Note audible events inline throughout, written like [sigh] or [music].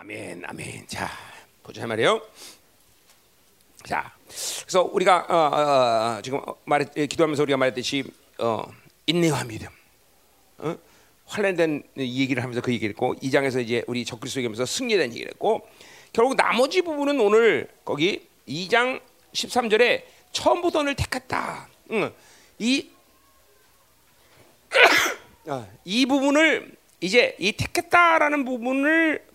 아멘, 아멘. 자, 보자 말이에요. 자, 그래서 우리가 어, 어, 어, 지금 말했, 기도하면서 우리가 말했듯이 어, 인내와 믿음, 어? 환란된 얘기를 하면서 그 얘기를 했고 2장에서 이제 우리 적그리스도 얘기하면서 대한 얘기를 했고 결국 나머지 부분은 오늘 거기 2장 13절에 처음부터 늘 택했다. 응. 이, [coughs] 아, 이 부분을 이제 이 택했다라는 부분을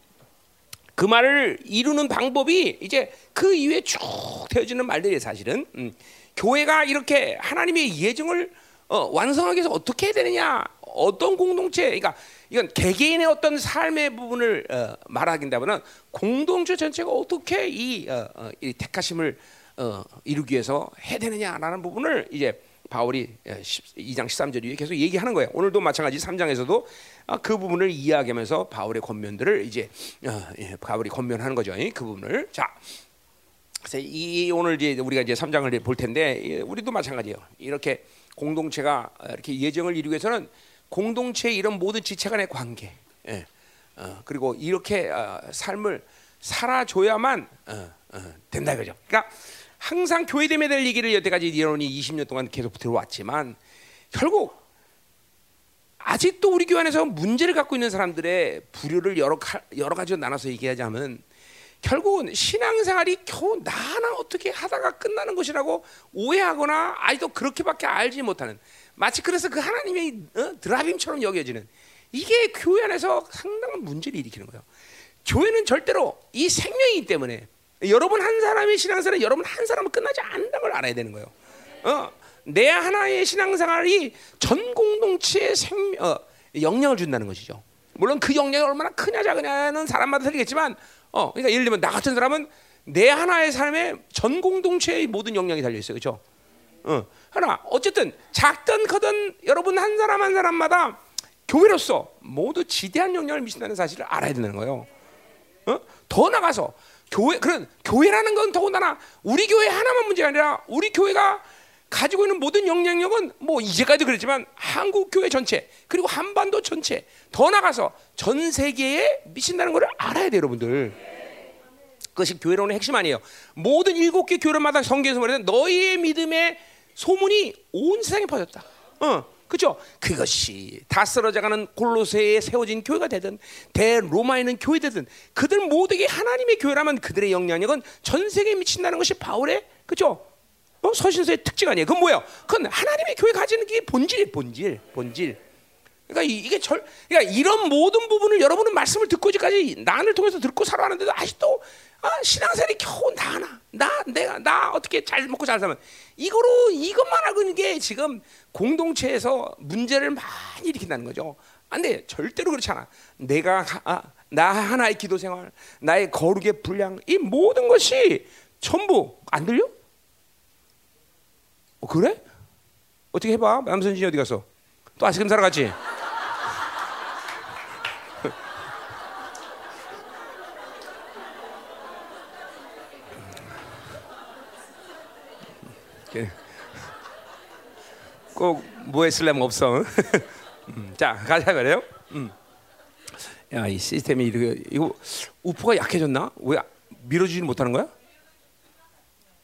그 말을 이루는 방법이 이제 그 이후에 쭉 되어지는 말들이 사실은. 음, 교회가 이렇게 하나님의 예정을 어, 완성하기 위해서 어떻게 해야 되느냐. 어떤 공동체 그러니까 이건 개개인의 어떤 삶의 부분을 어, 말하긴다면은 공동체 전체가 어떻게 이, 어, 어, 이 택하심을 어, 이루기 위해서 해야 되느냐라는 부분을 이제 바울이 2장 13절 위에 계속 얘기하는 거예요. 오늘도 마찬가지 3장에서도 아, 그 부분을 이야기하면서 바울의 권면들을 이제 어, 예, 바울이 권면하는 거죠. 그 부분을 자. 그래서 이 오늘 이제 우리가 이제 3장을 볼 텐데 우리도 마찬가지예요. 이렇게 공동체가 이렇게 예정을 이루기 위해서는 공동체의 이런 모든 지체 간의 관계, 예, 어, 그리고 이렇게 어, 삶을 살아줘야만 어, 어, 된다 이거죠. 그러니까 항상 교회됨에 대한 얘기를 여태까지 여러분이 20년 동안 계속 들어왔지만 결국 아직도 우리 교회 안에서 문제를 갖고 있는 사람들의 부류를 여러, 여러 가지로 나눠서 얘기하자면 결국은 신앙생활이 겨우 나 하나 어떻게 하다가 끝나는 것이라고 오해하거나 아직도 그렇게밖에 알지 못하는 마치 그래서 그 하나님의 어? 드라빔처럼 여겨지는 이게 교회 안에서 상당한 문제를 일으키는 거예요. 교회는 절대로 이 생명이기 때문에 여러분 한 사람의 신앙생활 여러분 한 사람은 끝나지 않는다는 걸 알아야 되는 거예요. 어, 내 하나의 신앙생활이 전 공동체의 생 어, 영향을 준다는 것이죠. 물론 그 영향이 얼마나 크냐 작으냐는 사람마다 틀리겠지만, 어, 그러니까 예를 들면 나 같은 사람은 내 하나의 삶에 전 공동체의 모든 영향이 달려 있어요, 그렇죠? 어, 하나 어쨌든 작든 크든 여러분 한 사람 한 사람마다 교회로서 모두 지대한 영향을 미친다는 사실을 알아야 되는 거예요. 어? 더 나가서 교회 그런 교회라는 건 더군다나 우리 교회 하나만 문제가 아니라 우리 교회가 가지고 있는 모든 영향력은 뭐 이제까지도 그랬지만 한국 교회 전체 그리고 한반도 전체 더 나가서 전 세계에 미친다는 것을 알아야 돼요, 여러분들. 그것이 교회론의 핵심 아니에요. 모든 일곱 개 교회마다 성경에서 말하는 너희의 믿음의 소문이 온 세상에 퍼졌다. 어. 그죠? 그것이 다 쓰러져가는 골로새에 세워진 교회가 되든 대로마에 있는 교회 되든 그들 모두에게 하나님의 교회라면 그들의 영향력은 전 세계에 미친다는 것이 바울의 그죠? 어? 서신서의 특징 아니에요. 그건 뭐예요? 그건 하나님의 교회 가지는 게 본질이에요. 본질, 본질. 그러니까 이게 절, 그러니까 이런 모든 부분을 여러분은 말씀을 듣고 이제까지 난을 통해서 듣고 살아왔는데도 아직도 아, 신앙생활이 겨우 나 하나, 나 내가 나 어떻게 잘 먹고 잘 살면 이거로 이것만 하고 있는 게 지금 공동체에서 문제를 많이 일으킨다는 거죠. 안돼 절대로 그렇지 않아. 내가 아, 나 하나의 기도 생활, 나의 거룩의 분량, 이 모든 것이 전부 안 들려? 어, 그래? 어떻게 해봐? 남선진이 어디 갔어? 또 아시금 살아갔지? 꼭뭐 했을려면 없어. [laughs] 음, 자 가자 그래요. 음. 야이 시스템이 이렇게 이거 우포가 약해졌나? 왜 밀어주지 못하는 거야?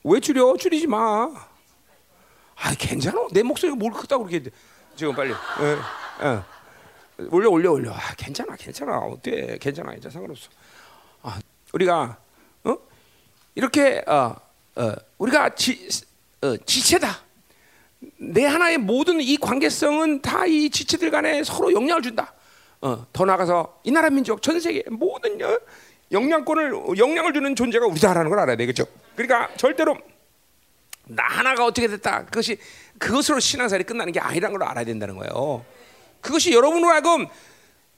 왜 줄여? 줄이지 마. 아 괜찮아. 내 목소리가 뭘 크다고 그렇게 지금 빨리. 예, 예. 올려 올려 올려. 아, 괜찮아 괜찮아. 어때? 괜찮아 괜찮아 상관없어. 아 우리가 어 이렇게 어, 어 우리가 지, 어, 지체다. 내 하나의 모든 이 관계성은 다 이 지체들 간에 서로 영향을 준다. 어, 더 나가서 이 나라 민족 전 세계 모든 영향권을 영향을 주는 존재가 우리다라는 걸 알아야 되겠죠. 그러니까 절대로 나 하나가 어떻게 됐다. 그것이 그것으로 신앙생활이 끝나는 게 아니라는 걸 알아야 된다는 거예요. 그것이 여러분으로 하여금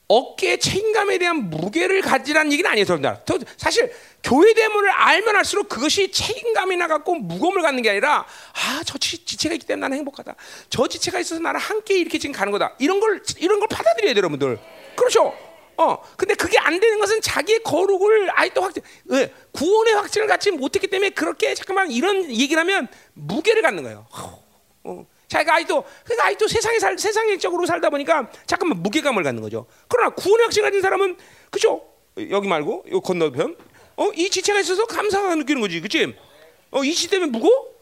어깨에 책임감에 대한 무게를 가지라는 얘기는 아니에요, 여러분들. 사실 교회 대문을 알면 할수록 그것이 책임감이나 갖고 무거움을 갖는 게 아니라 아, 저 지체가 있기 때문에 나는 행복하다. 저 지체가 있어서 나는 함께 이렇게 지금 가는 거다. 이런 걸 이런 걸 받아들여야 돼요, 여러분들. 그렇죠? 어, 근데 그게 안 되는 것은 자기의 거룩을 또 확, 예, 구원의 확증을 갖지 못했기 때문에 그렇게 잠깐만 이런 얘기를 하면 무게를 갖는 거예요. 어. 자기가 아직도 그러니까 아직도 세상에 살 세상적으로 살다 보니까 잠깐만 무게감을 갖는 거죠. 그러나 구원의 확신 가진 사람은 그죠? 여기 말고 요 건너편. 어, 이 지체가 있어서 감사가 느끼는 거지, 그렇지? 어, 이 지체 때문에 무거?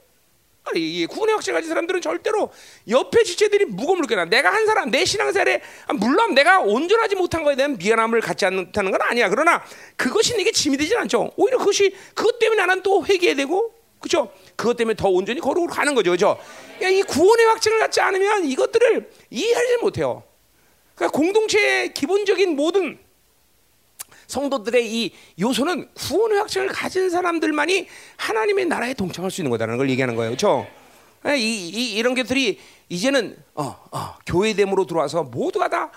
이 구원의 확증 가진 사람들은 절대로 옆에 지체들이 무거움을 느껴. 내가 한 사람, 내 신앙생활에 아, 물론 내가 온전하지 못한 거에 대한 미안함을 갖지 않다는 건 아니야. 그러나 그것이 내게 짐이 되진 않죠. 오히려 그것이 그것 때문에 나는 또 회개해야 되고, 그렇죠? 그것 때문에 더 온전히 거룩으로 가는 거죠, 그렇죠? 이 구원의 확증을 갖지 않으면 이것들을 이해하지 못해요. 그러니까 공동체의 기본적인 모든 성도들의 이 요소는 구원의 확증을 가진 사람들만이 하나님의 나라에 동참할 수 있는 거다라는 걸 얘기하는 거예요. 그렇죠? 이, 이, 이런 것들이 이제는 어, 어, 교회됨으로 들어와서 모두가 다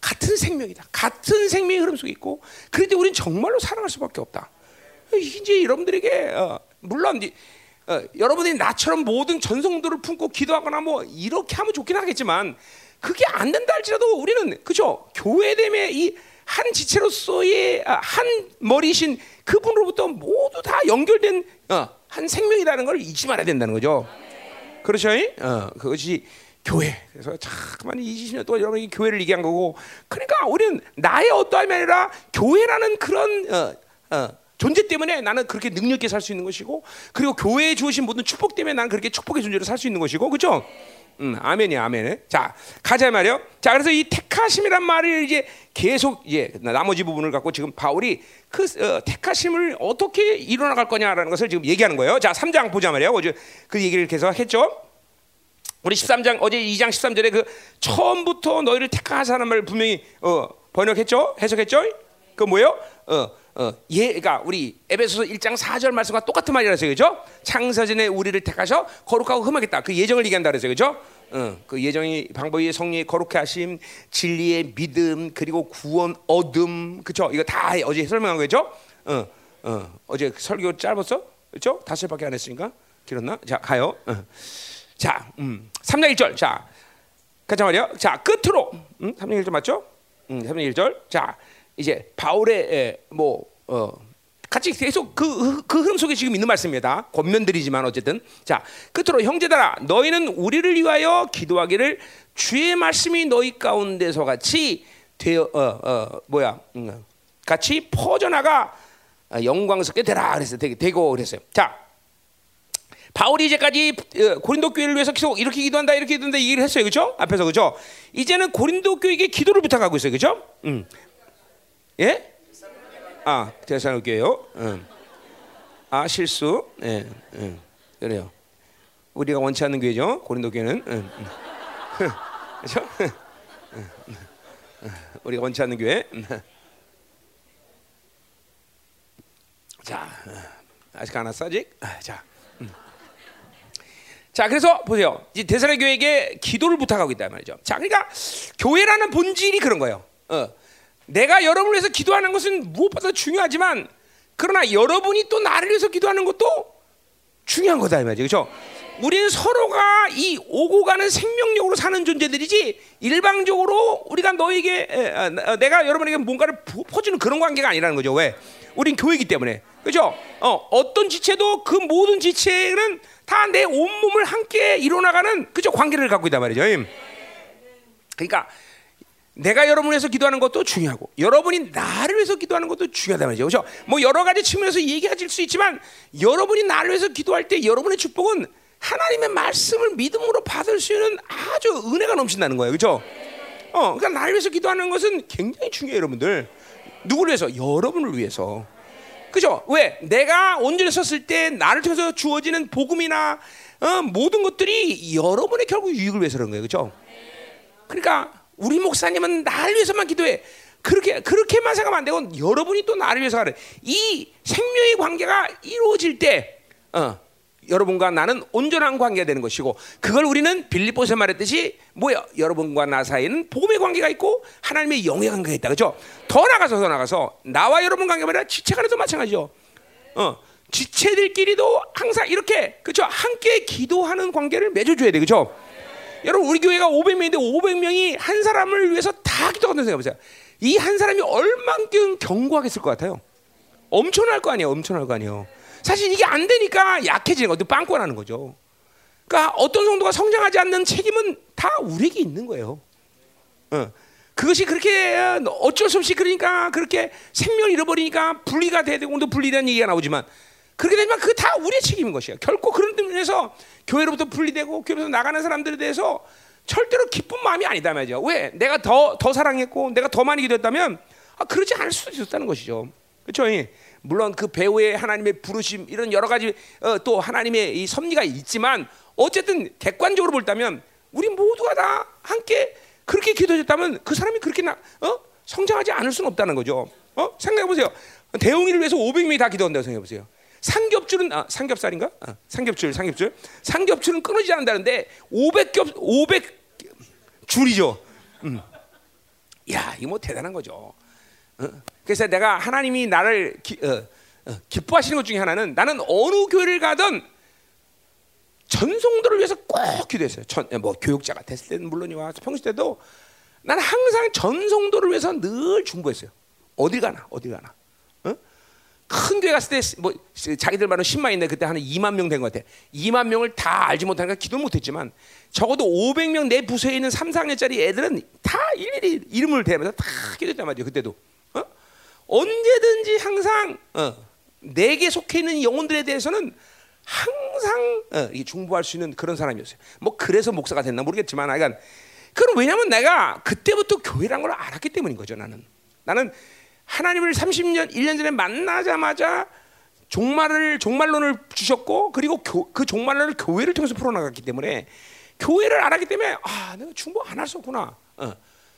같은 생명이다. 같은 생명의 흐름 속에 있고 그런데 우리는 정말로 살아갈 수밖에 없다. 이제 여러분들에게 어, 물론 어, 여러분들이 나처럼 모든 전성도를 품고 기도하거나 뭐 이렇게 하면 좋긴 하겠지만 그게 안 된다 할지라도 우리는 그죠 교회됨의 이 한 지체로서의 아, 한 머리신 그분으로부터 모두 다 연결된 어, 한 생명이라는 걸 잊지 말아야 된다는 거죠. 그렇죠? 어, 그것이 교회. 그래서 자꾸만 20년 동안 여러분이 교회를 얘기한 거고, 그러니까 우리는 나의 어떠함이 아니라 교회라는 그런 어, 어, 존재 때문에 나는 그렇게 능력 있게 살 수 있는 것이고, 그리고 교회에 주신 모든 축복 때문에 나는 그렇게 축복의 존재로 살 수 있는 것이고, 그렇죠? 음, 아멘이야, 아멘. 자, 가자 말이요. 자, 그래서 이 택하심이란 말을 이제 계속 이제 나머지 부분을 갖고 지금 바울이 그 어, 택하심을 어떻게 이뤄나갈 거냐라는 것을 지금 얘기하는 거예요. 자, 3장 보자 말이에요. 어제 그 얘기를 계속 했죠. 우리 13장 어제 2장 13절에 그 처음부터 너희를 택하사는 말을 분명히 어, 번역했죠. 해석했죠. 그 뭐예요? 어, 어, 예, 그러니까 우리 에베소서 1장 4절 말씀과 똑같은 말이라서요, 그죠? 창세전에 우리를 택하셔 거룩하고 흠하겠다. 그 예정을 얘기한다 그래서 그죠? 어, 그 예정이 방법이 성령의 거룩해 하심, 진리의 믿음, 그리고 구원 얻음, 그죠? 이거 다 어제 설명한 거죠? 어, 어, 어제 설교 짧았어? 그죠? 다섯 밖에 안 했으니까 길었나? 자, 가요. 어. 자, 음, 3장 1절. 자, 가자 말이요. 자, 끝으로. 음, 3장 1절 맞죠? 음, 3장 1절. 자, 이제 바울의 에, 뭐 어, 같이 계속 그, 그 흐름 속에 지금 있는 말씀입니다. 권면들이지만 어쨌든 자 끝으로 형제들아 너희는 우리를 위하여 기도하기를 주의 말씀이 너희 가운데서 같이 되어 어, 어, 뭐야 음, 같이 퍼져나가 영광스럽게 되라 그랬어요. 되고 그랬어요. 자 바울이 이제까지 고린도 교회를 위해서 계속 이렇게 기도한다 이렇게 기도한다 얘기를 했어요. 그죠? 앞에서 그죠? 이제는 고린도 교회에게 기도를 부탁하고 있어요. 그죠? 음. 예? 아, 대사로교요. 응. 아, 실수. 예, 예. 그래요. 우리가 원치 않는 교회죠. 고린도 교회는. 응, 응. [laughs] 그렇죠? 우리가 원치 않는 교회. 자, 아직 안 왔어 아직. 자, 자, 그래서 보세요. 이 대사의 교회에게 기도를 부탁하고 있단 말이죠. 자, 그러니까 교회라는 본질이 그런 거예요. 어. 내가 여러분을 위해서 기도하는 것은 무엇보다 중요하지만 그러나 여러분이 또 나를 위해서 기도하는 것도 중요한 거다 이 말이죠. 그렇죠? 우리는 서로가 이 오고 가는 생명력으로 사는 존재들이지 일방적으로 우리가 너에게 어, 내가 여러분에게 뭔가를 퍼주는 그런 관계가 아니라는 거죠. 왜? 우린 교회이기 때문에. 그죠? 어, 어떤 지체도 그 모든 지체는 다 내 온몸을 함께 이뤄나가는 그죠? 관계를 갖고 있단 말이죠. 그러니까 내가 여러분을 위해서 기도하는 것도 중요하고 여러분이 나를 위해서 기도하는 것도 중요하다 말이죠. 그렇죠? 뭐 여러 가지 측면에서 얘기할 수 있지만 여러분이 나를 위해서 기도할 때 여러분의 축복은 하나님의 말씀을 믿음으로 받을 수 있는 아주 은혜가 넘친다는 거예요. 그렇죠? 어, 그러니까 나를 위해서 기도하는 것은 굉장히 중요해요, 여러분들. 누구를 위해서? 여러분을 위해서. 그죠? 왜? 내가 온전히 섰을 때 나를 통해서 주어지는 복음이나 어, 모든 것들이 여러분의 결국 유익을 위해서 그런 거예요. 그죠? 그러니까 우리 목사님은 나를 위해서만 기도해. 그렇게 그렇게만 생각하면 안 되고 여러분이 또 나를 위해서 하는 이 생명의 관계가 이루어질 때 어, 여러분과 나는 온전한 관계가 되는 것이고 그걸 우리는 빌립보서 말했듯이 뭐야 여러분과 나 사이에는 복음의 관계가 있고 하나님의 영의 관계가 있다 그죠? 더 나가서 더 나가서 나와 여러분 관계가 아니라 지체 간에도 마찬가지죠. 어, 지체들끼리도 항상 이렇게 그죠? 함께 기도하는 관계를 맺어줘야 돼 그죠? 여러분 우리 교회가 500명인데 500명이 한 사람을 위해서 다 기도한다는 생각 보세요. 이 한 사람이 얼만큼 견고하겠을 것 같아요. 엄청날 거 아니에요. 엄청날 거 아니에요. 사실 이게 안 되니까 약해지는 거죠. 빵꾸나는 거죠. 그러니까 어떤 정도가 성장하지 않는 책임은 다 우리에게 있는 거예요. 어. 그것이 그렇게 어, 어쩔 수 없이 그러니까 그렇게 생명을 잃어버리니까 분리가 돼야 되고 또 분리라는 얘기가 나오지만 그렇게 되지만 그다 우리의 책임인 것이야. 결코 그런 면에서 교회로부터 분리되고 교회로부터 나가는 사람들에 대해서 절대로 기쁜 마음이 아니다 말이죠. 왜? 내가 더 더 사랑했고 내가 더 많이 기도했다면 아, 그러지 않을 수도 있었다는 것이죠. 그렇죠? 물론 그 배우의 하나님의 부르심 이런 여러 가지 어, 또 하나님의 이 섭리가 있지만 어쨌든 객관적으로 볼다면 우리 모두가 다 함께 그렇게 기도했다면 그 사람이 그렇게 나, 어? 성장하지 않을 수는 없다는 거죠. 어? 생각해 보세요. 대웅이를 위해서 500명이 다 기도한다고 생각해 보세요. 삼겹줄은 아, 삼겹살인가? 아, 삼겹줄, 삼겹줄. 삼겹줄은 끊어지지 않는다는데 500겹 500 줄이죠. 음. 야, 이거 뭐 대단한 거죠. 어? 그래서 내가 하나님이 나를 기, 어, 어, 기뻐하시는 것 중에 하나는 나는 어느 교회를 가든 전송도를 위해서 꼭 기도했어요. 전, 뭐 교육자가 됐을 때는 물론이와 평소 때도 나는 항상 전송도를 위해서 늘 중보했어요. 어디 가나 어디 가나. 어? 큰 교회 갔을 때 뭐 자기들 말은 10만 인데 그때 한 2만 명 된 것 같아. 2만 명을 다 알지 못하니까 기도 못했지만 적어도 500명 내 부서에 있는 3, 4학년짜리 애들은 다 일일이 이름을 대면서 다 기도했단 말이에요. 그때도 어? 언제든지 항상 어, 내게 속해 있는 영혼들에 대해서는 항상 어, 중보할 수 있는 그런 사람이었어요. 뭐 그래서 목사가 됐나 모르겠지만, 하여간 그럼 왜냐하면 내가 그때부터 교회란 걸 알았기 때문인 거죠. 나는 나는 하나님을 30년 1년 전에 만나자마자 종말을 종말론을 주셨고 그리고 교, 그 종말론을 교회를 통해서 풀어나갔기 때문에 교회를 알았기 때문에 아 내가 중보 안 할 수 없구나. 어.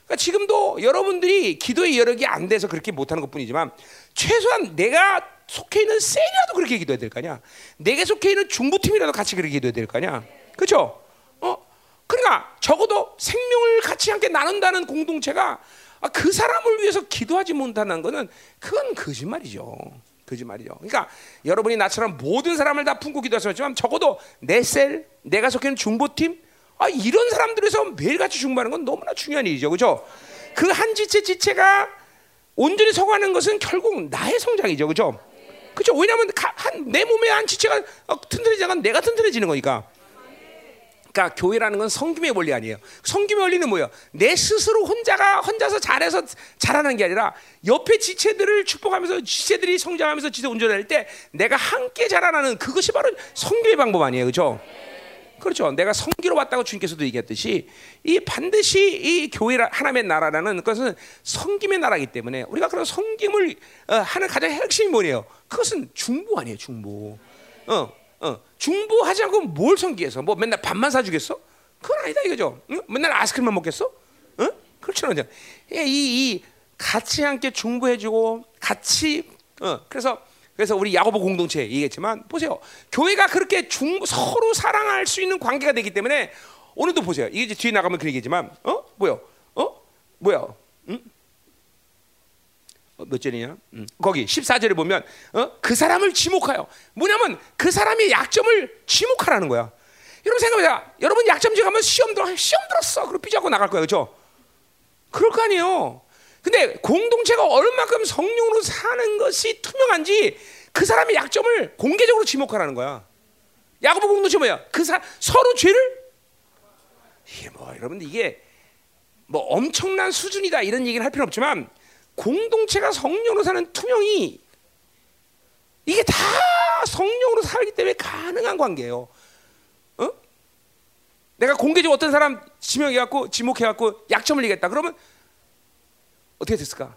그러니까 지금도 여러분들이 기도의 여력이 안 돼서 그렇게 못하는 것뿐이지만 최소한 내가 속해 있는 셀이라도 그렇게 기도해야 될 거 아니야. 내게 속해 있는 중부팀이라도 같이 그렇게 기도해야 될 거 아니야. 그렇죠? 어? 그러니까 적어도 생명을 같이 함께 나눈다는 공동체가 아, 그 사람을 위해서 기도하지 못하는 것은 그건 거짓말이죠. 거짓말이죠. 그러니까 여러분이 나처럼 모든 사람을 다 품고 기도하셨지만 적어도 내 셀, 내가 속해 있는 중보팀, 아, 이런 사람들에서 매일같이 중보하는 건 너무나 중요한 일이죠. 그죠? 그 한 지체 지체가 온전히 서가는 것은 결국 나의 성장이죠. 그죠? 그죠? 왜냐하면 한, 내 몸에 한 지체가 어, 튼튼해지면 내가 튼튼해지는 거니까. 그러니까 교회라는 건 성김의 원리 아니에요. 성김의 원리는 뭐예요? 내 스스로 혼자가 혼자서 잘해서 자라는 게 아니라 옆에 지체들을 축복하면서 지체들이 성장하면서 지체 운전할 때 내가 함께 자라나는 그것이 바로 성김의 방법 아니에요, 그렇죠? 그렇죠. 내가 성기로 왔다고 주님께서도 얘기했듯이 이 반드시 이 교회라 하나님의 나라라는 것은 성김의 나라이기 때문에 우리가 그런 성김을 어, 하는 가장 핵심이 뭐예요? 그것은 중보 아니에요, 중보. 어, 어, 중보하지 않고 뭘 성기해서 뭐 맨날 밥만 사주겠어? 그건 아니다 이거죠. 응? 맨날 아이스크림만 먹겠어? 응? 그렇지 않죠. 이, 이 같이 함께 중보해주고 같이 어, 그래서 그래서 우리 야고보 공동체 얘기했지만 보세요. 교회가 그렇게 중, 서로 사랑할 수 있는 관계가 되기 때문에 오늘도 보세요. 이게 이제 뒤에 나가면 그 얘기지만 어? 뭐야? 어? 뭐야? 응? 어, 몇 절이냐? 음. 거기 14절에 보면 어? 그 사람을 지목하여 뭐냐면 그 사람의 약점을 지목하라는 거야. 여러분 생각해보세요. 여러분 약점 지가면 시험 들어 시험 들었어. 그리고 삐져고 나갈 거예요, 그렇죠? 그럴 거 아니에요. 근데 공동체가 얼마큼 성령으로 사는 것이 투명한지 그 사람의 약점을 공개적으로 지목하라는 거야. 야고보 공동체 뭐야? 그 사, 서로 죄를 이게 뭐 여러분 이게 뭐 엄청난 수준이다 이런 얘기를 할 필요 없지만 공동체가 성령으로 사는 투명이 이게 다 성령으로 살기 때문에 가능한 관계예요. 어? 내가 공개적으로 어떤 사람 지명해갖고 지목해갖고 약점을 얘기했다. 그러면 어떻게 됐을까?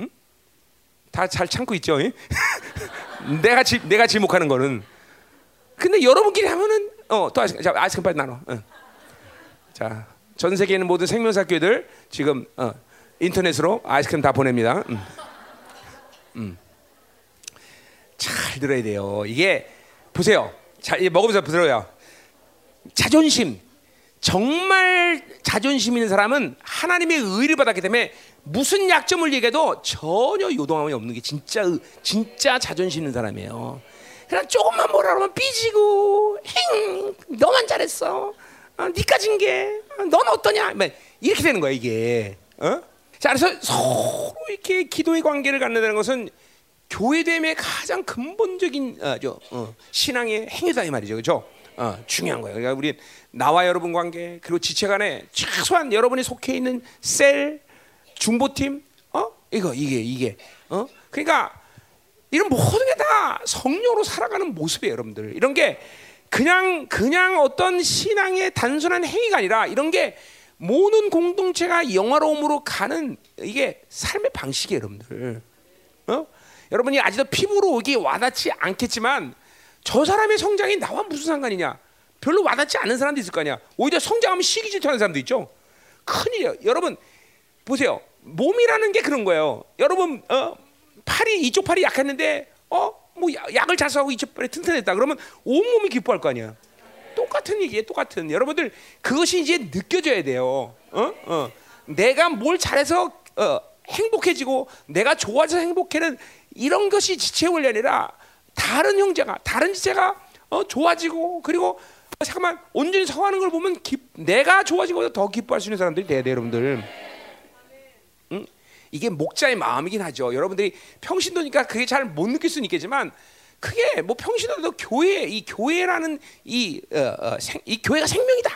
응? 다잘 참고 있죠. [laughs] 내가 지, 내가 지목하는 거는. 근데 여러분끼리 하면은 어또 아이스크림, 빨리 나눠. 어. 자, 전 세계에 있는 모든 생명사 교회들 지금 어, 인터넷으로 아이스크림 다 보냅니다. 음. 음. 잘 들어야 돼요. 이게 보세요. 자, 먹으면서 들어요. 자존심. 정말 자존심 있는 사람은 하나님의 의를 받았기 때문에 무슨 약점을 얘기해도 전혀 요동함이 없는 게 진짜 진짜 자존심 있는 사람이에요. 그냥 조금만 뭐라 그러면 삐지고 행 너만 잘했어. 어, 니까 진게 어, 넌 어떠냐? 뭐 이렇게 되는 거야 이게. 어? 자, 그래서 서로 이렇게 기도의 관계를 갖는다는 것은 교회됨의 가장 근본적인 어, 저, 어, 신앙의 행위다 이 말이죠, 그렇죠? 어, 중요한 거예요. 그러니까 우리 나와 여러분 관계 그리고 지체 간에 최소한 여러분이 속해 있는 셀 중보팀 어 이거 이게 이게 어 그러니까 이런 모든 게 다 성령으로 살아가는 모습이에요, 여러분들. 이런 게 그냥 그냥 어떤 신앙의 단순한 행위가 아니라 이런 게 모든 공동체가 영화로움으로 가는 이게 삶의 방식이에요, 여러분들. 어? 여러분이 아직도 피부로 이게 와닿지 않겠지만 저 사람의 성장이 나와 무슨 상관이냐? 별로 와닿지 않는 사람도 있을 거 아니야. 오히려 성장하면 시기 질투하는 사람도 있죠. 큰일이에요. 여러분 보세요. 몸이라는 게 그런 거예요. 여러분 어, 팔이 이쪽 팔이 약했는데 어 뭐 약을 자수하고 이쪽 팔이 튼튼했다. 그러면 온 몸이 기뻐할 거 아니야. 똑같은 얘기에 똑같은 여러분들 그것이 이제 느껴져야 돼요. 어? 어. 내가 뭘 잘해서 어, 행복해지고 내가 좋아져서 행복해는 이런 것이 지체 원리 아니라 다른 형제가 다른 지체가 어, 좋아지고 그리고 잠깐만 온전히 서하는 걸 보면 기, 내가 좋아지고 더 기뻐할 수 있는 사람들이 돼야 돼 여러분들. 응? 이게 목자의 마음이긴 하죠. 여러분들이 평신도니까 그게 잘 못 느낄 수는 있겠지만 그게 뭐 평신도도 교회 이 교회라는 이, 어, 어, 생, 이 교회가 생명이다.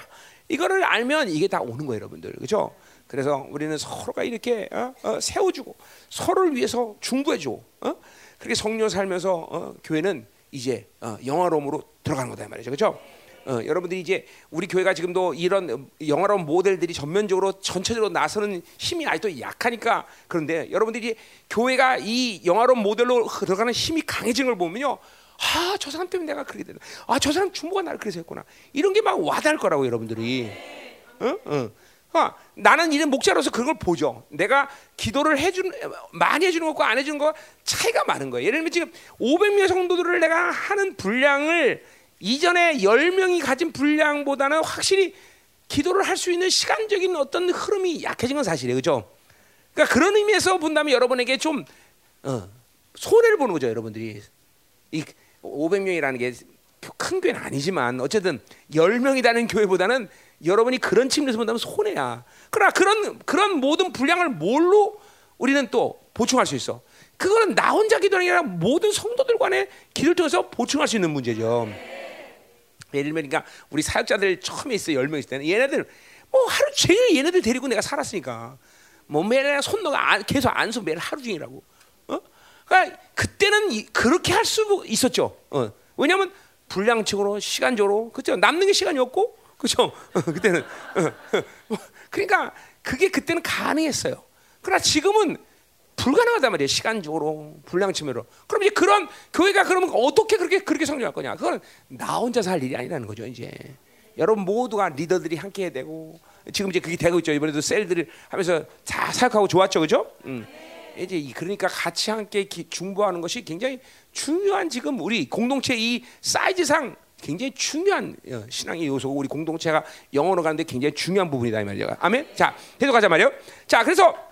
이거를 알면 이게 다 오는 거예요, 여러분들. 그렇죠? 그래서 우리는 서로가 이렇게 어, 어, 세워주고 서로를 위해서 중보해주고 어? 그렇게 성령 살면서 어, 교회는 이제 어, 영화로움으로 들어가는 거다 말이죠, 그렇죠? 어, 여러분들이 이제 우리 교회가 지금도 이런 영화로운 모델들이 전면적으로 전체적으로 나서는 힘이 아직도 약하니까 그런데 여러분들이 교회가 이 영화로운 모델로 들어가는 힘이 강해지는 걸 보면요. 아, 저 사람 때문에 내가 그렇게 된다. 아, 저 사람 중보가 나를 그래서 했구나. 이런 게 막 와닿을 거라고 여러분들이. 어? 어. 아, 나는 이런 목자로서 그걸 보죠. 내가 기도를 해주는 많이 해주는 것과 안 해주는 거 차이가 많은 거예요. 예를 들면 지금 500명의 성도들을 내가 하는 분량을 이전에 10명이 가진 분량보다는 확실히 기도를 할 수 있는 시간적인 어떤 흐름이 약해진 건 사실이에요. 그죠? 그러니까 그런 의미에서 본다면 여러분에게 좀 어, 손해를 보는 거죠, 여러분들이. 이 500명이라는 게 큰 교회는 아니지만 어쨌든 10명이라는 교회보다는 여러분이 그런 측면에서 본다면 손해야. 그러나 그런 그런 모든 분량을 뭘로 우리는 또 보충할 수 있어. 그거는 나 혼자 기도하는 게 아니라 모든 성도들 간의 기도를 통해서 보충할 수 있는 문제죠. 예를 들면 그러니까 우리 사역자들 처음에 있어 열명 있을 때는 얘네들 뭐 하루 종일 얘네들 데리고 내가 살았으니까 뭐 매일 손 넣어 계속 안수 매일 하루 종일하고 어? 그러니까 그때는 이, 그렇게 할 수 있었죠. 어. 왜냐하면 분량적으로 시간적으로 그죠 남는 게 시간이 없고 그죠 [laughs] 그때는 어. 그러니까 그게 그때는 가능했어요. 그러나 지금은 불가능하단 말이에요. 시간적으로, 측면으로. 그럼 이제 그런 교회가 그러면 어떻게 그렇게 그렇게 성장할 거냐? 그건 나 혼자서 할 일이 아니라는 거죠. 이제 여러분 모두가 리더들이 함께 해야 되고 지금 이제 그게 되고 있죠. 이번에도 셀들을 하면서 다 사역하고 좋았죠, 그죠? 음. 이제 그러니까 같이 함께 중보하는 것이 굉장히 중요한 지금 우리 공동체 이 사이즈상 굉장히 중요한 어, 신앙의 요소고 우리 공동체가 영어로 가는데 굉장히 중요한 부분이다 이 말이야. 아멘. 자, 계속 가자 말이요. 자, 그래서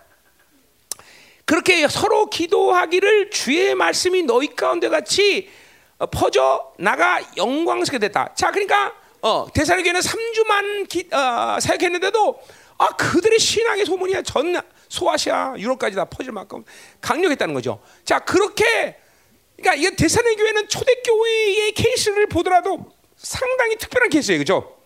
그렇게 서로 기도하기를 주의 말씀이 너희 가운데 같이 어, 퍼져 나가 영광스럽게 됐다. 자, 그러니까 어, 대사로교회는 3주만 기, 어, 사역했는데도 아 그들의 신앙의 소문이 전 소아시아 유럽까지 다 퍼질 만큼 강력했다는 거죠. 자, 그렇게 그러니까 이게 대사로교회는 초대교회의 케이스를 보더라도 상당히 특별한 케이스예요, 그렇죠?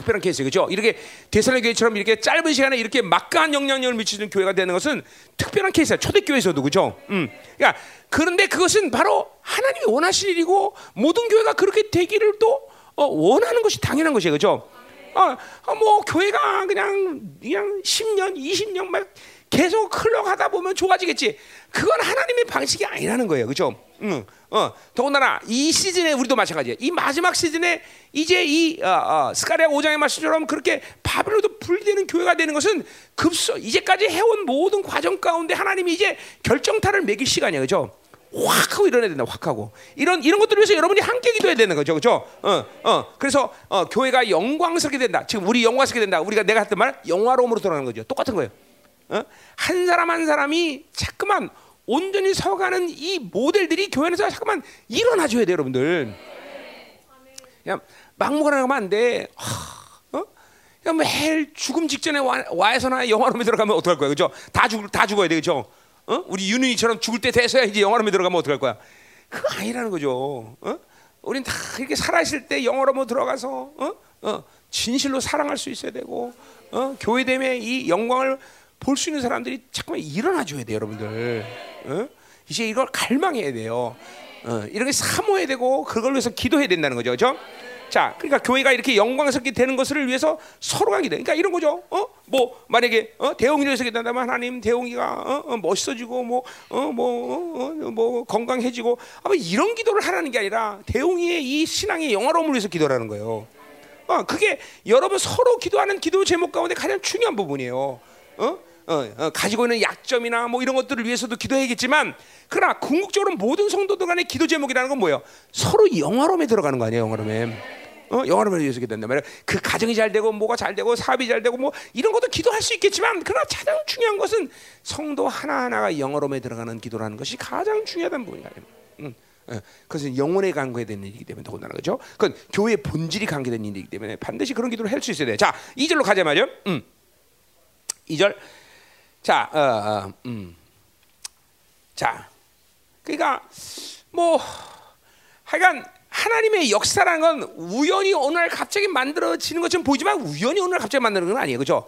특별한 케이스 그죠? 이렇게 대사의 교회처럼 이렇게 짧은 시간에 이렇게 막강한 영향력을 미치는 교회가 되는 것은 특별한 케이스야. 초대교회에서도 그죠? 음. 그러니까 그런데 그것은 바로 하나님이 원하시는 일이고 모든 교회가 그렇게 되기를 또 어, 원하는 것이 당연한 것이에요. 그죠? 어, 어, 뭐 교회가 그냥 그냥 10년, 20년 막 계속 흘러가다 보면 좋아지겠지. 그건 하나님의 방식이 아니라는 거예요. 그죠? 응. 어, 더군다나 이 시즌에 우리도 마찬가지야. 이 마지막 시즌에 이제 이 어, 어, 스가랴 5장의 말씀처럼 그렇게 바벨로도 분리되는 교회가 되는 것은 급소 이제까지 해온 모든 과정 가운데 하나님이 이제 결정타를 매길 시간이야. 그죠? 확 하고 일어나야 된다. 확 하고 이런 이런 것들을 위해서 여러분이 함께 기도해야 되는 거죠, 그렇죠? 어, 어. 그래서 어, 교회가 영광스럽게 된다. 지금 우리 영광스럽게 된다. 우리가 내가 했던 말 영화로움으로 돌아가는 거죠. 똑같은 거예요. 어? 한 사람 한 사람이 자꾸만 온전히 서가는 이 모델들이 교회 안에서 잠깐만 일어나줘야 돼요, 여러분들. 그냥 막무가내 가면 안 돼. 어? 매일 죽음 직전에 와, 와에서나 영화로움에 들어가면 어떡할 거야, 그죠? 다 죽, 다 죽어야 돼, 그죠? 어? 우리 윤은이처럼 죽을 때 돼서야 이제 영화로움에 들어가면 어떡할 거야? 그거 아니라는 거죠. 어? 우린 다 이렇게 살아있을 때 영어로 들어가서 어? 어, 진실로 사랑할 수 있어야 되고 어? 교회됨에 이 영광을 볼 수 있는 사람들이 자꾸만 일어나 줘야 돼요, 여러분들. 어? 이제 이걸 갈망해야 돼요. 어, 이런 게 사모해야 되고 그걸 위해서 기도해야 된다는 거죠, 그렇죠? 자, 그러니까 교회가 이렇게 영광스럽게 되는 것을 위해서 서로가 기도. 그러니까 이런 거죠. 어, 뭐 만약에 어, 대웅이를 위해서 기도한다면 하나님 대웅이가 어, 어, 멋있어지고 뭐, 어, 뭐, 어, 어, 뭐 건강해지고 아마 이런 기도를 하라는 게 아니라 대웅이의 이 신앙의 영화로움을 위해서 기도하는 거예요. 어, 그게 여러분 서로 기도하는 기도 제목 가운데 가장 중요한 부분이에요. 어? 어, 어, 가지고 있는 약점이나 뭐 이런 것들을 위해서도 기도해야겠지만 그러나 궁극적으로 모든 성도들 간의 기도 제목이라는 건 뭐예요? 서로 영화로움에 들어가는 거 아니에요, 영화로움에. 어, 영화로움을 위해서 기도한단 말이야. 그 가정이 잘 되고 뭐가 잘 되고 사업이 잘 되고 뭐 이런 것도 기도할 수 있겠지만 그러나 가장 중요한 것은 성도 하나하나가 영화로움에 들어가는 기도라는 것이 가장 중요하다는 부분이야. 음. 어, 그것은 영혼에 관계된 일이기 때문에 더군다나 그죠? 그건 교회의 본질이 관계된 일이기 때문에 반드시 그런 기도를 할 수 있어야 돼. 자, 2절로 가자 말이요. 음. 2절. 자, 어, 어, 음. 자, 그러니까 뭐 하여간 하나님의 역사라는 건 우연히 날 갑자기 만들어지는 것처럼 보이지만 우연히 날 갑자기 만드는 건 아니에요, 그렇죠?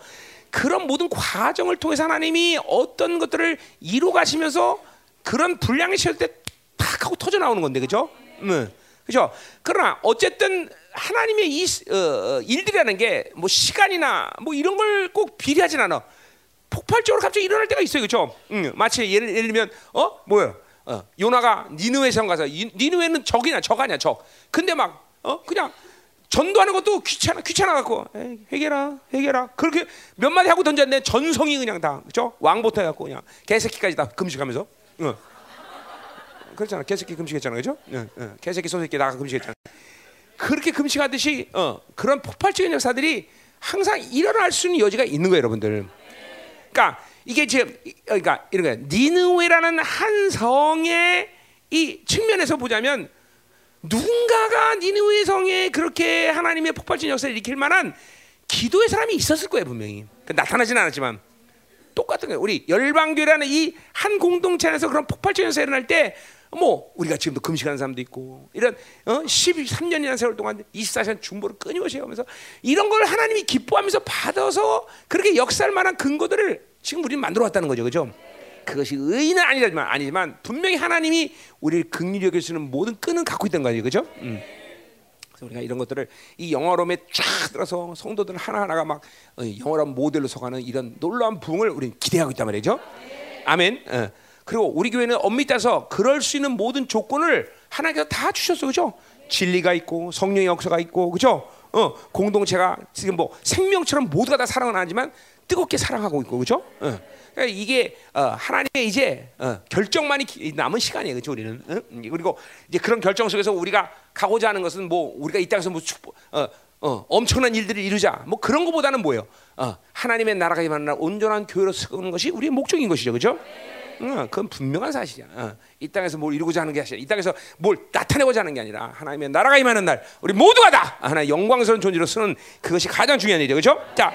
그런 모든 과정을 통해서 하나님이 어떤 것들을 이루 가시면서 그런 분량이 실 때탁 하고 터져 나오는 건데, 그렇죠? 음, 그렇죠? 그러나 어쨌든 하나님의 이 어, 어, 일들이라는 게 뭐 시간이나 뭐 이런 걸 꼭 비례하진 않아. 폭발적으로 갑자기 일어날 때가 있어요, 그렇죠? 음, 마치 예를, 예를 들면 어? 뭐야? 어, 요나가 니느웨 성 가서 니느웨는 적이냐 적 아니야 적. 근데 막 어? 그냥 전도하는 것도 귀찮아 귀찮아 갖고 해결아 해결아. 그렇게 몇 마디 하고 던졌는데 전성이 그냥 다. 그죠 왕부터 해갖고 그냥 개새끼까지 다 금식하면서. 어. 그렇잖아. 개새끼 금식했잖아. 그죠 어, 어. 개새끼 소새끼 나가 금식했잖아. 그렇게 금식하듯이 어, 그런 폭발적인 역사들이 항상 일어날 수 있는 여지가 있는 거예요 여러분들 그러니까 이게 지금 그러니까 이런 거야. 니느웨라는 한 성의 이 측면에서 보자면 누군가가 니느웨 성에 그렇게 하나님의 폭발적인 역사를 일으킬 만한 기도의 사람이 있었을 거예요 분명히. 그 나타나진 않았지만 똑같은 거예요. 우리 열방교라는 이 한 공동체 안에서 그런 폭발적인 역사가 일어날 때. 뭐 우리가 지금도 금식하는 사람도 있고 이런 어? 13년이라는 세월 동안 24시간 중보를 끊임없이 하면서 이런 걸 하나님이 기뻐하면서 받아서 그렇게 역사할 만한 근거들을 지금 우리는 만들어 왔다는 거죠, 그죠? 그것이 의는 아니지만 아니지만 분명히 하나님이 우리를 수 있는 모든 끈은 갖고 있다는 거죠, 그죠? 음. 우리가 이런 것들을 이 영화로움에 쫙 들어서 성도들 하나하나가 막 어, 영화로움 모델로 서가는 이런 놀라운 부흥을 우리는 기대하고 있단 말이죠. 아멘. 어. 그리고 우리 교회는 엄밀히 따서 그럴 수 있는 모든 조건을 하나님께서 다 주셨어, 그죠? 진리가 있고 성령의 역사가 있고, 그죠? 어, 공동체가 지금 뭐 생명처럼 모두가 다 사랑은 하지만 뜨겁게 사랑하고 있고 그렇죠? 어. 그러니까 이게 어, 하나님의 이제 어, 결정만이 남은 시간이에요, 그렇죠? 우리는 어? 그리고 이제 그런 결정 속에서 우리가 가고자 하는 것은 뭐 우리가 이 땅에서 뭐 축복, 어, 어, 엄청난 일들을 이루자 뭐 그런 것보다는 뭐예요? 어, 하나님의 나라가 임하는 온전한 교회로 쓰는 것이 우리의 목적인 것이죠, 그렇죠? 응, 그건 분명한 사실이야. 어, 이 땅에서 뭘 이루고자 하는 게 아니라 이 땅에서 뭘 나타내고자 하는 게 아니라 하나님의 나라가 임하는 날 우리 모두가 다 하나의 영광스러운 존재로 쓰는 그것이 가장 중요한 일이죠, 그렇죠? 자.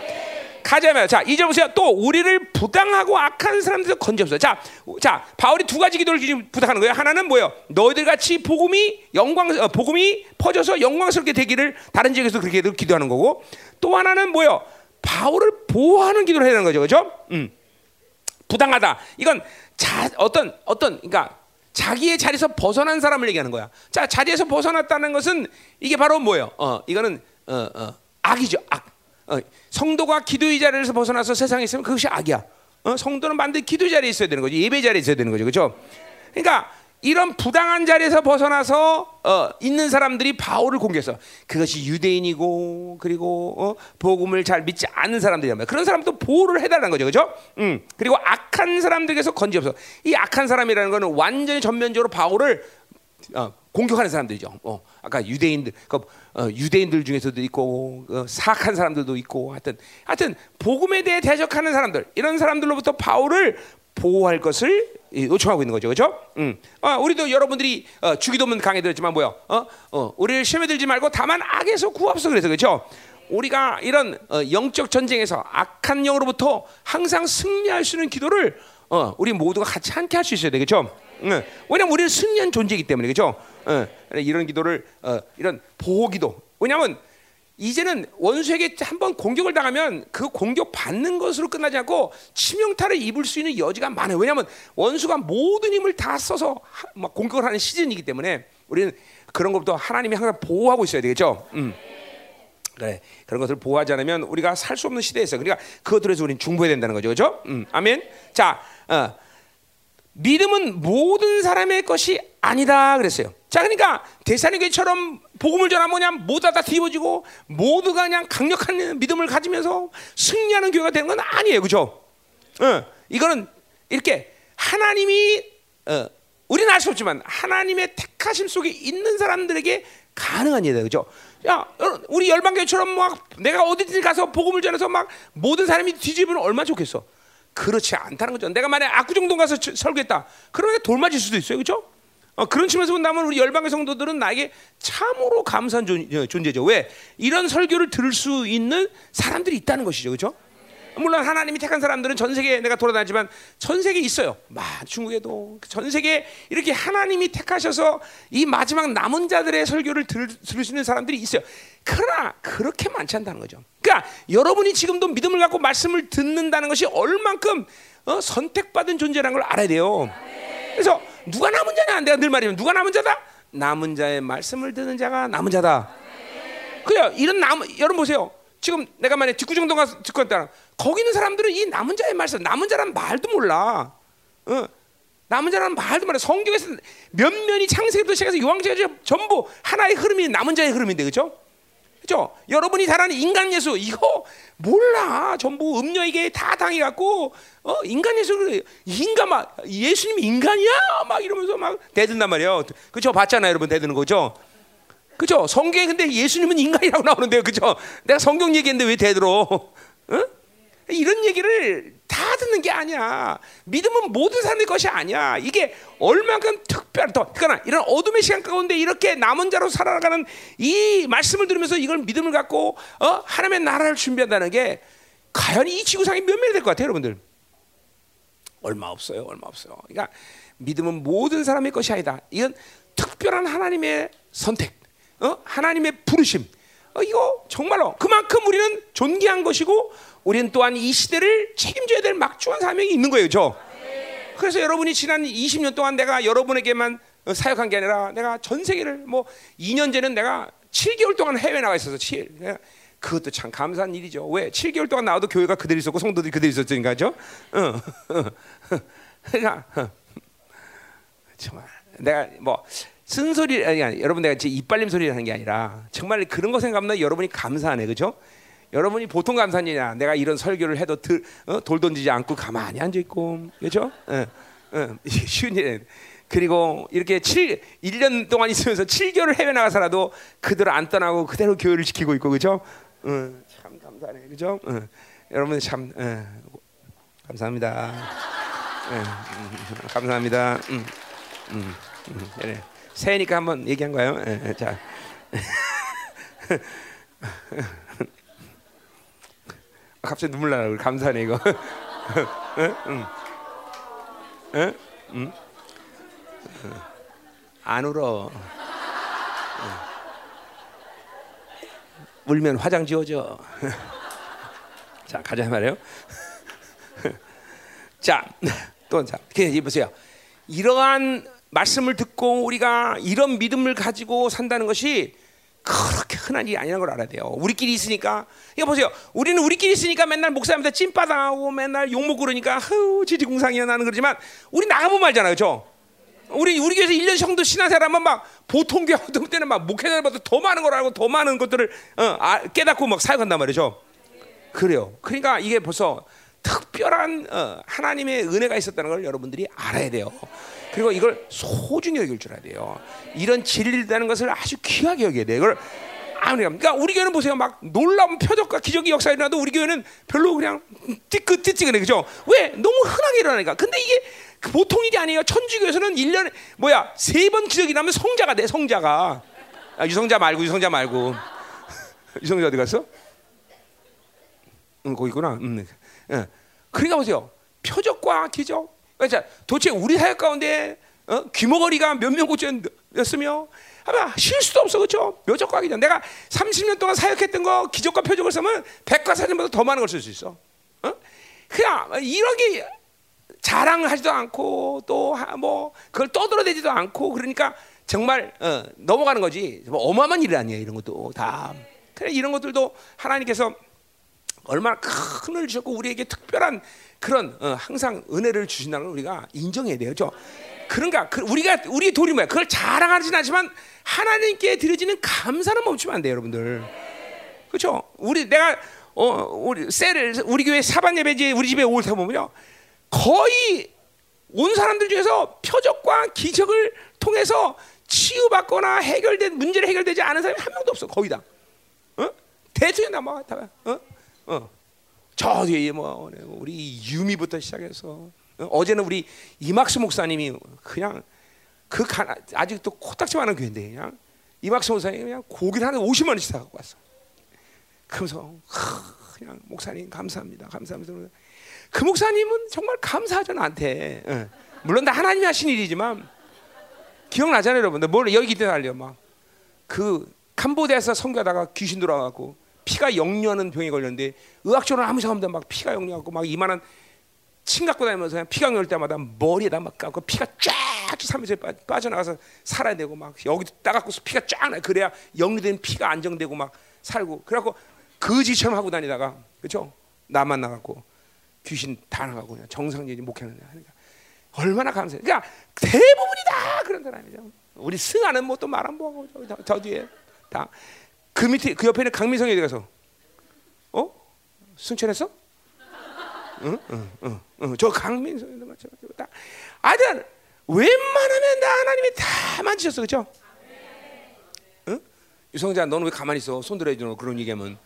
가자면 자 이제 보세요 또 우리를 부당하고 악한 사람들에서 건져서 자, 자 바울이 두 가지 기도를 지금 부탁하는 거예요. 하나는 뭐예요? 너희들 같이 복음이 영광 어, 복음이 퍼져서 영광스럽게 되기를 다른 지역에서 그렇게 기도하는 거고 또 하나는 뭐예요? 바울을 보호하는 기도를 해야 되는 거죠. 그죠? 음. 부당하다. 이건 자 어떤 어떤 그러니까 자기의 자리에서 벗어난 사람을 얘기하는 거야. 자 자리에서 벗어났다는 것은 이게 바로 뭐예요? 어 이거는 어, 어, 악이죠. 악 어, 성도가 기도의 자리에서 벗어나서 세상에 있으면 그것이 악이야. 어? 성도는 반드시 기도 자리에 있어야 되는 거죠. 예배 자리에 있어야 되는 거죠. 그렇죠? 그러니까 이런 부당한 자리에서 벗어나서 어, 있는 사람들이 바울을 공격해서 그것이 유대인이고 그리고 어, 복음을 잘 믿지 않는 사람들이란 말이야. 그런 사람도 보호를 해달라는 거죠, 그렇죠? 음. 그리고 악한 사람들에게서 건지 없어. 이 악한 사람이라는 것은 완전히 전면적으로 바울을 어, 공격하는 사람들이죠. 어, 아까 유대인들, 그, 어, 유대인들 중에서도 있고 어, 사악한 사람들도 있고, 하여튼, 하여튼 복음에 대해 대적하는 사람들, 이런 사람들로부터 바울을 보호할 것을 요청하고 있는 거죠, 그렇죠? 음. 아, 우리도 여러분들이 어, 주기도문 강의 들었지만 뭐요? 어, 어, 우리를 시험에 들지 말고 다만 악에서 구합소 그래서 그렇죠? 우리가 이런 어, 영적 전쟁에서 악한 영으로부터 항상 승리할 수 있는 기도를 어, 우리 모두가 같이 함께 할 수 있어야 되겠죠? 응. 왜냐면 우리는 승리한 존재이기 때문에 그죠? 응. 이런 기도를 어, 이런 보호 기도. 왜냐하면 이제는 원수에게 한 번 공격을 당하면 그 공격 받는 것으로 끝나지 않고 치명타를 입을 수 있는 여지가 많아요. 왜냐하면 원수가 모든 힘을 다 써서 하, 막 공격을 하는 시즌이기 때문에 우리는 그런 것부터 하나님이 항상 보호하고 있어야 되겠죠. 음. 그래 그런 것을 보호하지 않으면 우리가 살 수 없는 시대에서 그러니까 그것들에서 우리는 중보해야 된다는 거죠, 그렇죠? 음. 아멘. 자, 어. 믿음은 모든 사람의 것이 아니다 그랬어요. 자, 그러니까 대사님교처럼 복음을 전하면 뭐냐 모두 다 뒤집어지고 모두가 그냥 강력한 믿음을 가지면서 승리하는 교회가 되는 건 아니에요, 그렇죠? 어, 이거는 이렇게 하나님이 어, 우리는 알 수 없지만 하나님의 택하심 속에 있는 사람들에게 가능한 일이다, 그렇죠? 야, 우리 열방교회처럼 막 내가 어디든 가서 복음을 전해서 막 모든 사람이 뒤집으면 얼마나 좋겠어. 그렇지 않다는 거죠. 내가 만약 압구정동 가서 설교했다. 그러면 돌 맞을 수도 있어요, 그렇죠? 어, 그런 측면에서 본다면 우리 열방의 성도들은 나에게 참으로 감사한 존, 어, 재죠 왜? 이런 설교를 들을 수 있는 사람들이 있다는 것이죠. 그렇죠? 물론 하나님이 택한 사람들은 전 세계에 내가 돌아다니지만 전 세계에 있어요. 마, 중국에도 전 세계에 이렇게 하나님이 택하셔서 이 마지막 남은 자들의 설교를 들, 들을 수 있는 사람들이 있어요. 그러나 그렇게 많지 않다는 거죠. 그러니까 여러분이 지금도 믿음을 갖고 말씀을 듣는다는 것이 얼만큼 어, 선택받은 존재라는 걸 알아야 돼요. 그래서 누가 남은 자냐? 내가 늘 말이면 누가 남은 자다? 남은 자의 말씀을 듣는 자가 남은 자다. 그래요. 이런 남 여러분 보세요. 지금 내가 만약 직구정도 가서 듣고 있다. 거기 있는 사람들은 이 남은 자의 말씀, 남은 자란 말도 몰라. 어. 남은 자라는 말도 몰라. 성경에서 몇 면이 창세기부터 시작해서 요한계시까지 전부 하나의 흐름이 남은 자의 흐름인데 그렇죠? 그죠? 여러분이 잘 아는 인간 예수 이거 몰라. 전부 음녀에게 다 당해갖고 어 인간 예수. 인간 막 예수님 인간이야 막 이러면서 막 대든단 말이에요. 그죠? 봤잖아요, 여러분 대드는 거죠. 그죠? 성경에 근데 예수님은 인간이라고 나오는데요, 그죠? 내가 성경 얘기했는데 왜 대들어? 어? 이런 얘기를 다 듣는 게 아니야. 믿음은 모든 사람의 것이 아니야. 이게 얼만큼 특별한 더 그러나 이런 어둠의 시간 가운데 이렇게 남은 자로 살아가는 이 말씀을 들으면서 이걸 믿음을 갖고 어? 하나님의 나라를 준비한다는 게 과연 이 지구상에 몇 명이 될 것 같아요, 여러분들? 얼마 없어요, 얼마 없어요. 그러니까 믿음은 모든 사람의 것이 아니다. 이건 특별한 하나님의 선택, 어? 하나님의 부르심. 어, 이거 정말로 그만큼 우리는 존귀한 것이고 우리는 또한 이 시대를 책임져야 될 막중한 사명이 있는 거예요, 저. 그래서 여러분이 지난 20년 동안 내가 여러분에게만 사역한 게 아니라 내가 전 세계를 뭐 2년 전에는 내가 7개월 동안 해외 나가 있어서 7. 그것도 참 감사한 일이죠. 왜? 7개월 동안 나와도 교회가 그대로 있었고 성도들이 그대로 있었으니까죠. 어. [laughs] 그러니까 정말 내가 뭐 쓴소리 아니, 아니 여러분 내가 제 이빨림 소리를 하는 게 아니라 정말 그런 거 생각하면 여러분이 감사하네, 그죠? 여러분이 보통 감사하냐? 내가 이런 설교를 해도 들, 어? 돌 던지지 않고 가만히 앉아 있고, 그렇죠? 어, 어, [laughs] 쉬운 일. 그리고 이렇게 7, 1년 동안 있으면서 7개월 해외 나가서라도 그대로 안 떠나고 그대로 교회를 지키고 있고, 그렇죠? 어, 참 감사하네, 그렇죠? 어, 여러분 참 어, 감사합니다. 예, 음, 감사합니다. 음, 음, 음, 그래. 새해니까 한번 얘기한 거예요. 예, 자. [laughs] 갑자기 눈물 나라 감사하네 이거. 응? 응? 응? 응? 안 울어. 울면 화장 지워져. [laughs] 자 가자 말이에요. [laughs] 자, 또 자, 이제 보세요. 이러한 말씀을 듣고 우리가 이런 믿음을 가지고 산다는 것이 그렇게 흔한 일이 아니라는 걸 알아야 돼요. 우리끼리 있으니까. 이거 보세요. 우리는 우리끼리 있으니까 맨날 목사님한테 찐빠당하고 맨날 욕먹고 그러니까 흐 지지공상이야 나는 그러지만 우리 나가보면 알잖아요. 그죠? 우리 우리 교회에서 1년 정도 신앙생활하면 막 보통 교회 어떤 때는 막 목회자들보다 더 많은 걸 알고 더 많은 것들을 어, 아, 깨닫고 막 사역한단 말이죠. 그래요. 그러니까 이게 벌써 특별한 어, 하나님의 은혜가 있었다는 걸 여러분들이 알아야 돼요. 그리고 이걸 소중히 여길 줄 알아야 돼요. 이런 진리라는 것을 아주 귀하게 여겨야 돼요. 이걸 그러니까 우리 교회는 보세요. 막 놀라운 표적과 기적이 역사가 일어나도 우리 교회는 별로 그냥 띠끗띠끗해 그죠? 왜? 너무 흔하게 일어나니까. 근데 이게 그 보통 일이 아니에요. 천주교에서는 1년에 뭐야? 세 번 기적이 나면 성자가 돼. 성자가. 아, 유성자 말고 유성자 말고. [laughs] 유성자 어디 갔어? 응, 거기 있구나. 응. 응. 그러니까 보세요. 표적과 기적. 그러니까 도대체 우리 사역 가운데 어? 귀머거리가 몇명 고쳤으며 아마 실수도 없어 그렇죠? 묘적과학이죠. 내가 30년 동안 사역했던 거 기적과 표적을 쓰면 백과사전보다 더 많은 걸 쓸 수 있어. 어? 그냥 이런 게 자랑하지도 않고 또 뭐 그걸 떠들어대지도 않고 그러니까 정말 어, 넘어가는 거지. 뭐 어마어마한 일 아니에요 이런 것도 다. 그래 이런 것들도 하나님께서 얼마나 큰 은혜를 주셨고 우리에게 특별한 그런 어, 항상 은혜를 주신다는 걸 우리가 인정해야 돼요. 죠 그런가 그 우리가 우리의 돌이 뭐야? 그걸 자랑하지는 않지만 하나님께 드려지는 감사는 멈추면 안 돼요, 여러분들. 그렇죠? 우리 내가 어 우리 셀을 우리 교회 사반 예배지 우리 집에 올때 보면요. 거의 온 사람들 중에서 표적과 기적을 통해서 치유받거나 해결된 문제를 해결되지 않은 사람이 한 명도 없어 거의 다. 어? 대충 다 뭐, 다, 어? 어. 저 뒤에 뭐 우리 유미부터 시작해서 어? 제는 우리 이막수 목사님이 그냥 그 가, 아직도 코딱지만한 교회인데 그냥 이막수 목사님이 그냥 고기를 하나 50만 원씩 사 갖고 왔어. 그러면서 그냥 목사님 감사합니다, 감사합니다. 그 목사님은 정말 감사하죠 나한테. 예. 물론 다 하나님이 하신 일이지만 기억나잖아요, 여러분들. 뭘 여기 기대 달려 막 그 캄보디아에서 선교하다가 귀신 들어와갖고 피가 역류하는 병에 걸렸는데 의학적으로 아무 상관 없는데 막 피가 역류하고 막 이만한 침 갖고 다니면서 피가 역류할 때마다 머리에다 막 감고 피가 쫙 삼면서 빠져나가서 살아야 되고 막 여기 따갖고 피가 쫙 나. 그래야 역류된 피가 안정되고 막 살고 그래갖고 거지처럼 하고 다니다가 그렇죠? 나만 나갖고 귀신 다 나가고 그냥 정상적인 목회는 하니까 얼마나 감사해. 그러니까 대부분이 다 그런 사람이죠. 우리 승아는 뭐 또 말안 보고 저, 저, 저 뒤에 다 그 밑에 그 옆에 있는 강민성이 어디 가서 어 승천했어? 응, 응, 응, 응. 저 마찬가지고 다. 아들 웬만하면 다 하나님이 다 만지셨어, 그렇죠? 응? 유성자, 너는 왜 가만히 있어? 손 들어야지, 그런 얘기하면.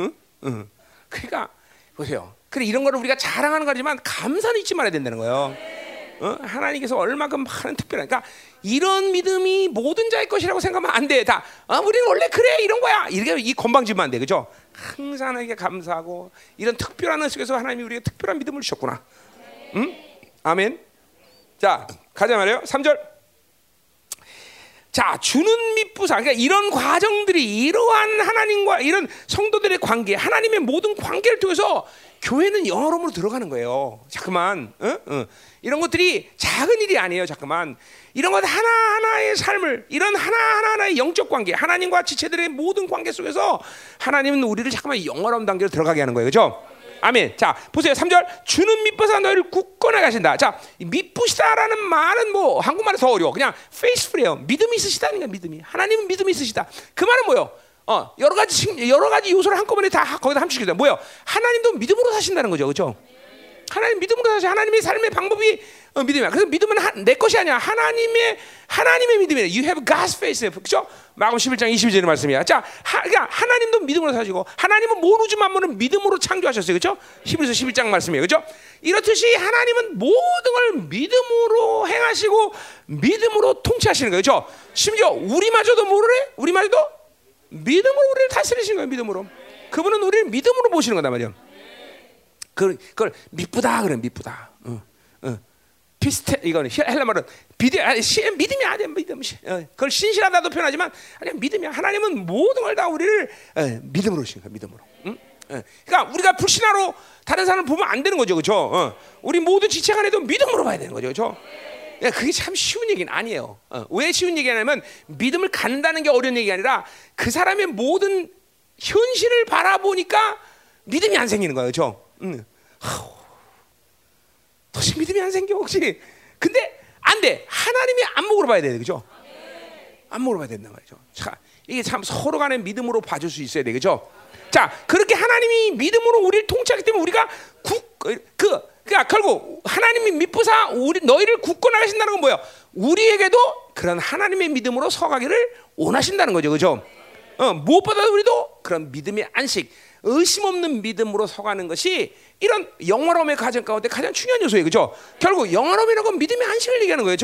응? 응. 그러니까 보세요. 그래 이런 거를 우리가 자랑하는 거지만 감사는 잊지 말아야 된다는 거예요. 어? 하나님께서 얼마큼 많은 특별한 그러니까 이런 믿음이 모든 자의 것이라고 생각하면 안 돼. 다 어, 우리는 원래 그래 이런 거야. 이렇게 이 건방지면 안 돼. 그죠? 항상 하나님께 감사하고 이런 특별한 은 속에서 하나님이 우리에게 특별한 믿음을 주셨구나. 응? 아멘. 자, 가자 말이요. 3절. 자, 주는 밑부사. 그러니까 이런 과정들이 이러한 하나님과 이런 성도들의 관계, 하나님의 모든 관계를 통해서 교회는 영어로으로 들어가는 거예요. 잠깐만, 어? 어. 이런 것들이 작은 일이 아니에요. 잠깐만, 이런 것 하나 하나의 삶을, 이런 하나 하나의 영적 관계, 하나님과 지체들의 모든 관계 속에서 하나님은 우리를 잠깐만 영어로운 단계로 들어가게 하는 거예요, 그렇죠? 아멘. 자, 보세요. 3절. 주는 밑부사 너희를 굳건하 가신다. 자, 밑부시다라는 말은 뭐 한국말은 더 어려워. 그냥 페이스풀이에요. 믿음이 있으시다니까 믿음이. 하나님은 믿음이 있으시다. 그 말은 뭐요? 어, 여러 가지 여러 가지 요소를 한꺼번에 다 거기다 함축시켜. 뭐요? 하나님도 믿음으로 사신다는 거죠. 그렇죠? 하나님 믿음으로 사시 하나님의 삶의 방법이 어, 믿음이야. 그래서 믿음은 하, 내 것이 아니야. 하나님의 하나님의 믿음이야. You have God's faith. 그렇죠? 마음 11장 22절의 말씀이야. 자, 하, 그러니까 하나님도 믿음으로 사시고 하나님은 모르지 만물은 믿음으로 창조하셨어요. 그렇죠? 11서 11장 말씀이에요. 그렇죠? 이렇듯이 하나님은 모든 걸 믿음으로 행하시고 믿음으로 통치하시는 거예요. 그렇죠? 심지어 우리마저도 모르래? 우리마저도 믿음으로 우리를 다스리신 거예요. 믿음으로. 그분은 우리를 믿음으로 보시는 거다 말이야. 그, 그걸 미쁘다 그래 미쁘다. 어, 어. 비슷해 이거는 헬라 말은 비대 아니 시, 믿음이 아니야 믿음 어, 그걸 신실하다도 표현하지만 아니 믿음이야 하나님은 모든 걸 다 우리를 어, 믿음으로 신 거야 믿음으로 응? 어, 그러니까 우리가 불신하로 다른 사람을 보면 안 되는 거죠 그렇죠 어, 우리 모두 지체 간에도 믿음으로 봐야 되는 거죠 그렇죠 야, 그게 참 쉬운 얘기는 아니에요 어, 왜 쉬운 얘기냐면 믿음을 갖는다는 게 어려운 얘기가 아니라 그 사람의 모든 현실을 바라보니까 믿음이 안 생기는 거예요 그렇죠 응. 도대체 믿음이 안 생겨 혹시? 근데 안 돼. 하나님이 안목으로 봐야 돼, 그죠? 안목으로 봐야 된단 말이죠. 자, 이게 참 서로 간에 믿음으로 봐줄 수 있어야 돼, 그죠? 자, 그렇게 하나님이 믿음으로 우리를 통치하기 때문에 우리가 국, 그, 그러니까 결국 하나님이 믿부사 우리 너희를 굳건하신다는 건 뭐야? 우리에게도 그런 하나님의 믿음으로 서가기를 원하신다는 거죠, 그죠? 어, 무엇보다 우리도 그런 믿음의 안식, 의심 없는 믿음으로 서가는 것이 이런 영화로움의 과정 가운데 가장 중요한 요소예요. 그죠? 결국 영화로움이라는 건 믿음의 한식을 얘기하는 거예요.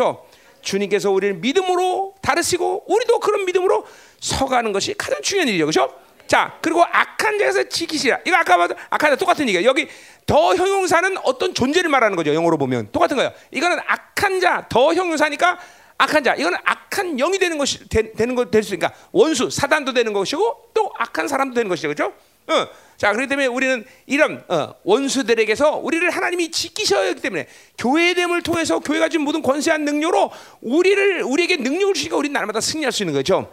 주님께서 우리를 믿음으로 다루시고 우리도 그런 믿음으로 서가는 것이 가장 중요한 일이죠. 그죠? 자, 그리고 악한 자에서 지키시라. 이거 아까 봐도 악한 자 똑같은 얘기야. 여기 더 형용사는 어떤 존재를 말하는 거죠. 영어로 보면 똑같은 거예요. 이거는 악한 자, 더 형용사니까 악한 자. 이거는 악한 영이 되는 것이 되, 되는 거될수 있으니까 원수, 사단도 되는 것이고 또 악한 사람도 되는 것이죠. 그렇죠? 어. 자, 그렇기 때문에 우리는 이런 어, 원수들에게서 우리를 하나님이 지키셔야 하기 때문에 교회됨을 통해서 교회가 준 모든 권세한 능력으로 우리를 우리에게 능력을 주시고 우리는 날마다 승리할 수 있는 거죠.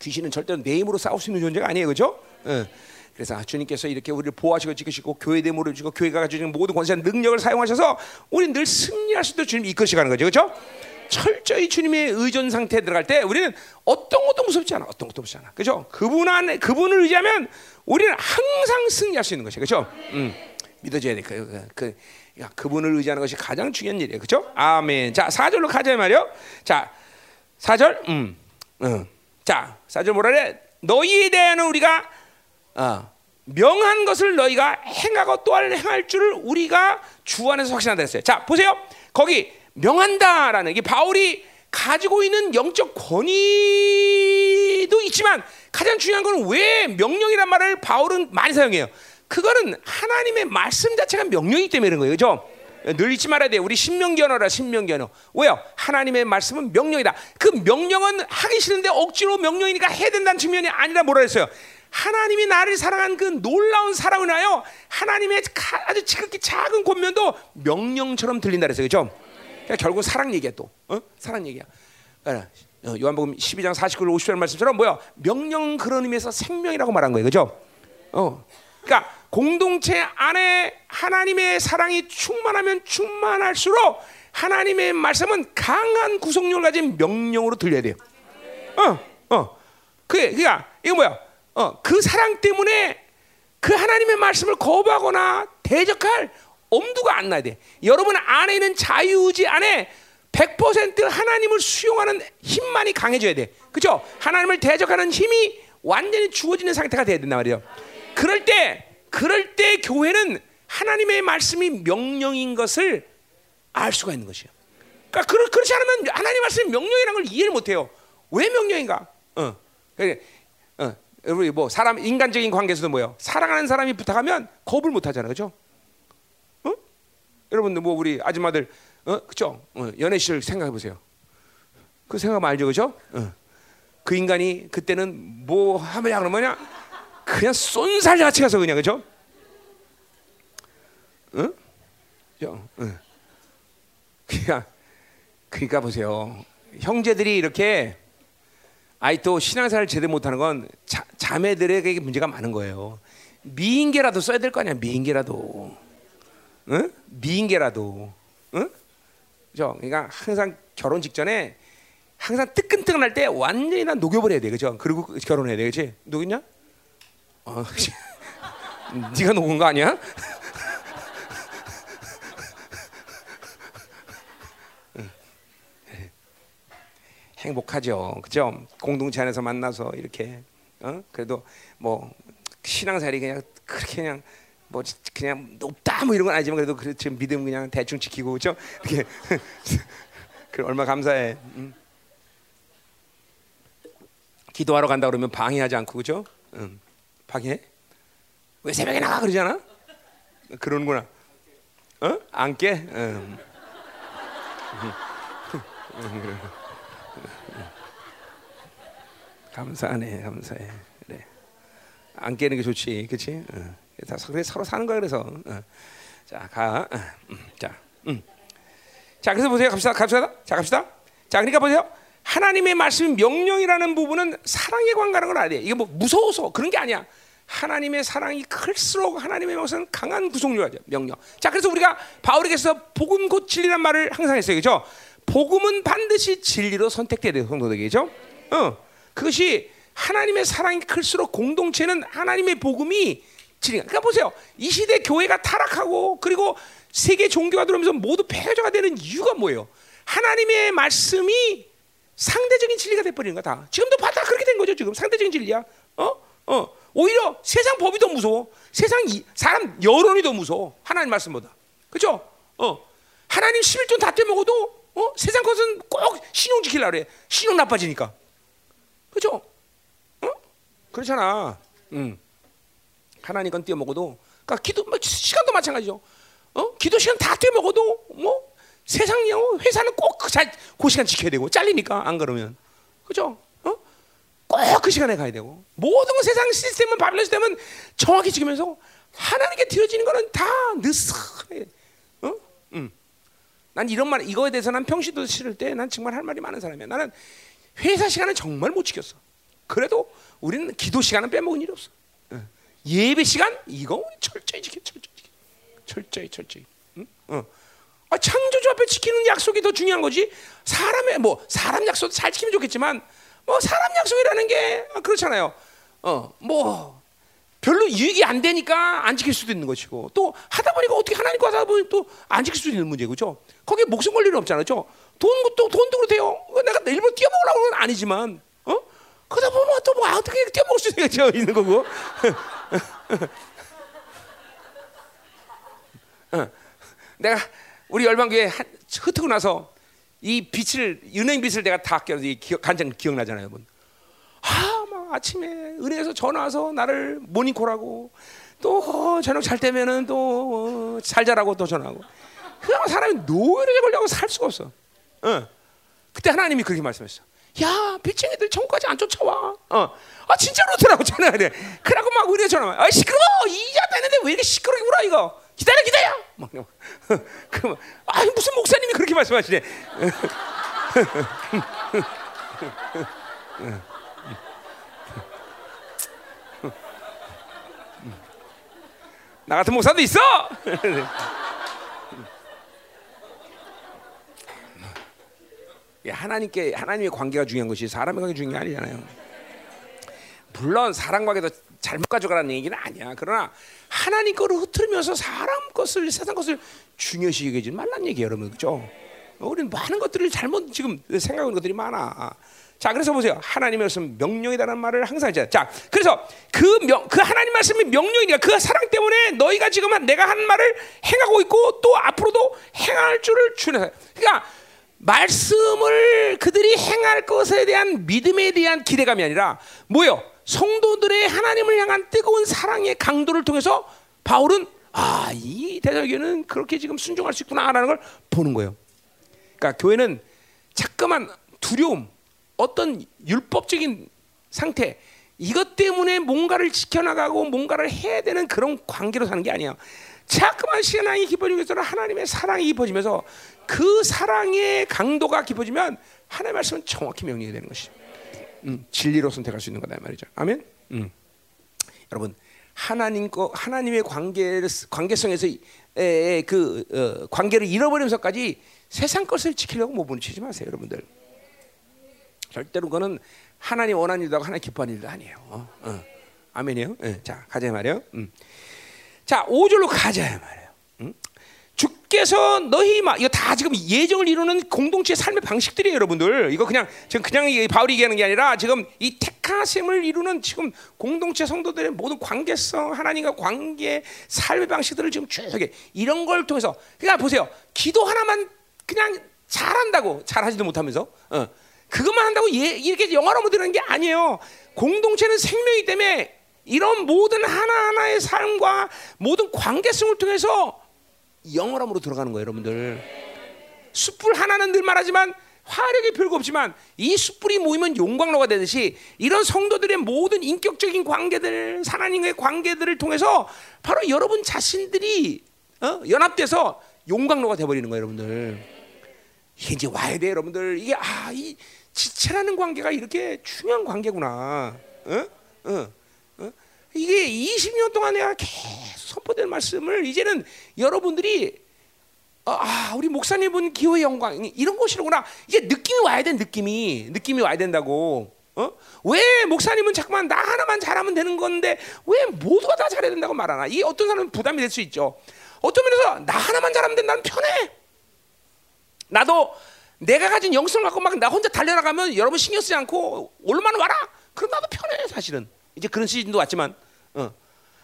귀신은 절대로 내 힘으로 싸울 수 있는 존재가 아니에요, 그렇죠? 어. 그래서 주님께서 이렇게 우리를 보호하시고 지키시고 교회됨으로 주고 교회가 가지고 모든 권세한 능력을 사용하셔서 우리는 늘 승리할 수 있도록 주님 이끌시가는 거죠, 그렇죠? 철저히 주님의 의존 상태에 들어갈 때 우리는 어떤 것도 무섭지 않아. 어떤 것도 무섭지 않아. 그죠? 그분 안에 그분을 의지하면 우리는 항상 승리할 수 있는 것이 그죠? 음, 믿어줘야 돼. 그, 그, 그 야, 그분을 의지하는 것이 가장 중요한 일이에요. 그죠? 아멘. 자, 4절로 가자 말이요. 자, 4절. 음. 음. 자, 4절 뭐라 그래? 너희에 대한 우리가 어, 명한 것을 너희가 행하고 또한 행할 줄을 우리가 주 안에서 확신한다 했어요. 자, 보세요. 거기 명한다라는 게 바울이 가지고 있는 영적 권위도 있지만 가장 중요한 건 왜 명령이란 말을 바울은 많이 사용해요. 그거는 하나님의 말씀 자체가 명령이기 때문에 그런 거예요. 그죠? 늘 잊지 말아야 돼. 우리 신명기 언어. 왜요? 하나님의 말씀은 명령이다. 그 명령은 하기 싫은데 억지로 명령이니까 해야 된다는 측면이 아니라 뭐라 했어요? 하나님이 나를 사랑한 그 놀라운 사랑을 하여 하나님의 아주 지극히 작은 권면도 명령처럼 들린다 그랬어요. 그죠? 그러니까 결국 사랑 얘기야 또. 어? 사랑 얘기야. 어, 요한복음 12장 49절 50절 말씀처럼 뭐야? 명령 그런 의미에서 생명이라고 말한 거예요. 그죠? 어. 그러니까 공동체 안에 하나님의 사랑이 충만하면 충만할수록 하나님의 말씀은 강한 구속력을 가진 명령으로 들려야 돼요. 어, 어. 그게 그러니까 이거 뭐야? 어, 그 사랑 때문에 그 하나님의 말씀을 거부하거나 대적할 엄두가 안 나야 돼. 여러분 안에 있는 자유의지 안에 100% 하나님을 수용하는 힘만이 강해져야 돼. 그죠? 하나님을 대적하는 힘이 완전히 주어지는 상태가 돼야 된단 말이에요. 그럴 때, 그럴 때 교회는 하나님의 말씀이 명령인 것을 알 수가 있는 것이에요. 그러니까 그렇, 그렇지 않으면 하나님 말씀이 명령이라는 걸 이해를 못 해요. 왜 명령인가? 어. 어. 우리 뭐 사람 인간적인 관계에서도 뭐요? 사랑하는 사람이 부탁하면 거부를 못 하잖아요. 그죠? 여러분들 뭐 우리 아줌마들 어 그죠? 어, 연애 시절 생각해 보세요. 그 생각 알죠, 그죠? 어. 그 인간이 그때는 뭐 하면 그러면야 그냥 쏜살 자체 가서 그냥 그죠? 응? 어? 응. 그러니까 그러니까 보세요. 형제들이 이렇게 아이 또 신앙생활 제대로 못하는 건 자, 자매들에게 문제가 많은 거예요. 미인계라도 써야 될 거 아니야, 미인계라도. 응? 미인계라도, 응? 그죠? 그러니까 항상 결혼 직전에 항상 뜨끈뜨끈할 때 완전히 난 녹여버려야 돼, 그죠? 그리고 결혼해야 돼, 그렇지? 녹였냐? 어, [laughs] 네가 녹은 거 아니야? 행복하죠, 그죠? 공동체 안에서 만나서 이렇게, 어? 그래도 뭐 신앙생활이 그냥 그렇게 그냥 뭐 그냥 높다 뭐 이런 건 아니지만 그래도 그 지금 믿음 그냥 대충 지키고 그죠? 이렇게 [laughs] 그 얼마 감사해. 음. 기도하러 간다 그러면 방해하지 않고 그죠? 음. 방해? 왜 새벽에 나가 그러잖아? 그러는구나. 어? 안 깨? 음. [laughs] 감사하네, 감사해. 그래. 안 깨는 게 좋지, 그렇지? 어. 다 서로 사는 거야 그래서. 어. 자, 가. 어. 음, 자, 음. 자, 그래서 보세요. 갑시다. 갑시다. 자, 갑시다. 자, 그러니까 보세요. 하나님의 말씀 명령이라는 부분은 사랑에 관계하는 건 아니에요. 이게 뭐 무서워서 그런 게 아니야. 하나님의 사랑이 클수록 하나님의 말씀은 강한 구속력이죠. 명령. 자, 그래서 우리가 바울에게서 복음 곧 진리란 말을 항상 했어요. 그죠? 복음은 반드시 진리로 선택돼야 돼요. 성도들에게죠. 어. 그것이 하나님의 사랑이 클수록 공동체는 하나님의 복음이 진리가. 그러니까 보세요. 이 시대 교회가 타락하고 그리고 세계 종교가 들어오면서 모두 폐교자가 되는 이유가 뭐예요? 하나님의 말씀이 상대적인 진리가 돼버리는 거다. 지금도 바다 그렇게 된 거죠. 지금 상대적인 진리야. 어? 어. 오히려 세상 법이 더 무서워. 세상 이, 사람 여론이 더 무서워. 하나님 말씀보다. 그죠? 어. 하나님 11조 다 떼먹어도 어? 세상 것은 꼭 신용 지키려 그래. 신용 나빠지니까. 그죠? 그렇잖아. 음. 하나님 건 떼어먹어도, 그러니까 기도 뭐 시간도 마찬가지죠. 어? 기도 시간 다 떼어먹어도 뭐 세상이요 회사는 꼭그그 그 시간 지켜야 되고 잘리니까 안 그러면 그죠? 어? 꼭 그 시간에 가야 되고 모든 세상 시스템은 바빌론 시스템은 정확히 지키면서 하나님께 드려지는 거는 다 느슨해. 어? 음. 난 이런 말 이거에 대해서 난 평시도 싫을 때 난 정말 할 말이 많은 사람이야. 나는 회사 시간은 정말 못 지켰어. 그래도 우리는 기도 시간은 빼먹은 일이 없어. 어. 예배 시간 이거 철저히 지켜, 철저히 지켜. 철저히 철저히. 응? 어. 아, 창조주 앞에 지키는 약속이 더 중요한 거지. 사람의 뭐 사람 약속 잘 지키면 좋겠지만 뭐 사람 약속이라는 게 그렇잖아요. 어, 뭐 별로 유익이 안 되니까 안 지킬 수도 있는 것이고 또 하다 보니까 어떻게 하나님과 하다 보니 또 안 지킬 수도 있는 문제고 죠 거기에 목숨 걸 일은 없잖아요. 돈, 도 돈도 그렇대요. 내가 일부러 뛰어먹으려고 는 아니지만, 어? 그러다 보면 또 뭐 어떻게 뛰어먹을 수 있는 거고. [laughs] 어. 내가 우리 열방교회 흩트고 나서 이 빛을 은행 빛을 내가 다 아껴서 기억, 간장 기억나잖아요, 여러분. 아, 막 아침에 은행에서 전화 와서 나를 모닝콜하고 또 저녁 잘 때면은 또잘 어, 자라고 또 전화하고. 그냥 사람이 노예를 걸려고 살 수가 없어. 어. 그때 하나님이 그렇게 말씀하셨어. 야, 빚쟁이들 천국까지 안 쫓아와. 어. 아, 진짜로 그렇더라고, 전화를. 그러고 막 우리가 전화 와. 아, 시끄러워! 이자 뺐는데 왜 이렇게 시끄럽게 울어, 이거? 기다려, 기다려! 막, [laughs] 그, 아, 무슨 목사님이 그렇게 말씀하시네. [laughs] 나 같은 목사도 있어! [laughs] 하나님께 하나님의 관계가 중요한 것이 사람의 관계 중요한 게 아니잖아요. 물론 사람 관계도 잘못 가져가라는 얘기는 아니야. 그러나 하나님 거를 흐트리면서 사람 것을 세상 것을 중요시 여기지 말란 얘기예요, 여러분. 그죠? 우리는 많은 것들을 잘못 지금 생각하는 것들이 많아. 자, 그래서 보세요. 하나님의 말씀 명령이라는 말을 항상 하잖아요. 자, 그래서 그 명, 그 하나님 말씀이 명령이니까 그 사랑 때문에 너희가 지금 내가 한 말을 행하고 있고 또 앞으로도 행할 줄을 주는. 그러니까 말씀을 그들이 행할 것에 대한 믿음에 대한 기대감이 아니라 뭐요? 성도들의 하나님을 향한 뜨거운 사랑의 강도를 통해서 바울은 아, 이 대설교는 그렇게 지금 순종할 수 있구나라는 걸 보는 거예요. 그러니까 교회는 자꾸만 두려움, 어떤 율법적인 상태, 이것 때문에 뭔가를 지켜나가고 뭔가를 해야 되는 그런 관계로 사는 게 아니에요. 자꾸만 신앙이 깊어지면서 하나님의 사랑이 깊어지면서 그 사랑의 강도가 깊어지면 하나님의 말씀은 정확히 명령이 되는 것이죠. 음, 진리로 선택할 수 있는 거다 말이죠. 아멘. 음. 여러분 하나님 거 하나님의 관계 관계성에서 에, 에, 그 어, 관계를 잃어버리면서까지 세상 것을 지키려고 못 부딪히지 마세요, 여러분들. 절대로 그거는 하나님 원하는 일도 하나님 기뻐하는 일도 아니에요. 어? 어. 아멘이요. 네, 자 가자 말이요. 음. 자, 5절로 가자 말이에요. 응? 주께서 너희 마 이거 다 지금 예정을 이루는 공동체 삶의 방식들이에요, 여러분들. 이거 그냥 지금 그냥 바울이 얘기하는 게 아니라 지금 이 택하심을 이루는 지금 공동체 성도들의 모든 관계성, 하나님과 관계, 삶의 방식들을 지금 쭉 이런 걸 통해서 그러니까 보세요. 기도 하나만 그냥 잘한다고 잘하지도 못하면서 어. 그것만 한다고 예, 이렇게 영화로 못되는 게 아니에요. 공동체는 생명이기 때문에 이런 모든 하나하나의 삶과 모든 관계성을 통해서 영원함으로 들어가는 거예요, 여러분들. 숯불 하나는 늘 말하지만 화력이 별거 없지만 이 숯불이 모이면 용광로가 되듯이 이런 성도들의 모든 인격적인 관계들, 하나님의 관계들을 통해서 바로 여러분 자신들이 어? 연합돼서 용광로가 돼버리는 거예요, 여러분들. 이게 이제 와야 돼, 여러분들. 이게 아, 이 지체라는 관계가 이렇게 중요한 관계구나. 어? 어. 이게 20년 동안 내가 계속 선포될 말씀을 이제는 여러분들이 어, 아 우리 목사님은 기호의 영광 이런 것이로구나. 이게 느낌이 와야 돼 느낌이. 느낌이 와야 된다고. 어? 왜 목사님은 자꾸만 나 하나만 잘하면 되는 건데 왜 모두가 다 잘해야 된다고 말하나? 이게 어떤 사람은 부담이 될 수 있죠. 어떤 면에서 나 하나만 잘하면 된다는 편해. 나도 내가 가진 영성을 갖고 막 나 혼자 달려나가면 여러분 신경 쓰지 않고 얼마나 와라. 그럼 나도 편해 사실은 이제 그런 시즌도 왔지만 어.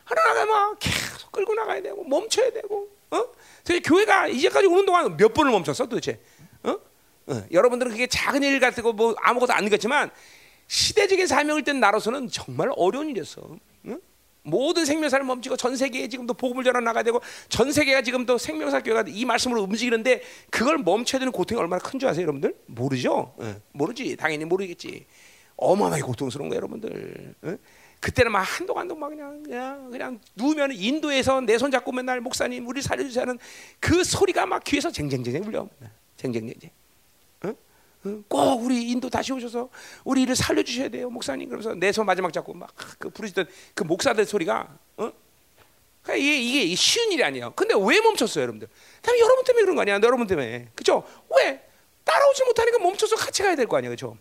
하나가 막 계속 끌고 나가야 되고 멈춰야 되고 어? 그래서 교회가 이제까지 오는 동안 몇 번을 멈췄어 도대체 어? 어. 여러분들은 그게 작은 일 같고 뭐 아무것도 안 느꼈지만 시대적인 사명을 땐 나로서는 정말 어려운 일이었어. 응? 모든 생명사를 멈추고 전 세계에 지금도 복음을 전하 나가야 되고 전 세계가 지금도 생명사 교회가 이 말씀으로 움직이는데 그걸 멈춰야 되는 고통이 얼마나 큰 줄 아세요, 여러분들? 모르죠? 응. 모르지. 당연히 모르겠지. 어마어마하게 고통스러운 거예요, 여러분들. 응? 그때는 막 한동 한동 막 그냥 그냥 그냥 누우면 인도에서 내 손 잡고 맨날 목사님 우리 살려주세요는 그 소리가 막 귀에서 쟁쟁쟁쟁 울려. 쟁쟁쟁쟁. 꼭 우리 인도 다시 오셔서 우리를 살려주셔야 돼요, 목사님. 그러면서 내 손 마지막 잡고 막 그 부르시던 그 목사들 소리가, 어? 그러니까 이게, 이게 쉬운 일이 아니에요. 근데 왜 멈췄어요, 여러분들? 다 여러분 때문에 그런 거 아니야, 여러분 때문에, 그죠? 왜 따라오지 못하니까 멈춰서 같이 가야 될 거 아니야, 그죠?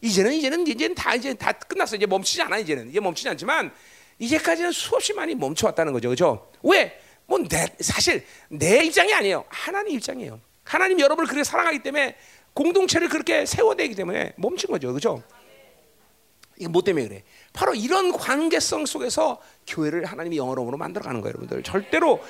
이제는 이제는 이제는 다 이제 다 끝났어. 이제 멈추지 않아 이제는 이제 멈추지 않지만 이제까지는 수없이 많이 멈춰왔다는 거죠, 그죠? 왜? 뭐 내 사실 내 입장이 아니에요. 하나님 입장이에요. 하나님 여러분을 그렇게 사랑하기 때문에 공동체를 그렇게 세워내기 때문에 멈춘 거죠. 그죠? 이게 뭐 때문에 그래? 바로 이런 관계성 속에서 교회를 하나님이 영어로으로 만들어 가는 거예요, 여러분들. 절대로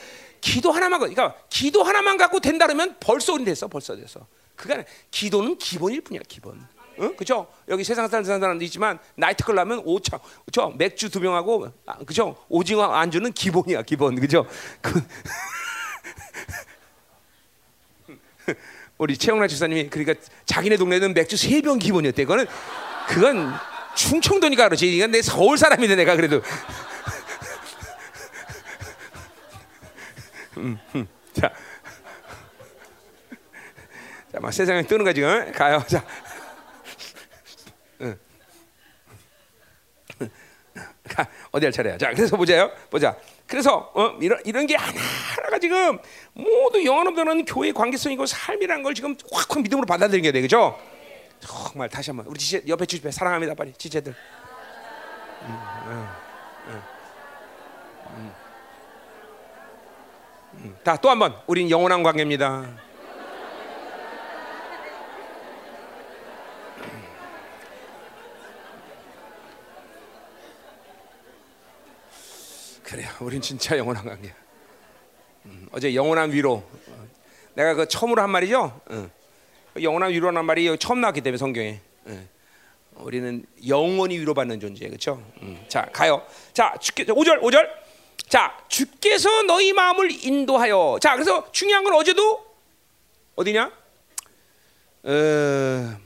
기도 하나만, 그러니까 기도 하나만 갖고 된다 그러면 벌써 우린 됐어, 벌써 됐어. 그가 기도는 기본일 뿐이야, 기본. 응? 그죠? 여기 세상 사는 사람도 있지만 나이트클 하면 오차, 그죠? 맥주 두 병하고, 아, 그죠? 오징어 안주는 기본이야, 기본, 그죠? 그 [laughs] 우리 최영란 집사님이 그러니까 자기네 동네는 맥주 세 병 기본이었대. 그거는 그건 충청도니까 그렇지. 이건 내 서울 사람인데 내가 그래도. [laughs] 음, 음. 자, 자, 막 세상에 뜨는 거 지금 가요. 자, 응. 가 어디 할 차례야. 자, 그래서 보자요. 보자. 그래서 어, 이런 이런 게 하나 하나가 지금 모두 영원없는 교회 관계성이고 삶이란 걸 지금 확확 믿음으로 받아들이게 돼, 그죠? 정말 다시 한번 우리 지체 옆에 주집에 사랑합니다, 빨리 지체들. 음, 음, 음, 음. 자또 한번 우린 영원한 관계입니다. 그래요. 우린 진짜 영원한 관계야. 음, 어제 영원한 위로. 내가 그 처음으로 한 말이죠. 응. 영원한 위로라는 말이 처음 나왔기 때문에 성경에. 응. 우리는 영원히 위로받는 존재예요. 그렇죠? 응. 자, 가요. 자, 주께 5절 5절. 자, 주께서 너희 마음을 인도하여. 자, 그래서 중요한 건 어제도 어디냐? 어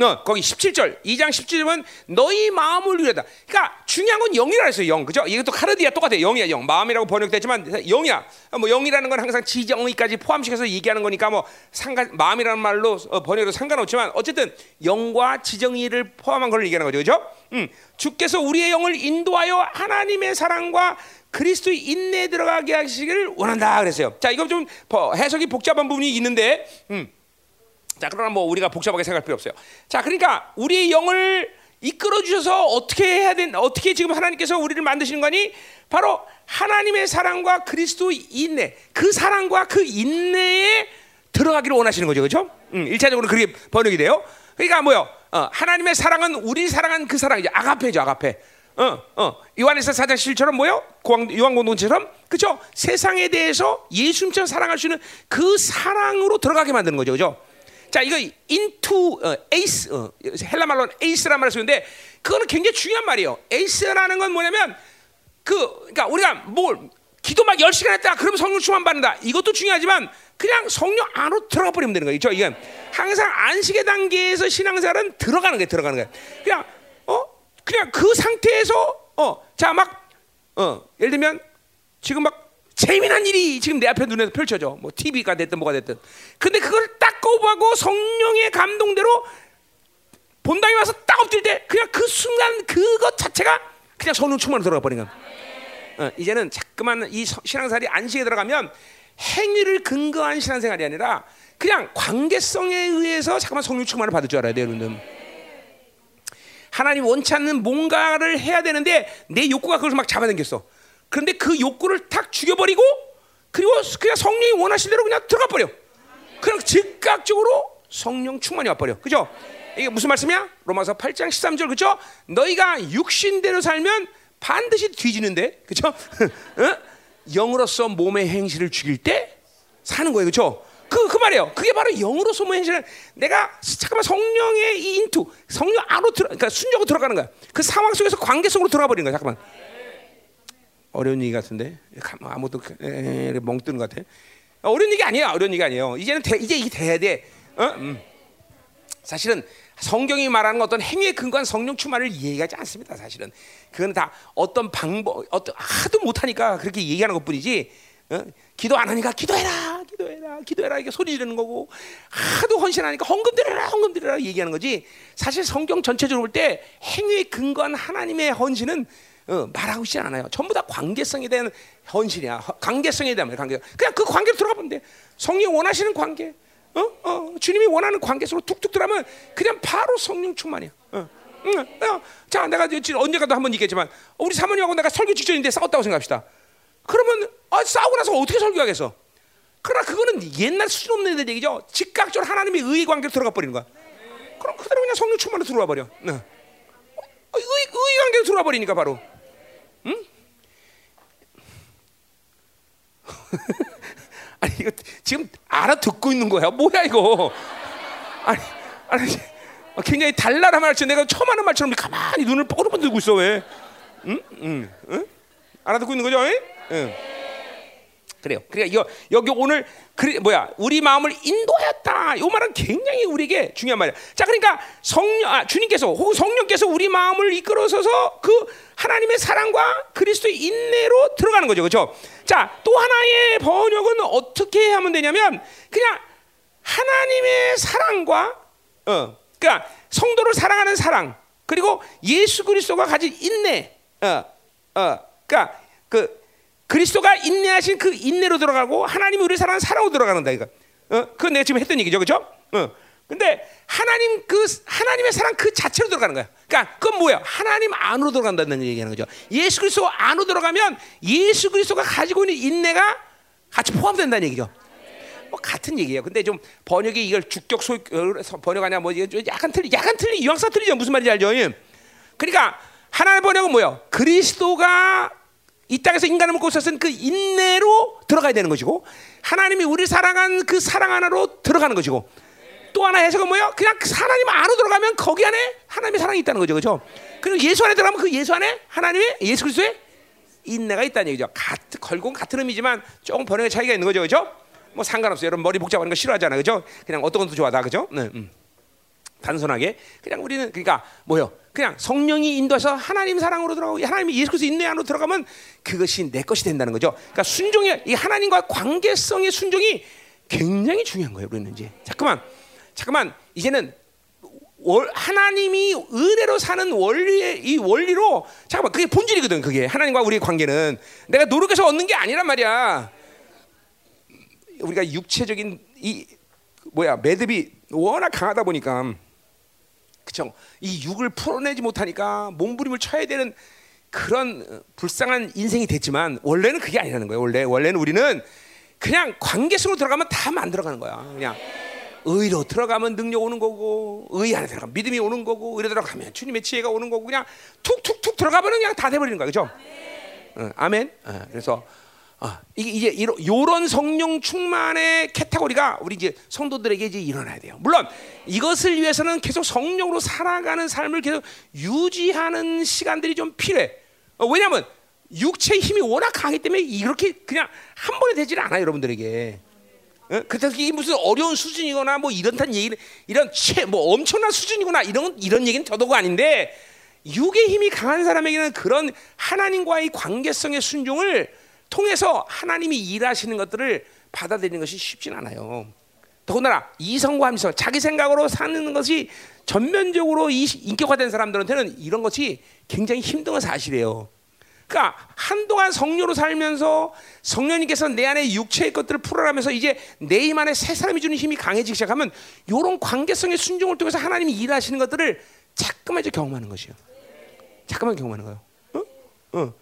어, 거기 17절, 2장 17절은 너희 마음을 위하다. 그러니까 중요한 건 영이라 했어요. 영. 그죠? 이것도 카르디아 똑같아요. 영이야, 영. 마음이라고 번역됐지만 영이야. 뭐 영이라는 건 항상 지정의까지 포함시켜서 얘기하는 거니까 뭐 상관 마음이라는 말로 어, 번역도 상관없지만 어쨌든 영과 지정의를 포함한 걸 얘기하는 거죠. 그죠? 음. 주께서 우리의 영을 인도하여 하나님의 사랑과 그리스도의 인내에 들어가게 하시기를 원한다 그랬어요. 자, 이거 좀 해석이 복잡한 부분이 있는데 음. 자, 그러나 뭐 우리가 복잡하게 생각할 필요 없어요. 자, 그러니까 우리의 영을 이끌어 주셔서 어떻게 해야 된 어떻게 지금 하나님께서 우리를 만드시는 거니? 바로 하나님의 사랑과 그리스도 인내. 그 사랑과 그 인내에 들어가기를 원하시는 거죠. 그렇죠? 음, 일차적으로 그렇게 번역이 돼요. 그러니까 뭐요? 어, 하나님의 사랑은 우리 사랑한 그 사랑이죠. 아가페죠, 아가페. 어, 어. 요한에서 사장 실처럼 뭐요? 요한 공동체처럼 그죠? 세상에 대해서 예수님처럼 사랑할 수 있는 그 사랑으로 들어가게 만드는 거죠, 그죠? 자, 이거 into 어, ace 어, 헬라 말로는 ace란 말을 쓰는데 그거는 굉장히 중요한 말이에요. ace라는 건 뭐냐면 그 그러니까 우리가 뭘 기도 막 10시간 했다. 그러면 성령 충만 받는다. 이것도 중요하지만 그냥 성령 안으로 들어가 버리면 되는 거예요. 저 이건 항상 안식의 단계에서 신앙생활은 들어가는 게 들어가는 거예요. 그냥 어 그냥 그 상태에서 어 자 막 어 예를 들면 지금 막 재미난 일이 지금 내 앞에 눈에서 펼쳐져. 뭐 TV가 됐든 뭐가 됐든. 근데 그걸 딱 거부하고 성령의 감동대로 본당에 와서 딱 엎드릴 때 그냥 그 순간 그것 자체가 그냥 성령 충만으로 들어가 버린 거야. 어, 이제는 자꾸만 이 신앙생활이 안식에 들어가면 행위를 근거한 신앙생활이 아니라 그냥 관계성에 의해서 잠깐만 성령 충만을 받을 줄 알아야 돼요, 여러분. 하나님 원치 않는 뭔가를 해야 되는데 내 욕구가 그걸 막 잡아당겼어. 그런데 그 욕구를 탁 죽여버리고 그리고 그냥 성령이 원하신 대로 그냥 들어가 버려. 그냥 즉각적으로 성령 충만이 와버려. 그죠? 이게 무슨 말씀이야? 로마서 8장 13절 그죠? 너희가 육신대로 살면 반드시 뒤지는데 그죠? [laughs] 어? 영으로서 몸의 행실을 죽일 때 사는 거예요. 그죠? 그, 그 말이에요. 그게 바로 영으로 소모 행실은 내가 잠깐만 성령의 이 인투, 성령 안으로 들어, 그러니까 순적으로 들어가는 거야. 그 상황 속에서 관계 속으로 들어가 버리는 거야. 잠깐만. 어려운 얘기 같은데 아무도 에, 멍 뜨는 것 같아. 어려운 얘기 아니에요. 어려운 얘기 아니에요. 이제는 대, 이제 이게 돼야 돼. 어? 음. 사실은 성경이 말하는 어떤 행위의 근거한 성령 충만을 이해하지 않습니다. 사실은 그건 다 어떤 방법, 어떤 하도 못하니까 그렇게 얘기하는 것뿐이지. 어? 기도 안 하니까 기도해라, 기도해라, 기도해라 이게 소리 지르는 거고 하도 헌신하니까 헌금 드려라, 헌금 드려라 얘기하는 거지. 사실 성경 전체적으로 볼 때 행위에 근거한 하나님의 헌신은 어, 말하고 있지 않아요. 전부 다 관계성에 대한 헌신이야. 관계성에 대한 관계. 그냥 그 관계로 들어가 보면 돼. 성령 원하시는 관계. 어? 어, 주님이 원하는 관계 속으로 툭툭 들어가면 그냥 바로 성령 충만이야. 어. 응, 어. 자, 내가 언제가도 한번 얘기했지만 우리 사모님하고 내가 설교 직전인데 싸웠다고 생각합시다. 그러면 아, 싸우고 나서 어떻게 설교하겠어? 그러나 그거는 옛날 수준 없는 애들 얘기죠. 즉각적으로 하나님의 의의 관계로 들어가 버리는 거야. 그럼 그대로 그냥 성령 충만으로 들어와 버려. 네. 의, 의 관계로 들어와 버리니까 바로. 응? [laughs] 아니 이거 지금 알아듣고 있는 거야? 뭐야 이거? 아니, 아니 굉장히 달랄한 말처럼 내가 처음 하는 말처럼 가만히 눈을 뻐그러 들고 있어 왜? 응? 응? 응? 알아듣고 있는 거죠? 응. 그래요. 그러니까 이거 여기 오늘 그리, 뭐야 우리 마음을 인도했다. 이 말은 굉장히 우리에게 중요한 말이야. 자, 그러니까 성령, 아, 주님께서 혹은 성령께서 우리 마음을 이끌어서서 그 하나님의 사랑과 그리스도의 인내로 들어가는 거죠, 그렇죠? 자, 또 하나의 번역은 어떻게 하면 되냐면 그냥 하나님의 사랑과 어, 그러니까 성도를 사랑하는 사랑 그리고 예수 그리스도가 가진 인내, 어, 어, 그러니까 그 그리스도가 인내하신 그 인내로 들어가고 하나님이 우리 사랑하는 사랑으로 들어가는다 이거. 어, 그건 내가 지금 했던 얘기죠, 그렇죠? 어. 근데 하나님 그 하나님의 사랑 그 자체로 들어가는 거야. 그러니까 그건 뭐야? 하나님 안으로 들어간다는 얘기하는 거죠. 예수 그리스도 안으로 들어가면 예수 그리스도가 가지고 있는 인내가 같이 포함된다는 얘기죠. 뭐 같은 얘기예요. 근데 좀 번역이 이걸 주격 소 번역 아니야 뭐 약간 틀리 약간 틀리 뉘앙스가 틀리죠. 무슨 말인지 알죠? 그러니까 하나님 번역은 뭐예요? 그리스도가 이 땅에서 인간을 먹고 있었은 그 인내로 들어가야 되는 것이고 하나님이 우리 사랑한 그 사랑 하나로 들어가는 것이고 또 하나 해석은 뭐예요? 그냥 그 하나님 안으로 들어가면 거기 안에 하나님의 사랑이 있다는 거죠, 그렇죠? 그리고 예수 안에 들어가면 그 예수 안에 하나님의 예수 그리스도의 인내가 있다는 얘기죠. 같, 걸고 같은 의미지만 조금 번역의 차이가 있는 거죠, 그렇죠? 뭐 상관없어요. 여러분 머리 복잡한 거 싫어하잖아, 그렇죠? 그냥 어떤 것도 좋아다, 그렇죠? 네, 음. 단순하게 그냥 우리는 그러니까 뭐요? 그냥 성령이 인도해서 하나님 사랑으로 들어가고 하나님이 예수 그리스도 인내 안으로 들어가면 그것이 내 것이 된다는 거죠. 그러니까 순종이 이 하나님과 관계성의 순종이 굉장히 중요한 거예요. 우리는 이제 잠깐만 잠깐만 이제는 월, 하나님이 은혜로 사는 원리의 이 원리로 잠깐만 그게 본질이거든. 그게 하나님과 우리의 관계는 내가 노력해서 얻는 게 아니란 말이야. 우리가 육체적인 이 뭐야 매듭이 워낙 강하다 보니까 그쵸? 이 육을 풀어내지 못하니까 몸부림을 쳐야 되는 그런 불쌍한 인생이 됐지만 원래는 그게 아니라는 거예요. 원래 원래는 우리는 그냥 관계 속으로 들어가면 다 만들어가는 거야. 그냥 의로 들어가면 능력 오는 거고 의 안에 들어가면 믿음이 오는 거고 의로 들어가면 주님의 지혜가 오는 거고 그냥 툭툭툭 들어가면 그냥 다 돼버리는 거야. 그죠? 어, 아멘. 어, 그래서 아, 이게 이제 이런 요런 성령 충만의 캐테고리가 우리 이제 성도들에게 이제 일어나야 돼요. 물론 이것을 위해서는 계속 성령으로 살아가는 삶을 계속 유지하는 시간들이 좀 필요해. 어, 왜냐하면 육체의 힘이 워낙 강하기 때문에 이렇게 그냥 한 번에 되질 않아 여러분들에게. 어? 그래서 이게 무슨 어려운 수준이거나 뭐 이런다는 얘기는 이런 최 뭐 엄청난 수준이구나 이런 이런 얘기는 더더욱 아닌데 육의 힘이 강한 사람에게는 그런 하나님과의 관계성의 순종을 통해서 하나님이 일하시는 것들을 받아들이는 것이 쉽진 않아요. 더군다나 이성과 함성, 자기 생각으로 사는 것이 전면적으로 인격화된 사람들한테는 이런 것이 굉장히 힘든 사실이에요. 그러니까 한동안 성녀로 살면서 성령님께서 내 안에 육체의 것들을 풀어가면서 이제 내 힘 안에 새 사람이 주는 힘이 강해지기 시작하면 이런 관계성의 순종을 통해서 하나님이 일하시는 것들을 자꾸만 이제 경험하는 것이요. 자꾸만 경험하는 거예요. 어? 어.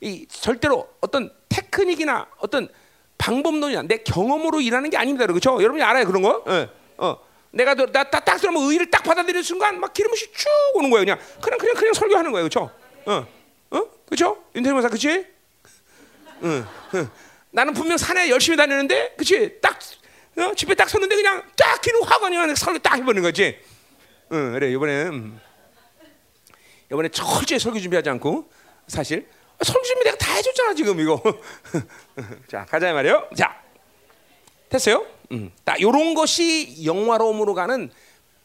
이 절대로 어떤 테크닉이나 어떤 방법론이나 내 경험으로 일하는 게 아닙니다. 그렇죠? 여러분이 알아요 그런 거? 예. 어. 내가 나딱 딱 들으면 의를 딱 받아들이는 순간 막 기름이 쭉 오는 거예요. 그냥 그냥 그냥 그냥 설교하는 거예요. 그렇죠? 어. 어? 그렇죠? 목사 그렇지? 응. 응. 나는 분명 산에 열심히 다니는데 그렇지? 딱 어? 집에 딱 섰는데 그냥 딱 기는 화관이 설교 딱 해버리는 거지. 응, 그래 이번에 음. 이번에 철저히 설교 준비하지 않고 사실 준비 내가 다 해줬잖아 지금 이거. [laughs] 자 가자 말이요. 자 됐어요. 음. 딱 이런 것이 영화로움으로 가는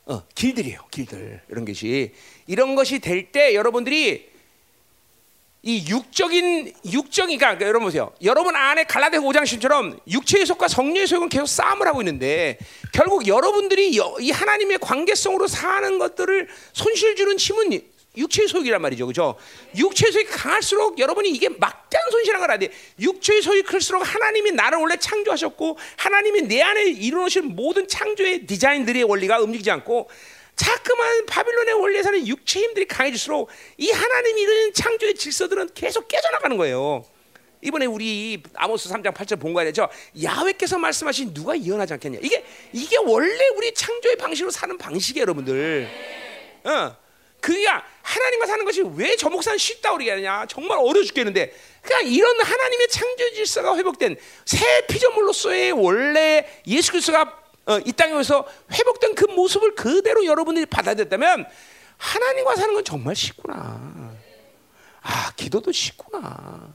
어, 길들이에요. 길들 이런 것이 이런 것이 될 때 여러분들이 이 육적인 육적이니까 그러니까 여러분 보세요. 여러분 안에 갈라데 5장 10처럼 육체의 속과 성령의 속은 계속 싸움을 하고 있는데 결국 여러분들이 이 하나님의 관계성으로 사는 것들을 손실 주는 힘은 육체의 소욕이란 말이죠. 그죠? 육체의 소욕이 강할수록 여러분이 이게 막대한 손실한 걸 알아야 돼. 육체의 소욕이 클수록 하나님이 나를 원래 창조하셨고 하나님이 내 안에 이루어진 모든 창조의 디자인들의 원리가 움직이지 않고 자꾸만 바빌론의 원리에서는 육체 힘들이 강해질수록 이 하나님이 이루는 창조의 질서들은 계속 깨져나가는 거예요. 이번에 우리 아모스 3장 8절 본 거야 되죠. 야훼께서 말씀하신 누가 이혼하지 않겠냐. 이게 이게 원래 우리 창조의 방식으로 사는 방식이에요, 여러분들. 어. 그가 하나님과 사는 것이 왜 저 목사는 쉽다 그러게 하냐 정말 어려 죽겠는데 그냥 이런 하나님의 창조 질서가 회복된 새 피조물로서의 원래 예수 그리스도가 어, 이 땅에서 회복된 그 모습을 그대로 여러분들이 받아들였다면 하나님과 사는 건 정말 쉽구나. 아 기도도 쉽구나.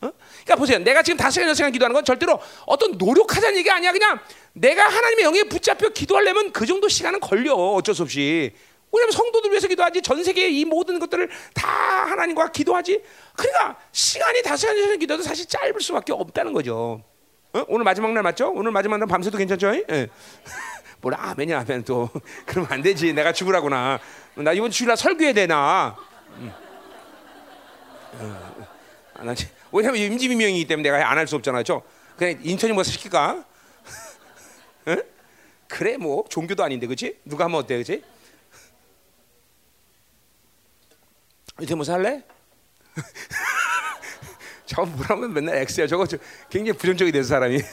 어? 그러니까 보세요. 내가 지금 다섯 시간, 여섯 시간 기도하는 건 절대로 어떤 노력하자는 얘기 아니야. 그냥 내가 하나님의 영에 붙잡혀 기도하려면 그 정도 시간은 걸려. 어쩔 수 없이. 왜냐면 성도들 위해서 기도하지 전 세계의 이 모든 것들을 다 하나님과 기도하지. 그러니까 시간이 다섯 시간 전에 기도도 사실 짧을 수밖에 없다는 거죠. 어? 오늘 마지막 날 맞죠? 오늘 마지막 날 밤새도 괜찮죠? 예. [laughs] 뭐라 아멘이야 아멘 또 [laughs] 그러면 안 되지. 내가 죽으라구나. 나 이번 주일날 설교해야 되나? 음. 어. 아, 왜냐면 임지비명이기 때문에 내가 안 할 수 없잖아요. 저 그냥 인턴이 뭐 시킬까? [laughs] 어? 그래 뭐 종교도 아닌데 그렇지? 누가 하면 어때 그렇 뭐 살래? [laughs] 저거 뭐라면 맨날 X야. 저거 굉장히 부정적이 돼서 사람이. [laughs]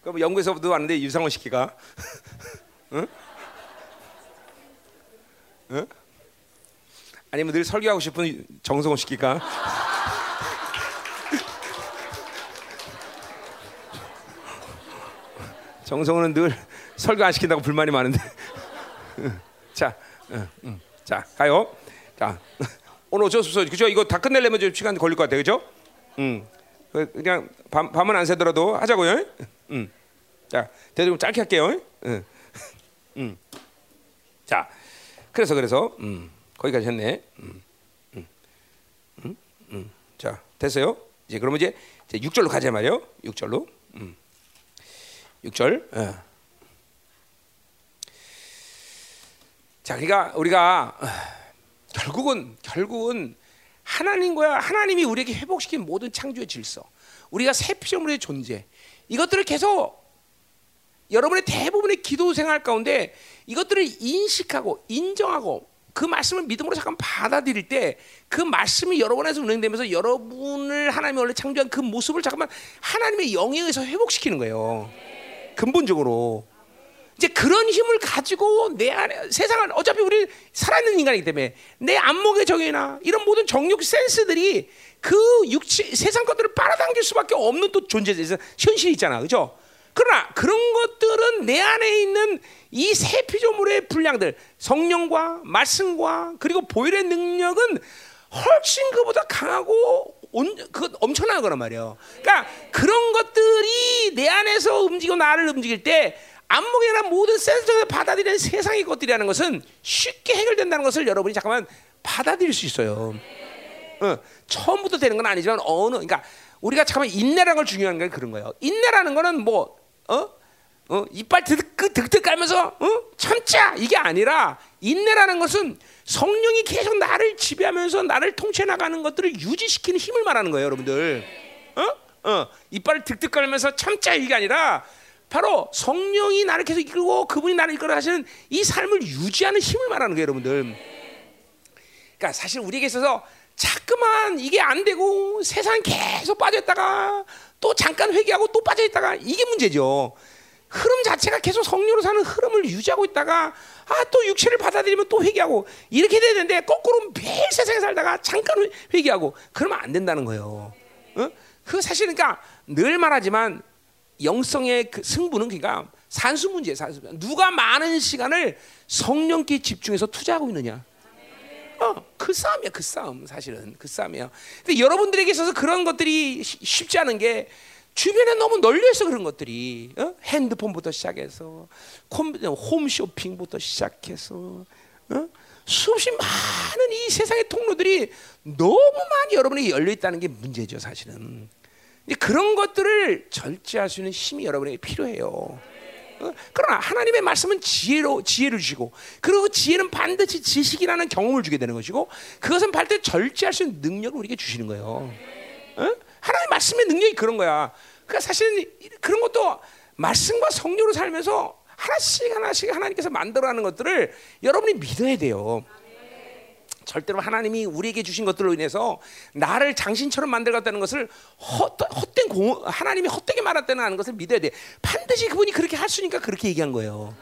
그럼 영국에서부터 왔는데 유상원 시키가. [laughs] 응? 응? 아니면 늘 설교하고 싶은 정성원 시키가. 정성원은 늘 설교 안 시킨다고 불만이 많은데. [laughs] 자, 응, 응. 자 가요. 자 [laughs] 오늘 어쩔 수 없어. 그죠? 이거 다 끝내려면 좀 시간 걸릴 것 같아. 그죠? 응. 그, 그냥 밤, 밤은 안 새더라도 하자고요. 응. 자, 대충 짧게 할게요. 응. 응. [laughs] 자, 그래서 그래서 음, 거기까지 했네. 음, 음, 음, 음. 자, 됐어요. 이제 그러면 이제, 이제 6절로 가자 말이요. 6절로. 음. 6절. 어. 자, 그러니까 우리가 결국은 결국은 하나님과 하나님이 우리에게 회복시킨 모든 창조의 질서, 우리가 새 피조물의 존재, 이것들을 계속 여러분의 대부분의 기도 생활 가운데 이것들을 인식하고 인정하고 그 말씀을 믿음으로 잠깐 받아들일 때 그 말씀이 여러분 안에서 운행되면서 여러분을 하나님이 원래 창조한 그 모습을 잠깐만 하나님의 영에 의해서 회복시키는 거예요. 근본적으로. 이제 그런 힘을 가지고 내 안에 세상을 어차피 우리 살아있는 인간이기 때문에 내 안목의 정이나 이런 모든 정욕 센스들이 그 육체 세상 것들을 빨아당길 수밖에 없는 또 존재에서 현실이 있잖아, 그죠? 그러나 그런 것들은 내 안에 있는 이새 피조물의 분량들, 성령과 말씀과 그리고 보혈의 능력은 훨씬 그보다 강하고 온, 그 엄청난 거란 말이에요. 그러니까 그런 것들이 내 안에서 움직이고 나를 움직일 때 안목이나 모든 센서를 받아들이는 세상의 것들이라는 것은 쉽게 해결된다는 것을 여러분이 잠깐만 받아들일 수 있어요. 어, 처음부터 되는 건 아니지만 어느 그러니까 우리가 잠깐만 인내라는 걸 중요한 게 그런 거예요. 인내라는 거는 뭐 어? 어? 이빨 득득 득득 깔면서 어? 참자 이게 아니라 인내라는 것은 성령이 계속 나를 지배하면서 나를 통치 나가는 것들을 유지시키는 힘을 말하는 거예요, 여러분들. 어? 어. 이빨을 득득 깔면서 참자 이게 아니라 바로 성령이 나를 계속 이끌고 그분이 나를 이끌어 가시는 이 삶을 유지하는 힘을 말하는 거예요, 여러분들. 그러니까 사실 우리에게 있어서 자꾸만 이게 안 되고 세상 계속 빠졌다가 또 잠깐 회개하고 또 빠져있다가 이게 문제죠. 흐름 자체가 계속 성령으로 사는 흐름을 유지하고 있다가 아 또 육체를 받아들이면 또 회개하고 이렇게 되는데 거꾸로 매일 세상에 살다가 잠깐 회개하고 그러면 안 된다는 거예요. 어? 그 사실은 그러니까 늘 말하지만 영성의 그 승부는 그러니까 산수 문제예요. 산수. 누가 많은 시간을 성령께 집중해서 투자하고 있느냐. 어, 그 싸움이야, 그 싸움 사실은 그 싸움이야. 근데 여러분들에게 있어서 그런 것들이 쉬- 쉽지 않은 게 주변에 너무 널려 있어 그런 것들이 어? 핸드폰부터 시작해서 콤, 홈쇼핑부터 시작해서 어? 수없이 많은 이 세상의 통로들이 너무 많이 여러분에게 열려 있다는 게 문제죠, 사실은. 그런 것들을 절제할 수 있는 힘이 여러분에게 필요해요. 어? 그러나 하나님의 말씀은 지혜로 지혜를 주시고 그리고 그 지혜는 반드시 지식이라는 경험을 주게 되는 것이고 그것은 반드시 절제할 수 있는 능력을 우리에게 주시는 거예요. 어? 하나님 말씀의 능력이 그런 거야. 그러니까 사실은 그런 것도 말씀과 성령으로 살면서 하나씩 하나씩 하나님께서 만들어가는 것들을 여러분이 믿어야 돼요. 절대로 하나님이 우리에게 주신 것들로 인해서 나를 장신처럼 만들었다는 것을 헛, 헛된 공, 하나님이 헛되게 말했다는 것을 믿어야 돼. 반드시 그분이 그렇게 있으니까 그렇게 얘기한 거예요.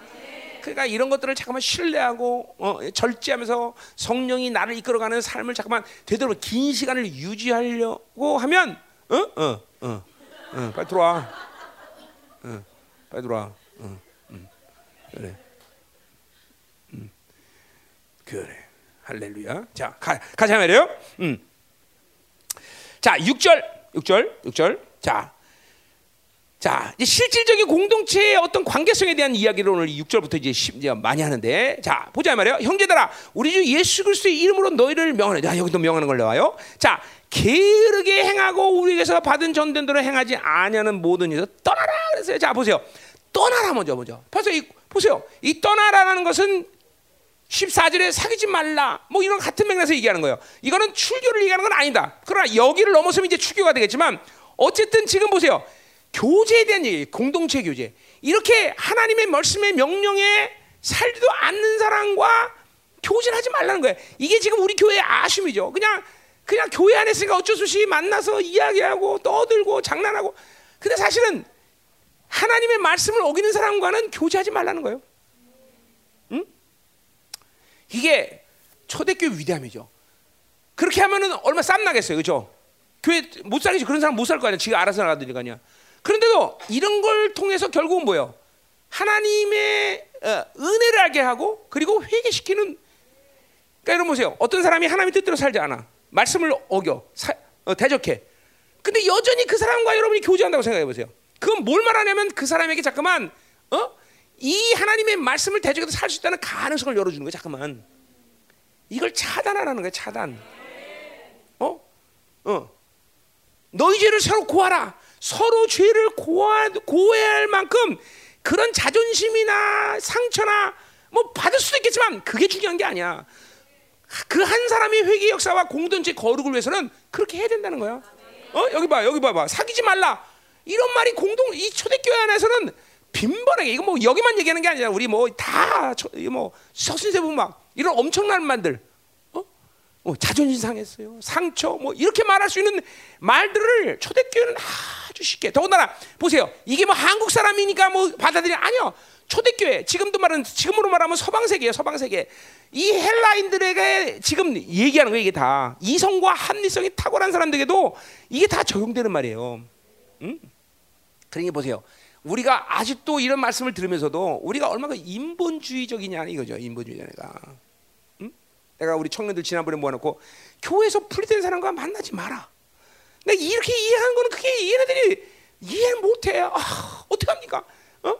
그러니까 이런 것들을 잠깐만 신뢰하고 어, 절제하면서 성령이 나를 이끌어가는 삶을 잠깐만 되도록 긴 시간을 유지하려고 하면 어? 어, 어, 어, 빨리 들어와. 어, 빨리 들어와. 어, 음, 그래. 음, 그래. 할렐루야. 자, 가, 가자 말이에요. 음. 자, 6절, 6절, 6절. 자, 자, 이제 실질적인 공동체의 어떤 관계성에 대한 이야기를 오늘 6절부터 이제, 10, 이제 많이 하는데, 자, 보자 말이에요. 형제들아, 우리 주 예수 그리스도의 이름으로 너희를 명하는, 자, 여기도 명하는 걸 나와요. 자, 게으르게 행하고 우리에게서 받은 전된 대로 행하지 아니하는 모든 일에서 떠나라 그랬어요. 자, 보세요. 떠나라 먼저 먼저. 보세요. 이, 보세요. 이 떠나라라는 것은 14절에 사귀지 말라 뭐 이런 같은 맥락에서 얘기하는 거예요. 이거는 출교를 얘기하는 건 아니다. 그러나 여기를 넘어서면 이제 출교가 되겠지만 어쨌든 지금 보세요. 교제에 대한 얘기, 공동체 교제. 이렇게 하나님의 말씀의 명령에 살지도 않는 사람과 교제를 하지 말라는 거예요. 이게 지금 우리 교회의 아쉬움이죠. 그냥 그냥 교회 안에 있으니까 어쩔 수 없이 만나서 이야기하고 떠들고 장난하고. 근데 사실은 하나님의 말씀을 어기는 사람과는 교제하지 말라는 거예요. 이게 초대교회 위대함이죠. 그렇게 하면은 얼마 쌈 나겠어요, 그렇죠? 교회 못 살겠지. 그런 사람 못 살 거 아니야. 지가 알아서 나가더니 아니야. 그런데도 이런 걸 통해서 결국은 뭐예요? 하나님의 어, 은혜를 알게 하고 그리고 회개시키는. 그러니까 여러분 보세요. 어떤 사람이 하나님의 뜻대로 살지 않아. 말씀을 어겨 사, 어, 대적해. 근데 여전히 그 사람과 여러분이 교제한다고 생각해 보세요. 그건 뭘 말하냐면 그 사람에게 잠깐만 어? 이 하나님의 말씀을 대적해서 살 수 있다는 가능성을 열어주는 거야. 잠깐만. 이걸 차단하라는 거야. 차단. 어? 어. 너희 죄를 서로 고하라. 서로 죄를 고하, 고해야 할 만큼 그런 자존심이나 상처나 뭐 받을 수도 있겠지만 그게 중요한 게 아니야. 그 한 사람의 회개 역사와 공동체 거룩을 위해서는 그렇게 해야 된다는 거야. 어 여기 봐 여기 봐봐 사귀지 말라 이런 말이 공동 이 초대교회 안에서는 빈번하게. 이거 뭐 여기만 얘기하는 게 아니라 우리 뭐 다뭐 서신세 보면 막 이런 엄청난 말들. 어? 어, 자존심 상했어요. 상처. 뭐 이렇게 말할 수 있는 말들을 초대교회는 아주 쉽게. 더군다나 보세요. 이게 뭐 한국 사람이니까 뭐 받아들이 아니요. 초대교회. 지금도 말은 지금으로 말하면 서방 세계예요 서방 세계. 이 헬라인들에게 지금 얘기하는 거 이게 다. 이성과 합리성이 탁월한 사람들에게도 이게 다 적용되는 말이에요. 응? 그러니 보세요. 우리가 아직도 이런 말씀을 들으면서도 우리가 얼마나 인본주의적이냐 이거죠. 인본주의자가. 응? 내가 우리 청년들 지난번에 모아놓고 교회에서 분리된 사람과 만나지 마라. 내가 이렇게 이해하는 거는 그게 얘네들이 이해를 못해. 아, 어떻게 합니까? 어?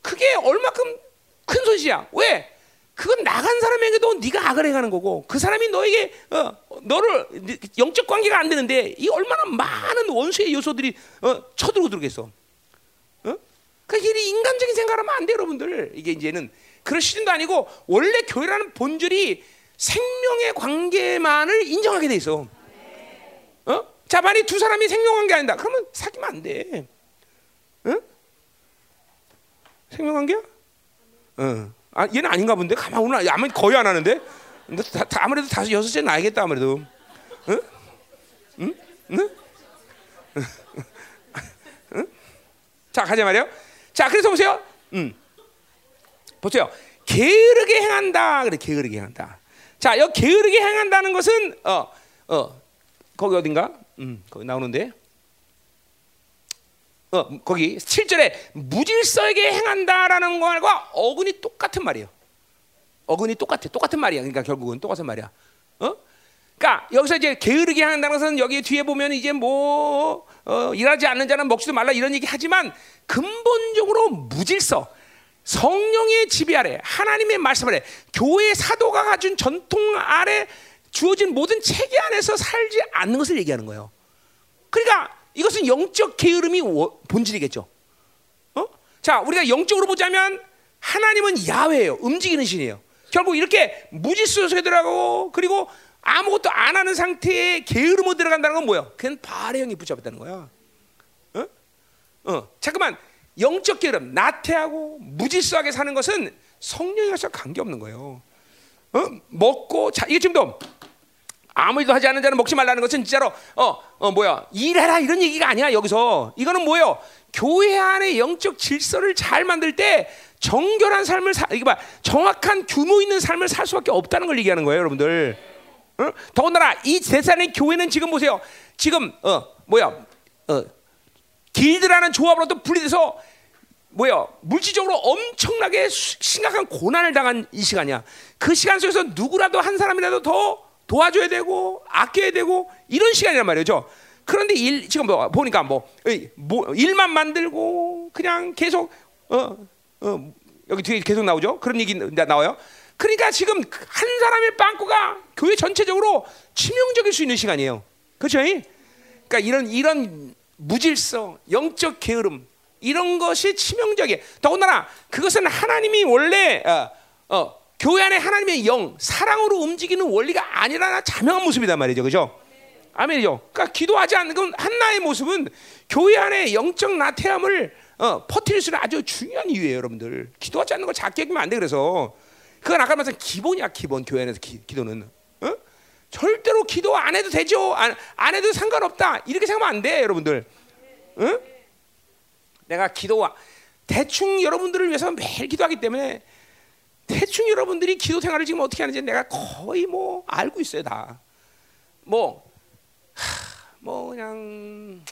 그게 얼마큼 큰 손실이야. 왜? 그건 나간 사람에게도 네가 악을 행하는 거고 그 사람이 너에게 어, 너를 영적 관계가 안 되는데 이 얼마나 많은 원수의 요소들이 어, 쳐들고 들겠어. 어? 그러니까 이게 인간적인 생각하면 안 돼, 여러분들. 이게 이제는 그런 시즌도 아니고 원래 교회라는 본질이 생명의 관계만을 인정하게 돼 있어. 어? 자, 만약 두 사람이 생명 관계 아니다. 그러면 사귀면 안 돼. 응? 생명 관계야? 어. 아, 얘는 아닌가 본데 가만 오늘 아무 거의 안 하는데. 근데 다, 다 아무래도 다섯 여섯째 나야겠다 아무래도. 응? 응? 응? [laughs] 응? 자 가자 말이요. 자 그래서 보세요. 음. 보세요. 게으르게 행한다. 그래 게으르게 행한다. 자, 여기 게으르게 행한다는 것은 어, 어, 거기 어딘가? 음, 거기 나오는데. 어, 거기 7절에 무질서에게 행한다라는 말과 어근이 똑같은 말이에요. 어근이 똑같아. 똑같은 말이야. 그러니까 결국은 똑같은 말이야. 어? 그러니까 여기서 이제 게으르게 한다는 것은 여기 뒤에 보면 이제 뭐 어, 일하지 않는 자는 먹지도 말라 이런 얘기 하지만 근본적으로 무질서 성령의 지배 아래 하나님의 말씀 아래 교회 사도가 가진 전통 아래 주어진 모든 체계 안에서 살지 않는 것을 얘기하는 거예요. 그러니까 이것은 영적 게으름이 본질이겠죠. 어? 자, 우리가 영적으로 보자면 하나님은 야훼예요. 움직이는 신이에요. 결국 이렇게 무질서 들어가고 그리고 아무것도 안 하는 상태에 게으름으로 들어간다는 건 뭐야? 그냥 발의 영이 붙잡았다는 거야. 어? 어. 잠깐만. 영적 게으름, 나태하고 무질서하게 사는 것은 성령에서 관계없는 거예요. 어? 먹고 자 이게 지금도 아무 일도 하지 않는 자는 먹지 말라는 것은 진짜로 어, 어 뭐야 일해라 이런 얘기가 아니야 여기서 이거는 뭐예요 교회 안에 영적 질서를 잘 만들 때 정결한 삶을 사, 이게 봐 정확한 규모 있는 삶을 살 수밖에 없다는 걸 얘기하는 거예요 여러분들 어? 더군다나 이 대산의 교회는 지금 보세요. 지금 어 뭐야 어 길드라는 조합으로도 분리돼서 뭐야 물질적으로 엄청나게 심각한 고난을 당한 이 시간이야. 그 시간 속에서 누구라도 한 사람이라도 더 도와줘야 되고 아껴야 되고 이런 시간이란 말이죠. 그런데 일, 지금 뭐 보니까 뭐, 뭐, 일만 만들고 그냥 계속 어, 어, 여기 뒤에 계속 나오죠. 그런 얘기 나와요. 그러니까 지금 한 사람의 빵꾸가 교회 전체적으로 치명적일 수 있는 시간이에요. 그렇죠? 그러니까 이런 이런 무질서, 영적 게으름 이런 것이 치명적이에요. 더군다나 그것은 하나님이 원래 어, 어, 교회 안에 하나님의 영, 사랑으로 움직이는 원리가 아니라 자명한 모습이단 말이죠. 그죠? 아멘이죠. 그러니까 기도하지 않는 건 한나의 모습은 교회 안에 영적 나태함을 어, 퍼뜨릴 수 있는 아주 중요한 이유예요, 여러분들. 기도하지 않는 걸 작게 여기면 안 돼. 그래서 그건 아까 말씀 기본이야 기본 교회 안에서 기, 도는 어? 절대로 기도 안 해도 되죠 안, 안 해도 상관없다 이렇게 생각하면 안 돼 여러분들 어? 내가 기도와 대충 여러분들을 위해서 매일 기도하기 때문에 대충 여러분들이 기도 생활을 지금 어떻게 하는지 내가 거의 뭐 알고 있어요 다. 뭐, 하, 뭐 그냥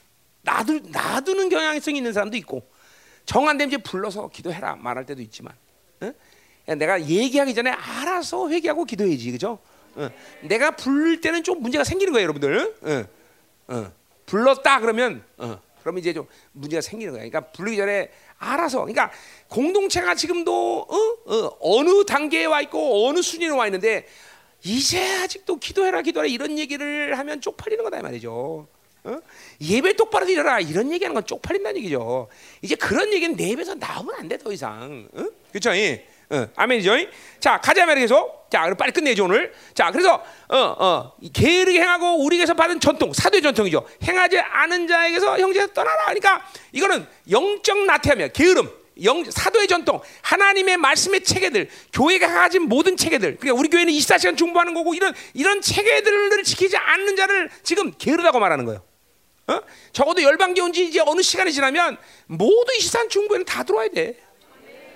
놔두, 놔두는 경향성이 있는 사람도 있고 정한되면 이제 불러서 기도해라 말할 때도 있지만 어? 내가 얘기하기 전에 알아서 회개하고 기도해야지, 그죠? 어. 내가 부를 때는 좀 문제가 생기는 거예요, 여러분들. 어. 어. 불렀다 그러면, 어. 그러면 이제 좀 문제가 생기는 거야. 그러니까 부르기 전에 알아서, 그러니까 공동체가 지금도 어? 어, 느 단계에 와 있고 어느 수준에 와 있는데 이제 아직도 기도해라, 기도해라 이런 얘기를 하면 쪽팔리는 거다 이 말이죠. 어? 예배 똑바로 드려라 이런 얘기하는 건 쪽팔린다는 얘기죠. 이제 그런 얘기는 내 입에서 나오면 안 돼 더 이상. 어? 그렇죠? 어, 아멘이죠. 자 가자 말이죠. 자 그럼 빨리 끝내죠 오늘. 자 그래서 어 어 게으르게 행하고 우리에게서 받은 전통 사도의 전통이죠. 행하지 않은 자에게서 형제에서 떠나라. 그러니까 이거는 영적 나태함이야. 게으름. 영, 사도의 전통, 하나님의 말씀의 체계들, 교회가 가진 모든 체계들. 그러니까 우리 교회는 24시간 중보하는 거고 이런 이런 체계들을 지키지 않는 자를 지금 게으르다고 말하는 거예요. 어? 적어도 열방기 온지 이제 어느 시간이 지나면 모두 24시간 중보에는 다 들어와야 돼.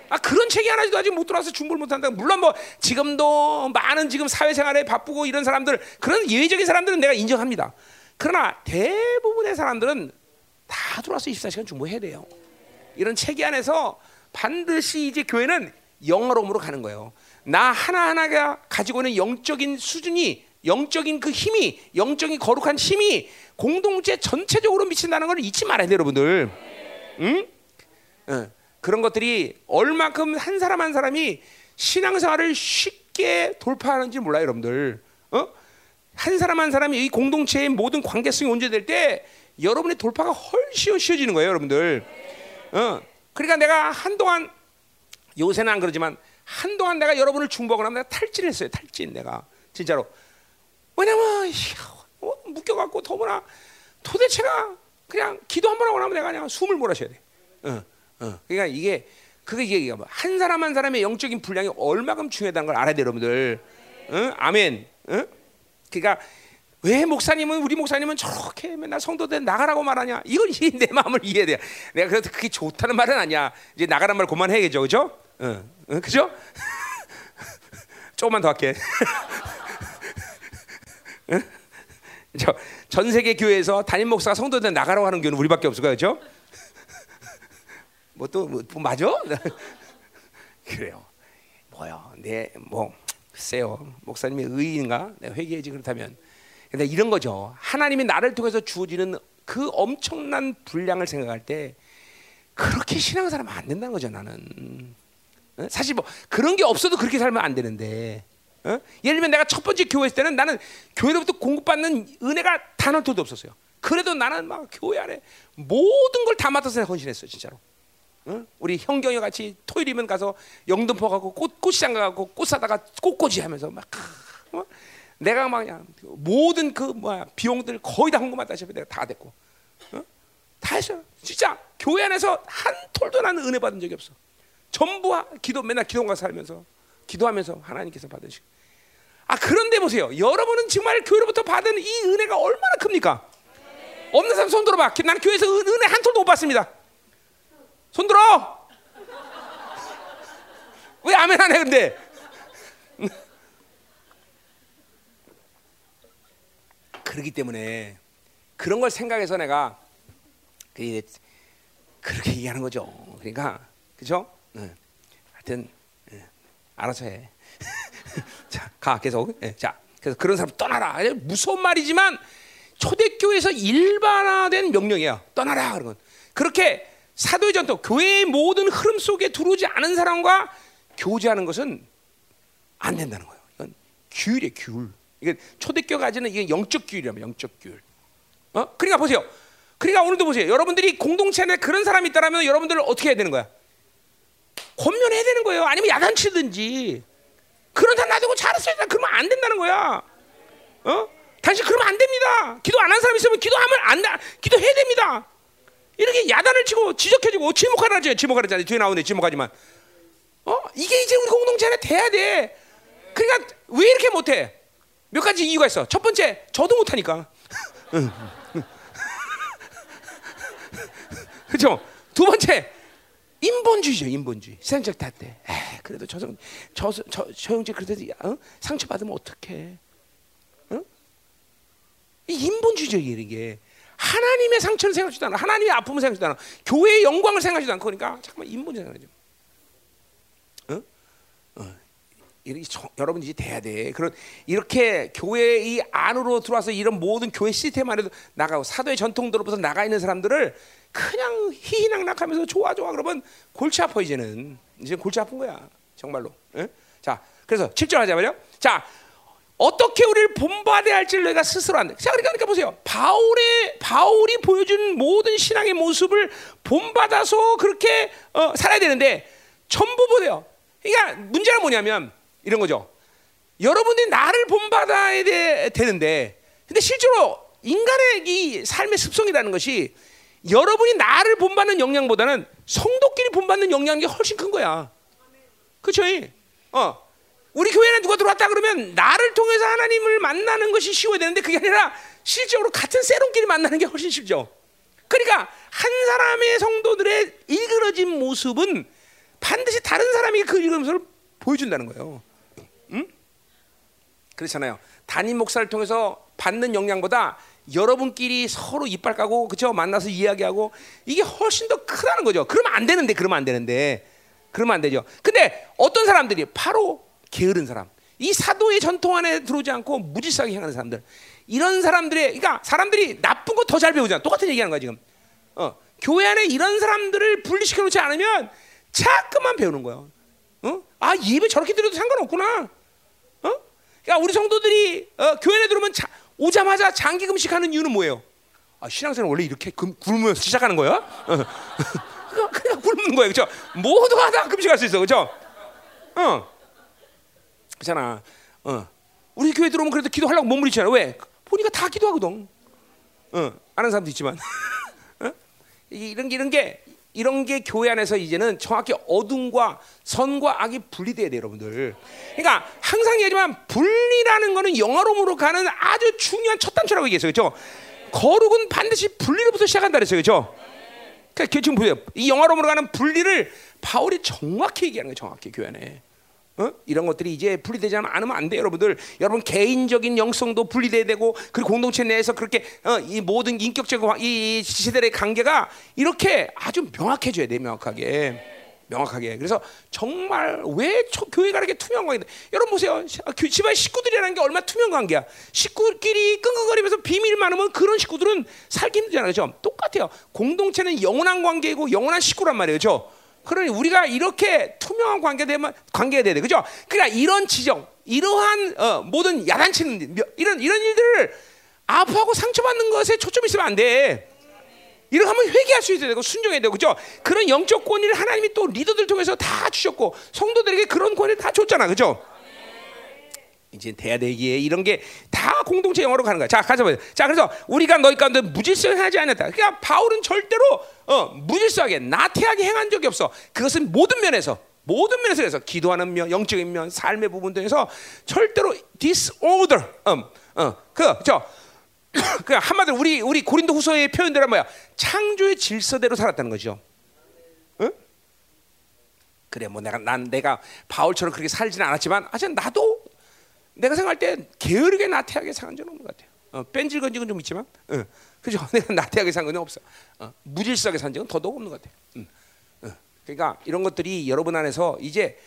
아 그런 책이 하나도 아직 못 들어와서 중보를 못한다. 물론 뭐 지금도 많은 지금 사회생활에 바쁘고 이런 사람들 그런 예외적인 사람들은 내가 인정합니다. 그러나 대부분의 사람들은 다 들어와서 24시간 중보해야 돼요. 이런 체계 안에서 반드시 이제 교회는 영어로움으로 가는 거예요. 나 하나하나가 가지고 있는 영적인 수준이 영적인 그 힘이 영적인 거룩한 힘이 공동체 전체적으로 미친다는 걸 잊지 말아야 돼요, 여러분들. 응? 응. 그런 것들이 얼마큼 한 사람 한 사람이 신앙생활을 쉽게 돌파하는지 몰라요, 여러분들. 어? 한 사람 한 사람이 이 공동체의 모든 관계성이 온전될 때 여러분의 돌파가 훨씬 쉬워지는 거예요, 여러분들. 어. 그러니까 내가 한동안 요새는 안 그러지만 한동안 내가 여러분을 중보하고 나면 내가 탈진했어요, 탈진 내가 진짜로. 왜냐면 어, 묶여갖고 더구나 도대체가 그냥 기도 한 번 하고 나면 내가 그냥 숨을 몰아셔야 돼. 어. 어, 그러니까 이게 그게 이게 뭐한 사람 한 사람의 영적인 분량이 얼마큼 중요하다는 걸 알아야 돼, 여러분들. 어? 아멘. 어? 그러니까 왜 목사님은 우리 목사님은 저렇게 맨날 성도들 나가라고 말하냐? 이건 내 마음을 이해해야 돼. 내가 그래도 그게 좋다는 말은 아니야. 이제 나가란 말 그만해야겠죠, 그죠? 어, 어 그죠? [laughs] 조금만 더 할게. [laughs] 어? 저전 세계 교회에서 담임 목사가 성도들 나가라고 하는 교회는 우리밖에 없을 거예요, 그렇죠? 뭐또 뭐, 뭐 맞아? [laughs] 그래요. 뭐야? 내뭐 글쎄요. 목사님이 의인가? 내가 회개해지 그렇다면. 근데 이런 거죠. 하나님이 나를 통해서 주어지는 그 엄청난 분량을 생각할 때 그렇게 신앙 사람 안 된다는 거죠, 나는. 사실 뭐 그런 게 없어도 그렇게 살면 안 되는데. 어? 예를 들면 내가 첫 번째 교회 있을 때는 나는 교회로부터 공급받는 은혜가 단한 톨도 없었어요. 그래도 나는 막 교회 안에 모든 걸 다 맡아서 헌신했어, 진짜로. 어? 우리 형경이 같이 토요일이면 가서 영등포 가고 꽃 꽃시장 가고 꽃 사다가 꽃꽂이 하면서 막 어? 내가 막 그냥 모든 그 뭐야 비용들 거의 다 헌금하다 시피 내가 다 됐고 어? 다 했어요. 진짜 교회 안에서 한 톨도 나는 은혜 받은 적이 없어. 전부 기도 맨날 기도가 살면서 기도하면서 하나님께서 받으시고. 아 그런데 보세요. 여러분은 정말 교회로부터 받은 이 은혜가 얼마나 큽니까? 없는 사람 손 들어봐. 나는 교회에서 은혜 한 톨도 못 받습니다. 손 들어. 왜 아멘 안 해, 근데? 그러기 때문에 그런 걸 생각해서 내가 그렇게 얘기하는 거죠. 그러니까, 그죠? 응. 하여튼, 응. 알아서 해. [laughs] 자, 가, 계속. 네. 자, 그래서 그런 사람 떠나라. 무서운 말이지만 초대교회에서 일반화된 명령이야. 떠나라. 그런 건. 그렇게 사도의 전통, 교회의 모든 흐름 속에 들어오지 않은 사람과 교제하는 것은 안 된다는 거예요. 이건 규율이에요, 규율. 이게 초대교가 가지는 이게 영적 규율이라면 영적 규율. 어? 그러니까 보세요. 그러니까 오늘도 보세요. 여러분들이 공동체 안에 그런 사람이 있다면 여러분들 어떻게 해야 되는 거야? 권면해야 되는 거예요. 아니면 야단치든지. 그런 사람 놔두고 잘했어야 돼. 그러면 안 된다는 거야. 어? 당신 그러면 안 됩니다. 기도 안 한 사람 있으면 기도하면 안 돼. 기도해야 됩니다. 이렇게 야단을 치고 지적해주고 지목하라죠. 지목하라잖아요. 뒤에 나오네. 지목하지만. 어? 이게 이제 우리 공동체 안에 돼야 돼. 그러니까 왜 이렇게 못해? 몇 가지 이유가 있어. 첫 번째, 저도 못하니까. [laughs] [laughs] 그렇죠? 두 번째, 인본주의죠. 인본주의. 세상적 탓대. 에 그래도 저성 저저 저, 형제 그래도 어? 상처 받으면 어떡해? 어? 이 인본주의적 이게. 하나님의 상처를 생각하지도 않아. 하나님의 아픔을 생각하지도 않아. 교회의 영광을 생각하지도 않고 그러니까 잠깐만 인본주의 생각하죠. 어? 어. 이렇게 여러분이 돼야 돼. 그런 이렇게 교회 이 안으로 들어와서 이런 모든 교회 시스템 안에도 나가고 사도의 전통들로부터 나가 있는 사람들을 그냥 희희낙낙하면서 좋아 좋아 그러면 골치 아파 이제는 이제 골치 아픈 거야 정말로. 에? 자 그래서 7절 하자 말이요. 자 어떻게 우리를 본받아야 할지를 내가 스스로 안 돼. 자, 그러니까, 그러니까 보세요. 바울의 바울이 보여준 모든 신앙의 모습을 본받아서 그렇게 어, 살아야 되는데 전부 보세요. 그러니까 문제가 뭐냐면 이런 거죠. 여러분들이 나를 본받아야 돼, 되는데, 근데 실제로 인간의 이 삶의 습성이라는 것이 여러분이 나를 본받는 영향보다는 성도끼리 본받는 영향이 훨씬 큰 거야. 그렇죠? 어. 우리 교회에 누가 들어왔다 그러면 나를 통해서 하나님을 만나는 것이 쉬워야 되는데 그게 아니라 실제로 같은 세론끼리 만나는 게 훨씬 쉽죠. 그러니까 한 사람의 성도들의 일그러진 모습은 반드시 다른 사람이 그 일그러진 모습을 보여준다는 거예요. 응? 그렇잖아요. 담임 목사를 통해서 받는 영향보다 여러분끼리 서로 이빨 까고 그죠 만나서 이야기하고 이게 훨씬 더 크다는 거죠. 그러면 안 되는데 그러면 안 되는데 그러면 안 되죠. 근데 어떤 사람들이 바로 게으른 사람, 이 사도의 전통 안에 들어오지 않고 무지성하게 행하는 사람들, 이런 사람들의, 그러니까 사람들이 나쁜 거 더 잘 배우잖아. 똑같은 얘기하는 거야 지금. 어, 교회 안에 이런 사람들을 분리시켜 놓지 않으면 자꾸만 배우는 거야. 어? 아 예배 저렇게 드려도 상관없구나. 어? 그러니까 우리 성도들이 어, 교회에 들어오면 자, 오자마자 장기 금식하는 이유는 뭐예요? 아, 신앙생활 원래 이렇게 금, 굶으면서 시작하는 거야? 어. [laughs] 그냥 굶는 거예요, 그렇죠? 모두가 다 금식할 수 있어, 그렇죠? 어. 그렇잖아. 어. 우리 교회 들어오면 그래도 기도하려고 몸부림치잖아. 왜? 보니까 다 기도하거든. 어. 아는 사람도 있지만. [laughs] 어? 이런 게 이런 게 이런 게 교회 안에서 이제는 정확히 어둠과 선과 악이 분리돼야 돼요, 여러분들. 그러니까 항상 얘기하지만 분리라는 거는 영어로으로 가는 아주 중요한 첫 단추라고 얘기했어요. 그렇죠? 거룩은 반드시 분리로부터 시작한다 그랬어요. 그렇죠? 그러니까 지금 보세요. 이 영어로으로 가는 분리를 바울이 정확히 얘기하는 거예요. 정확히 교회 안에. 어? 이런 것들이 이제 분리되지 않으면 안 돼요, 여러분들. 여러분 개인적인 영성도 분리돼야 되고 그리고 공동체 내에서 그렇게 어, 이 모든 인격적 이 지체들의 관계가 이렇게 아주 명확해져야 돼, 명확하게. 명확하게. 그래서 정말 왜 초, 교회가 이렇게 투명 관계? 여러분 보세요. 집안 식구들이라는 게 얼마 나 투명 관계야. 식구끼리 끙끙거리면서 비밀 많으면 그런 식구들은 살기 힘들잖아요. 그죠? 똑같아요. 공동체는 영원한 관계이고 영원한 식구란 말이에요. 그죠? 그러니 우리가 이렇게 투명한 관계 되면 관계가 돼야 돼. 그죠? 그러니까 이런 지정, 이러한 어, 모든 야단치는 이런 이런 일들을 아파하고 상처받는 것에 초점이 있으면 안 돼. 이렇게 하면 회개할 수 있어야 되고 순종해야 되고 그죠? 그런 영적 권위를 하나님이 또 리더들 통해서 다 주셨고 성도들에게 그런 권위를 다 줬잖아. 그죠? 이제 돼야 되기에 이런 게 다 공동체 영어로 가는 거야. 자, 가자 보자. 자, 그래서 우리가 너희 가운데 무질서하지 않았다. 그러니까 바울은 절대로 어, 무질서하게 나태하게 행한 적이 없어. 그것은 모든 면에서 모든 면에서 그래서 기도하는 면, 영적인 면, 삶의 부분들에서 절대로 disorder, 음, 어, 그저 그 [coughs] 한마디로 우리 우리 고린도 후서의 표현대로 뭐야? 창조의 질서대로 살았다는 거죠. 응? 그래 뭐 내가 난 내가 바울처럼 그렇게 살지는 않았지만 아직 나도 내가 생각할 때 게으르게 나태하게 산 적은 없는 것 같아요. 어, 뺀질건질은 좀 있지만, 어, 그죠? [laughs] 내가 나태하게 산건 없어. 어, 무질서하게 산 적은 더더욱 없는 것 같아요. 음, 어, 그러니까 이런 것들이 여러분 안에서 이제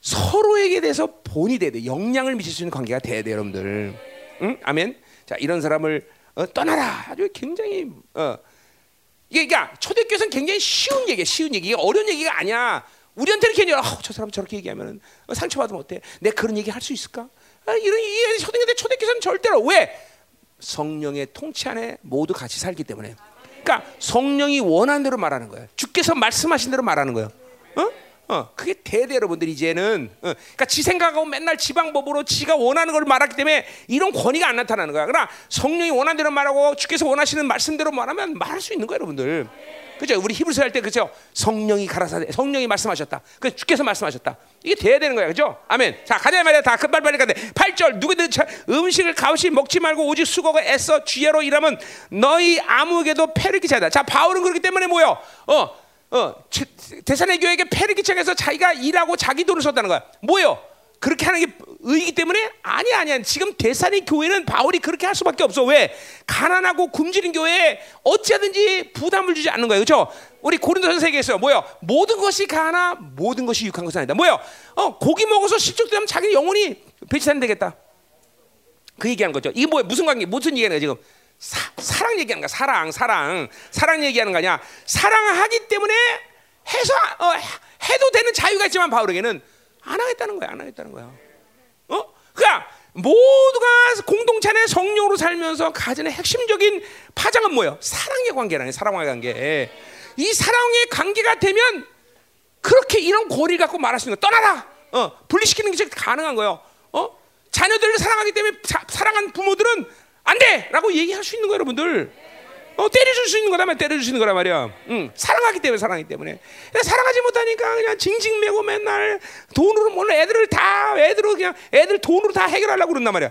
서로에게 대해서 본이 돼야 돼. 영향을 미칠 수 있는 관계가 돼야 돼, 여러분들. 응? 아멘. 자, 이런 사람을 어, 떠나라. 아주 굉장히 어, 이게 그러니까 초대교회에서는 굉장히 쉬운 얘기야, 쉬운 얘기. 어려운 얘기가 아니야. 우리한테는 괜히 어, 저 사람 저렇게 얘기하면 어, 상처받으면 어때? 내가 그런 얘기 할 수 있을까? 아, 이런 이 초대교회 초대교회는 절대로 왜 성령의 통치 안에 모두 같이 살기 때문에. 그러니까 성령이 원하는 대로 말하는 거예요. 주께서 말씀하신 대로 말하는 거예요. 어? 어, 그게 대대 여러분들 이제는 어, 그러니까 지 생각하고 맨날 지방법으로 지가 원하는 걸 말하기 때문에 이런 권위가 안 나타나는 거야. 그러나 성령이 원하는 대로 말하고 주께서 원하시는 말씀대로 말하면 말할 수 있는 거예요, 여러분들. 그죠? 우리 히브리서 할 때 그죠? 성령이 가라사대, 성령이 말씀하셨다. 그 주께서 말씀하셨다. 이게 돼야 되는 거야, 그죠? 아멘. 자, 가자 말이야. 다 급발발이 가돼. 8절 누구든 음식을 가없이 먹지 말고 오직 수고가 애써 주야로 일하면 너희 아무에게도 패를 끼쳐다. 자, 바울은 그렇기 때문에 뭐요? 어, 어, 대산의 교회에게 패를 끼쳐서 자기가 일하고 자기 돈을 썼다는 거야. 뭐요? 그렇게 하는 게 의이기 때문에 아니 아니야. 지금 대산의 교회는 바울이 그렇게 할 수밖에 없어. 왜? 가난하고 굶주린 교회에 어찌하든지 부담을 주지 않는 거예요. 그렇죠? 우리 고린도서 세계에서 뭐요? 모든 것이 가나 모든 것이 육한 것은 아니다. 뭐요? 어, 고기 먹어서 실족되면 자기 영혼이 배치산 되겠다. 그 얘기하는 거죠. 이게 뭐야? 무슨 관계? 무슨 얘기하는 지금? 사, 랑 얘기하는 거야. 사랑, 사랑, 사랑 얘기하는 거냐? 사랑하기 때문에 해서 어, 해도 되는 자유가 있지만 바울에게는 안 하겠다는 거야. 안 하겠다는 거야. 어? 그러니까 모두가 공동체 내 성령으로 살면서 가지는 핵심적인 파장은 뭐예요? 사랑의 관계라는 사랑의 관계. 이 사랑의 관계가 되면 그렇게 이런 고리를 갖고 말할 수 있는 거 떠나라. 어, 분리시키는 게 가능한 거예요. 어? 자녀들을 사랑하기 때문에 자, 사랑한 부모들은 안 돼라고 얘기할 수 있는 거예요, 여러분들. 어, 때려줄 수 있는 거라면 때려줄 수 있는 거란 말이야. 응, 사랑하기 때문에 사랑하기 때문에. 사랑하지 못하니까 그냥 징징 매고 맨날 돈으로 몰라 애들을 다 애들로 그냥 애들 돈으로 다 해결하려고 그런단 말이야.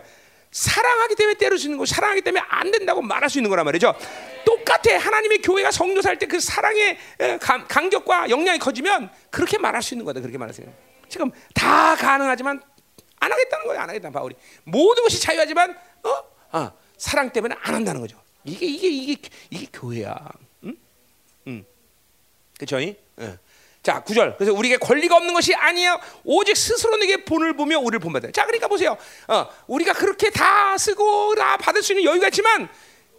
사랑하기 때문에 때릴 수 있는 거, 사랑하기 때문에 안 된다고 말할 수 있는 거란 말이죠. 똑같아. 하나님의 교회가 성도 살때 그 사랑의 감, 간격과 역량이 커지면 그렇게 말할 수 있는 거다. 그렇게 말하세요. 지금 다 가능하지만 안 하겠다는 거야. 안 하겠다. 바울이 모든 것이 자유하지만 어, 아, 사랑 때문에 안 한다는 거죠. 이게 이게 이게 이게 교회야. 응? 응. 그렇죠? 응. 자, 9절. 그래서 우리에게 권리가 없는 것이 아니야. 오직 스스로 내게 본을 보며 우리를 본받아. 자, 그러니까 보세요. 어, 우리가 그렇게 다 쓰고 다 받을 수 있는 여유가 있지만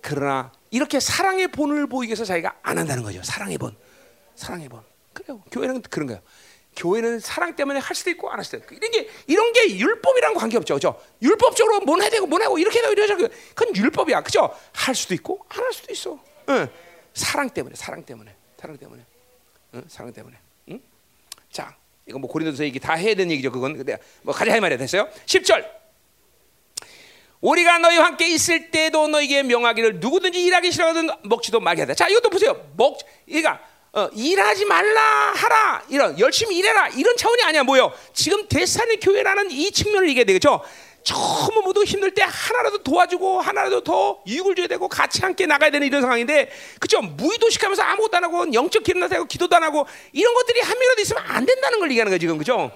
그러나 이렇게 사랑의 본을 보이기 위해서 자기가 안 한다는 거죠. 사랑의 본. 사랑의 본. 그래요. 교회는 그런 거예요. 교회는 사랑 때문에 할 수도 있고 안 할 수도 있고 이런 게 이런 게 율법이랑 관계 없죠, 그죠? 율법적으로 뭐 해야 되고 뭐 하고 이렇게 해야 이러죠. 그건 율법이야, 그죠? 할 수도 있고 안 할 수도 있어. 응. 사랑 때문에, 사랑 때문에, 사랑 때문에, 응? 사랑 때문에. 응? 자, 이거 뭐 고린도서 얘기 다 해야 되는 얘기죠. 그건 근데 뭐 가자 할 말이 됐어요. 10절. 우리가 너희와 함께 있을 때도 너에게 명하기를 누구든지 일하기 싫어하든 먹지도 말게 하다. 자, 이것도 보세요. 먹, 그러니까 어, 일하지 말라 하라 이런 열심히 일해라 이런 차원이 아니야 뭐요? 지금 대산의 교회라는 이 측면을 얘기해야 되겠죠. 처음 모두 힘들 때 하나라도 도와주고 하나라도 더 유익을 줘야 되고 같이 함께 나가야 되는 이런 상황인데 그죠? 무의도식하면서 아무것도 안 하고 영적 안 하고 기도도 안 하고 이런 것들이 한 명이라도 있으면 안 된다는 걸 얘기하는 거예요 지금 그죠?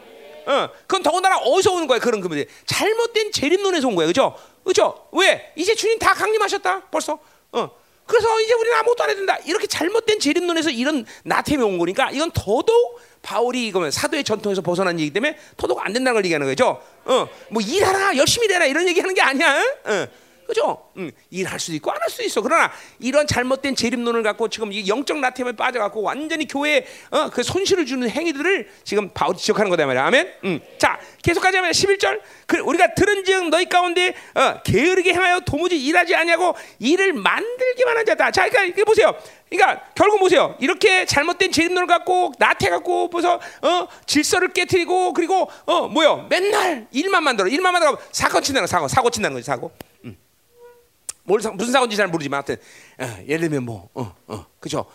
어, 그건 더군다나 어디서 오는 거야? 그런 그문제 잘못된 재림론에서 온 거야, 그죠? 그죠? 왜? 이제 주님 다 강림하셨다, 벌써. 어. 그래서 이제 우리는 아무것도 안 해도 된다. 이렇게 잘못된 재림론에서 이런 나태함이 온 거니까 이건 더더욱 바울이 이거면 사도의 전통에서 벗어난 얘기 때문에 더더욱 안 된다는 걸 얘기하는 거죠. 어, 뭐 일하라, 열심히 일해라 이런 얘기하는 게 아니야. 어. 그죠? 음, 일할 수도 있고 안 할 수도 있어. 그러나 이런 잘못된 재림론을 갖고 지금 이 영적 나태함에 빠져갖고 완전히 교회에 어, 그 손실을 주는 행위들을 지금 바울이 지적하는 거다 말이야. 아멘. 음. 자, 계속 가자면 11절. 그 우리가 들은즉 너희 가운데 어, 게으르게 행하여 도무지 일하지 아니하고 일을 만들기만 한 자다. 자, 그러니까 이게 보세요. 그러니까 결국 보세요. 이렇게 잘못된 재림론을 갖고 나태 갖고 보서 어, 질서를 깨뜨리고 그리고 어, 뭐요? 맨날 일만 만들어. 일만 만들어 사고 친다는 거, 사고, 사고 친다는 거지, 사고. 뭘 사, 무슨 사고인지 잘 모르지만 하여튼 어, 예를 들면 뭐 어, 어, 그죠?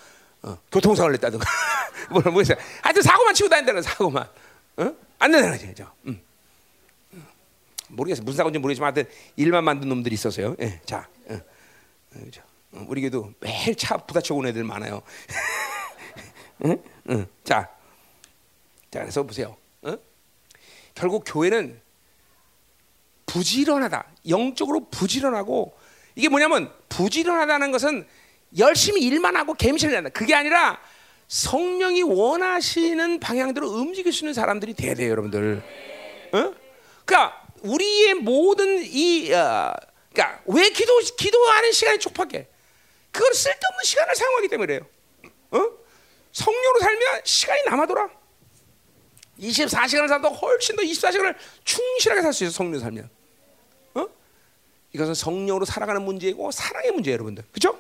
어, 교통사고를 냈다든가 [laughs] 뭐 뭐겠어요? 하여튼 사고만 치고 다닌다는 사고만 어? 안 된다는 거죠. 그죠? 음. 모르겠어요. 무슨 사고인지 모르지만 하여튼 일만 만든 놈들이 있었어요. 예, 자, 어, 어, 그죠? 어, 우리 교도 매일 차 부딪혀 온 애들 많아요. [laughs] 응? 응. 자, 자 그래서 보세요. 어? 결국 교회는 부지런하다. 영적으로 부지런하고 이게 뭐냐면 부지런하다는 것은 열심히 일만 하고 개미처럼 한다. 그게 아니라 성령이 원하시는 방향대로 움직일 수 있는 사람들이 돼야 돼요, 여러분들. 어? 그러니까 우리의 모든 이 어, 그러니까 왜 기도 기도하는 시간이 촉박해? 그걸 쓸데없는 시간을 사용하기 때문에요. 어? 성령으로 살면 시간이 남아돌아. 24시간을 살도 훨씬 더 24시간을 충실하게 살 수 있어 성령 살면. 이것은 성령으로 살아가는 문제이고 사랑의 문제예요, 여러분들. 그죠?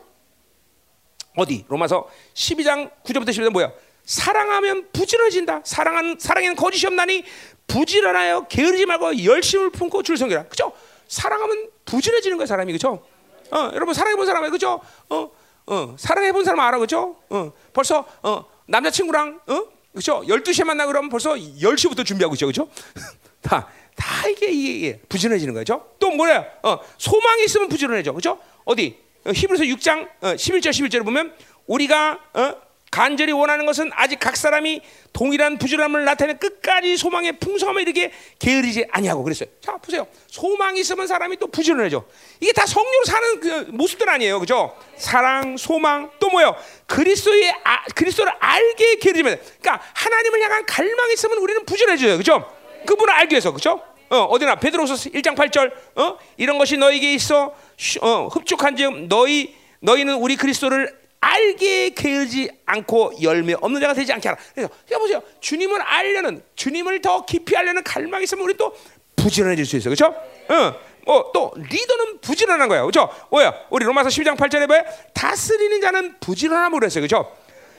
어디? 로마서 12장 9절부터 10절 뭐야? 사랑하면 부지런해진다. 사랑한 사랑에는 거짓이 없나니 부지런하여 게으르지 말고 열심을 품고 줄 섬기라. 그죠? 사랑하면 부지런해지는 거야, 사람이. 그죠? 어, 여러분 사랑해 본 사람 그죠? 어, 어, 사랑해 본 사람 알아. 그죠? 어, 벌써 어, 남자친구랑 어? 그죠? 12시에 만나 그러면 벌써 10시부터 준비하고 있죠. 그죠? [laughs] 다, 다 이게, 이게 부지런해지는 거죠. 또 뭐야? 어, 소망이 있으면 부지런해져. 그죠? 어디? 어, 히브리서 6장 어, 11절 11절에 보면 우리가 어, 간절히 원하는 것은 아직 각 사람이 동일한 부지런함을 나타내 끝까지 소망의 풍성함을 이르게 게으르지 아니하고 그랬어요. 자 보세요. 소망이 있으면 사람이 또 부지런해져. 이게 다 성령으로 사는 그 모습들 아니에요, 그죠? 사랑, 소망, 또 뭐요? 그리스도의 아, 그리스도를 알게 게으르지면, 그러니까 하나님을 향한 갈망이 있으면 우리는 부지런해져요, 그죠? 그분을 알기 위해서 그죠? 어, 어디나 베드로서 1장 8절 어? 이런 것이 너에게 있어 어, 흡족한즉 너희 너희는 우리 그리스도를 알게 게으지 않고 열매 없는 자가 되지 않게 하라. 그래서 보세요. 주님을 알려는 주님을 더 깊이 알려는 갈망이 있으면 우리 또 부지런해질 수 있어. 그렇죠? 어. 뭐또 리더는 부지런한 거야. 그렇죠? 뭐야? 우리 로마서 12장 8절에 뭐야? 다스리는 자는 부지런함으로 했어요. 그렇죠?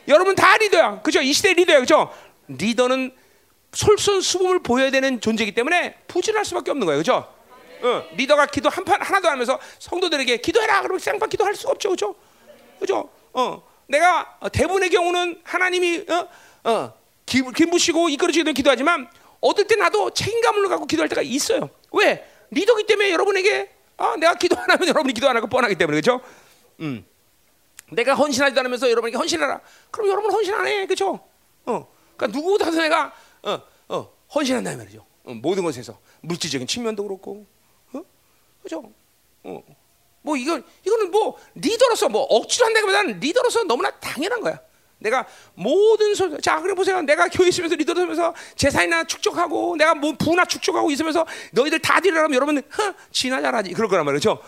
여러분 다 리더야. 그렇죠? 이 시대 리더야. 그렇죠? 리더는 솔선수범을 보여야 되는 존재이기 때문에 부진할 수밖에 없는 거예요, 그렇죠? 어, 리더가 기도 한 판 하나도 하면서 성도들에게 기도해라 그러면 쌍판 기도할 수가 없죠, 그렇죠? 그렇죠? 어, 내가 대부분의 경우는 하나님이 어, 어, 김부시고 이끌어주기도 기도하지만 어떨 때 나도 책임감을 갖고 기도할 때가 있어요. 왜? 리더기 때문에 여러분에게 아, 내가 기도 안 하면 여러분이 기도 안 하고 뻔하기 때문에 그렇죠? 음. 내가 헌신하지도 않으면서 여러분에게 헌신하라. 그럼 여러분 헌신 안 해, 그렇죠? 어, 그러니까 누구보다도 내가 어, 어, 헌신한다 말이죠. 어, 모든 것에서 물질적인 측면도 그렇고, 어? 그죠? 어, 뭐 이건 이거는 뭐 리더로서 뭐 억지로 한다기보다는 리더로서 너무나 당연한 거야. 내가 모든 소, 자 그래 보세요. 내가 교회 있으면서 리더로서 재산이나 축적하고 내가 뭐 부나 축적하고 있으면서 너희들 다 드리라면 여러분 허, 지나 잘하지 그럴 거란 말이죠.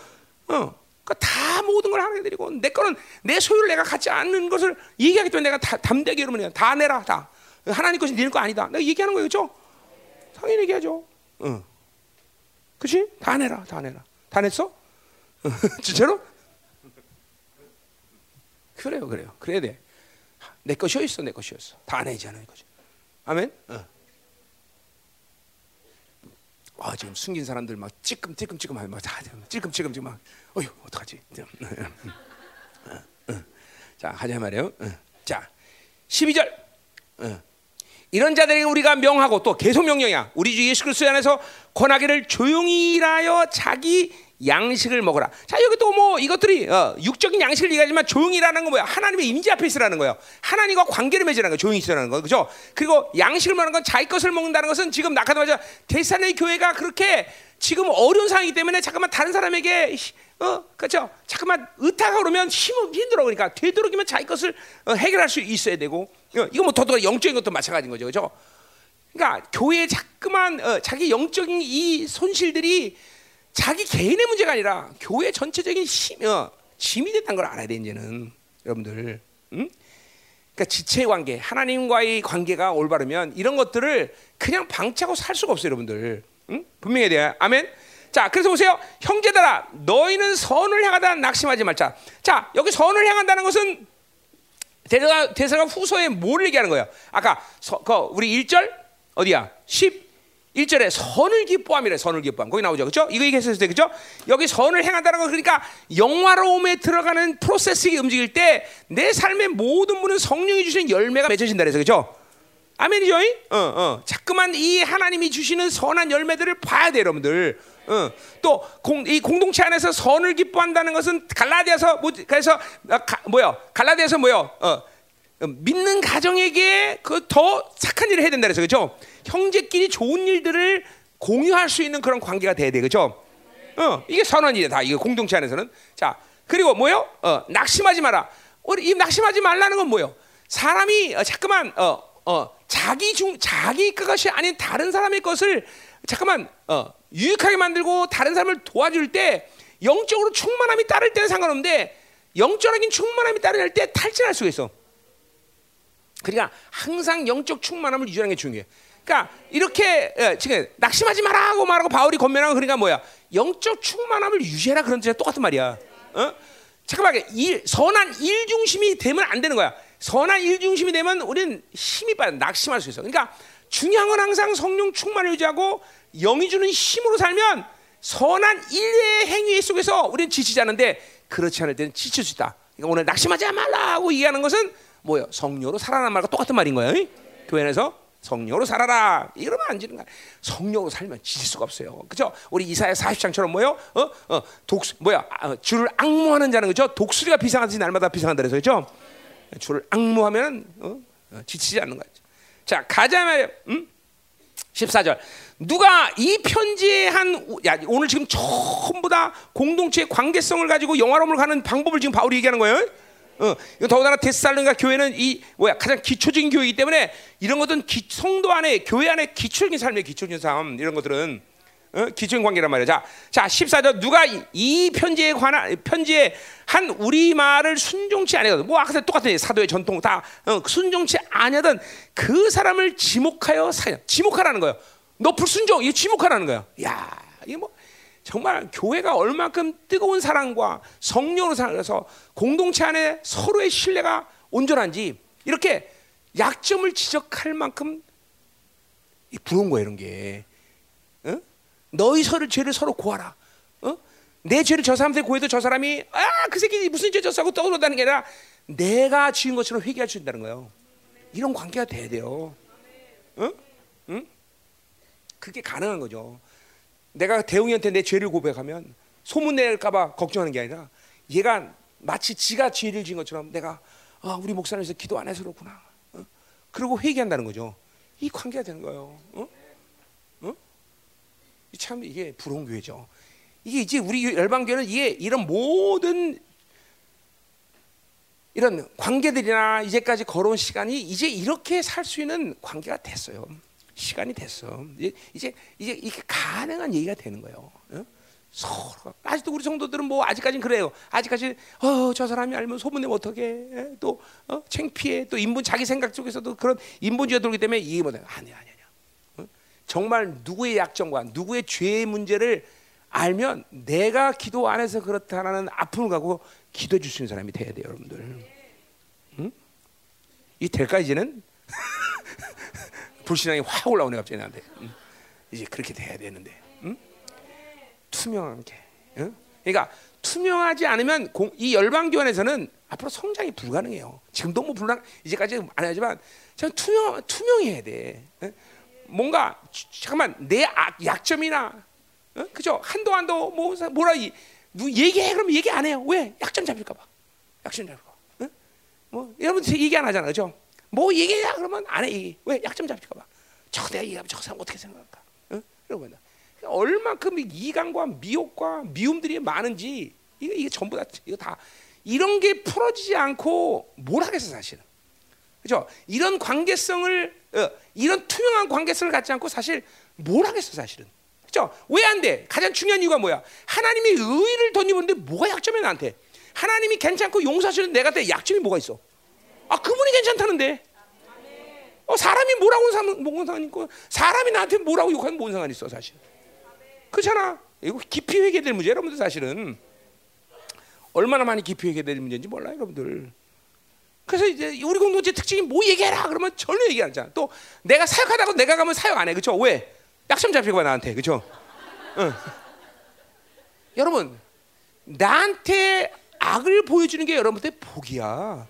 어. 그러니까 다 모든 걸 하게 드리고 내 거는 내 소유를 내가 갖지 않는 것을 얘기하기 때문에 내가 다, 담대하게 여러분 다 내라 다 하나님 것이 니네 거 아니다. 내가 얘기하는 거예요, 그죠? 당연히 얘기하죠. 응. 그치? 다 내라, 다 내라. 다 냈어? [laughs] 진짜로? 그래요, 그래요. 그래야 돼. 내 것이었어, 내 것이었어. 다 내지 않은 거죠. 아멘? 어. 아, 지금 숨긴 사람들 막 찌끔찌끔찌끔 하면 막 찔끔찔끔 막 어휴 어떡하지? 자 하자 말이에요. 자 12절 이런 자들에게 우리가 명하고 또 계속 명령이야. 우리 주 예수 그리스도 안에서 권하기를 조용히 일하여 자기 양식을 먹어라. 자 여기 또 뭐 이것들이 어, 육적인 양식을 얘기하지만 조용히라는 건 뭐야? 하나님의 임재 앞에 있으라는 거예요. 하나님과 관계를 맺으라는 거, 조용히 있으라는 거, 그렇죠? 그리고 양식을 먹는 건 자기 것을 먹는다는 것은 지금 나카다마자 대산의 교회가 그렇게 지금 어려운 상황이기 때문에 잠깐만 다른 사람에게 어 그렇죠? 잠깐만 의탁하 그러면 힘 힘들어 그러니까 되도록이면 자기 것을 어, 해결할 수 있어야 되고 어, 이거 뭐 더더 영적인 것도 마찬가지인 거죠, 그렇죠? 그러니까 교회 자꾸만 어, 자기 영적인 이 손실들이 자기 개인의 문제가 아니라 교회 전체적인 힘, 어, 짐이 됐다는 걸 알아야 돼 이제는 여러분들. 응? 그러니까 지체 관계, 하나님과의 관계가 올바르면 이런 것들을 그냥 방치하고 살 수가 없어요, 여러분들. 응? 분명해야 돼요. 아멘. 자, 그래서 보세요, 형제들아, 너희는 선을 향하다 낙심하지 말자. 자, 여기 선을 향한다는 것은 대사가, 대사가 후서에 뭘 얘기하는 거예요? 아까 서, 그 우리 1절 어디야? 10 1절에 선을 기뻐함이래 선을 기뻐함 거기 나오죠 그렇죠? 이거 얘기했을 때 그렇죠? 여기 선을 행한다는 건 그러니까 영화로움에 들어가는 프로세스가 움직일 때 내 삶의 모든 문은 성령이 주시는 열매가 맺어진다 그래서 그렇죠? 아멘이죠? 어, 어. 자꾸만 이 하나님이 주시는 선한 열매들을 봐야 돼 여러분들 어. 또이 공동체 안에서 선을 기뻐한다는 것은 갈라디아서 뭐, 그래서 아, 가, 뭐요? 갈라디아서 뭐요? 어. 믿는 가정에게 그 더 착한 일을 해야 된다 그래서 그렇죠? 형제끼리 좋은 일들을 공유할 수 있는 그런 관계가 돼야 돼 그렇죠? 어, 이게 선언이다 다 이거 공동체 안에서는 자 그리고 뭐요? 어, 낙심하지 마라. 우리 이 낙심하지 말라는 건 뭐요? 사람이 어, 자꾸만 어, 어, 자기 중 자기 것이 아닌 다른 사람의 것을 잠깐만 어, 유익하게 만들고 다른 사람을 도와줄 때 영적으로 충만함이 따를 때는 상관없는데 영적인 충만함이 따를 때 탈진할 수가 있어. 그러니까 항상 영적 충만함을 유지하는 게 중요해. 그러니까 이렇게 예, 지금 낙심하지 마라고 말하고 바울이 권면하고 그러니까 뭐야? 영적 충만함을 유지해라 그런 뜻이 똑같은 말이야. 어? 잠깐만, 일, 선한 일 중심이 되면 안 되는 거야. 선한 일 중심이 되면 우리는 힘이 빠져 낙심할 수 있어. 그러니까 중요한 건 항상 성령 충만을 유지하고 영이 주는 힘으로 살면 선한 일의 행위 속에서 우리는 지치지 않는데 그렇지 않을 때는 지칠 수 있다. 그러니까 오늘 낙심하지 말라고 얘기하는 것은 뭐요? 성령으로 살아라는 말과 똑같은 말인 거예요. 교회 에서 성령으로 살아라. 이러면 안 지는 거야. 성령으로 살면 지칠 수가 없어요. 그죠? 우리 이사야 40장처럼 뭐요? 어? 어, 독 뭐야? 아, 주를 악무하는 자는 그죠? 독수리가 비상하듯이 날마다 비상한다 그래서 그죠? 주를 악무하면 어? 어, 지치지 않는 거죠. 자, 가자 말이야. 음? 14절. 누가 이 편지에 한 야, 오늘 지금 전부 다 공동체의 관계성을 가지고 영화로움을 가는 방법을 지금 바울이 얘기하는 거예요. 어, 더군다나 데살로니가 교회는 이 뭐야 가장 기초적인 교회이기 때문에 이런 것은 기, 성도 안에 교회 안에 기초적인 삶의 기초적인 삶 이런 것들은 어? 기초적인 관계란 말이야. 자, 자 14절 누가 이, 이 편지에 관한 편지에 한 우리 말을 순종치 아니거든. 뭐 아까 똑같은 사도의 전통 다 어, 순종치 아니하던 그 사람을 지목하여 사 지목하라는 거예요. 너 불순종 이 지목하라는 거예요. 야, 이게 뭐 정말 교회가 얼마큼 뜨거운 사랑과 성령으로 살아서 공동체 안에 서로의 신뢰가 온전한지 이렇게 약점을 지적할 만큼 부러운 거예요 이런 게. 어? 너희 서로 죄를 서로 고하라. 어? 내 죄를 저 사람한테 고해도 저 사람이 아 그 새끼 무슨 죄 졌어 하고 떠오른다는 게 아니라 내가 지은 것처럼 회개할 수 있다는 거예요. 이런 관계가 돼야 돼요. 어? 응? 그게 가능한 거죠. 내가 대웅이한테 내 죄를 고백하면 소문 낼까봐 걱정하는 게 아니라 얘가 마치 지가 죄를 지은 것처럼 내가 아, 우리 목사님에서 기도 안 해서 그렇구나. 어? 그리고 회개한다는 거죠. 이 관계가 되는 거예요. 어? 어? 참 이게 부러운 교회죠. 이게 이제 우리 열방교회는 이게 이런 모든 이런 관계들이나 이제까지 걸어온 시간이 이제 이렇게 살 수 있는 관계가 됐어요. 시간이 됐어. 이제 이제 이게 가능한 얘기가 되는 거예요. 어? 서로 아직도 우리 성도들은 뭐 아직까지는 그래요. 아직까지 어 저 사람이 알면 소문내면 어떡해? 또 어? 창피해. 또 인분 자기 생각 쪽에서도 그런 인본주의가 돌기 때문에 뭐냐? 아니야 아니야. 어? 정말 누구의 약점과 누구의 죄의 문제를 알면 내가 기도 안 해서 그렇다라는 아픔을 갖고 기도해 줄 수 있는 사람이 돼야 돼요, 여러분들. 응? 이 될까 이제는? [laughs] 불신앙이 확 올라오네 갑자기 나한테. 응? 이제 그렇게 돼야 되는데. 응? 투명한 게. 응? 그러니까 투명하지 않으면 공, 이 열방 교환에서는 앞으로 성장이 불가능해요. 지금도 뭐 불가능 이제까지 안 하지만 참 투명 투명해야 돼. 응? 뭔가 잠깐만 내 악, 약점이나 어? 그죠? 한동안도 뭐 사- 뭐라 이뭐 얘기해 그러면 얘기 안 해요. 왜? 약점 잡힐까 봐. 약점 잡힐까 봐. 어? 뭐 여러분 얘기 안 하잖아. 그죠? 뭐 얘기해 그러면 안 해. 얘기. 왜? 약점 잡힐까 봐. 저 내가 얘기하면 저 사람 어떻게 생각할까? 어? 이러고 나 얼만큼 이 이간과 미혹과 미움들이 많은지 이게 이게 전부 다 이거 다 이런 게 풀어지지 않고 뭘 하겠어 사실은. 그죠? 이런 관계성을 어, 이런 투명한 관계성을 갖지 않고 사실 뭘 하겠어 사실은. 그죠? 왜 안 돼? 가장 중요한 이유가 뭐야? 하나님이 의를 덧입었는데 뭐가 약점이야 나한테? 하나님이 괜찮고 용서하시는 내한테 약점이 뭐가 있어? 아 그분이 괜찮다는데. 어 사람이 뭐라고 뭔 상관 있고 사람이 나한테 뭐라고 욕하면 뭔 상관 있어 사실. 그렇잖아. 이거 깊이 회개될 문제 여러분들 사실은 얼마나 많이 깊이 회개될 문제인지 몰라요 여러분들. 그래서 이제 우리 공동체 특징이 뭐 얘기해라 그러면 전혀 얘기 안 하잖아. 또 내가 사역하다고 내가 가면 사역 안 해. 그렇죠? 왜? 약점 잡히고 봐 나한테. 그렇죠? 응. 여러분 나한테 악을 보여주는 게 여러분한테 복이야.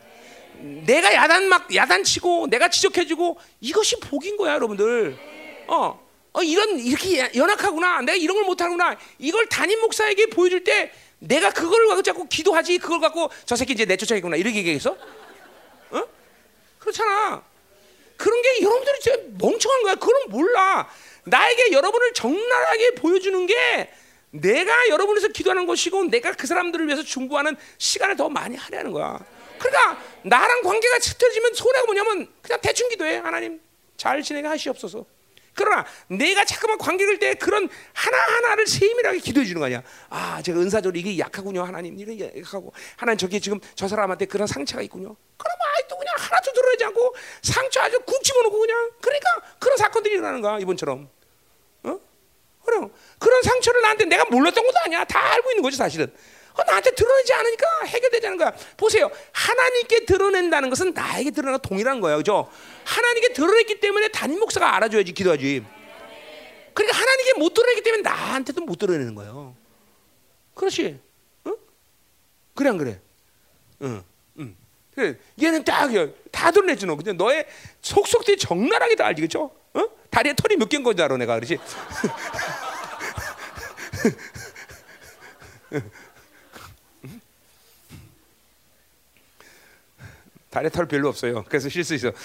내가 야단 막 야단치고 내가 지적해주고 이것이 복인 거야 여러분들. 어, 어 이런 이렇게 야- 연약하구나. 내가 이런 걸 못하구나. 이걸 담임 목사에게 보여줄 때 내가 그걸 갖고 자꾸 기도하지. 그걸 갖고 저 새끼 이제 내쫓아야겠구나 이렇게 얘기했어? 어? 그렇잖아. 그런 게 여러분들이 진짜 멍청한 거야. 그건 몰라. 나에게 여러분을 적나라하게 보여주는 게 내가 여러분에서 기도하는 것이고 내가 그 사람들을 위해서 중보하는 시간을 더 많이 하려는 거야. 그러니까 나랑 관계가 틀어지면 손해가 뭐냐면 그냥 대충 기도해. 하나님 잘 지내게 하시옵소서. 그러나 내가 자꾸만 관계를 때 그런 하나하나를 세밀하게 기도해 주는 거 아니야. 아, 제가 은사적으로 이게 약하군요. 하나님 이게 약하고 하나님 저기 지금 저 사람한테 그런 상처가 있군요. 그러면 아이도 그냥 하나도 드러내지 않고 상처 아주 꾹 집어넣고 그냥 그러니까 그런 사건들이 일어나는 거야 이번처럼. 어? 그럼 그런 상처를 나한테 내가 몰랐던 것도 아니야. 다 알고 있는 거지 사실은. 어, 나한테 드러내지 않으니까 해결되자는 거야. 보세요. 하나님께 드러낸다는 것은 나에게 드러나 동일한 거예요. 그죠? 하나님께 드러냈기 때문에 담임 목사가 알아줘야지 기도하지. 그러니까 하나님께 못 드러내기 때문에 나한테도 못 드러내는 거예요. 그렇지? 응? 그래 안 그래? 응. 응. 그래. 얘는 딱, 다 드러냈지, 너. 근데 너의 속속들이 적나라하게 다 알지, 그죠? 어? 다리에 털이 몇 개인 건지 알아, 내가. 그렇지? [laughs] 다리에 털 별로 없어요. 그래서 쉴 수 있어. [laughs]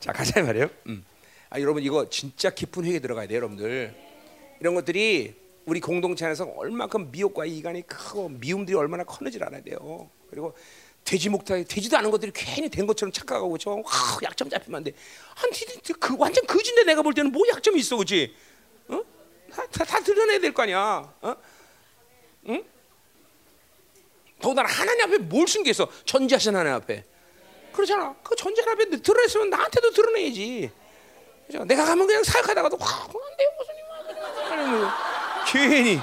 자, 가자 말이에요. 음. 아, 여러분 이거 진짜 깊은 회개 들어가야 돼요, 여러분들. 이런 것들이 우리 공동체 안에서 얼마큼 미혹과 이간이 크고 미움들이 얼마나 커는지 알아야 돼요. 그리고 되지 못하게 되지도 않은 것들이 괜히 된 것처럼 착각하고 저 와, 약점 잡히면 안 돼. 아니, 그 완전 거진데 내가 볼 때는 뭐 약점이 있어, 그렇지? 어? 다, 다, 다 드러내야 될 거 아니야. 어? 응? 더군다나 하나님 앞에 뭘 숨겼어? 전지하신 하나님 앞에. 그렇잖아. 그 전지하신 앞에 드러냈으면 나한테도 드러내야지. 그죠? 내가 가면 그냥 사역하다가도 와, 안돼요 무슨 괜히.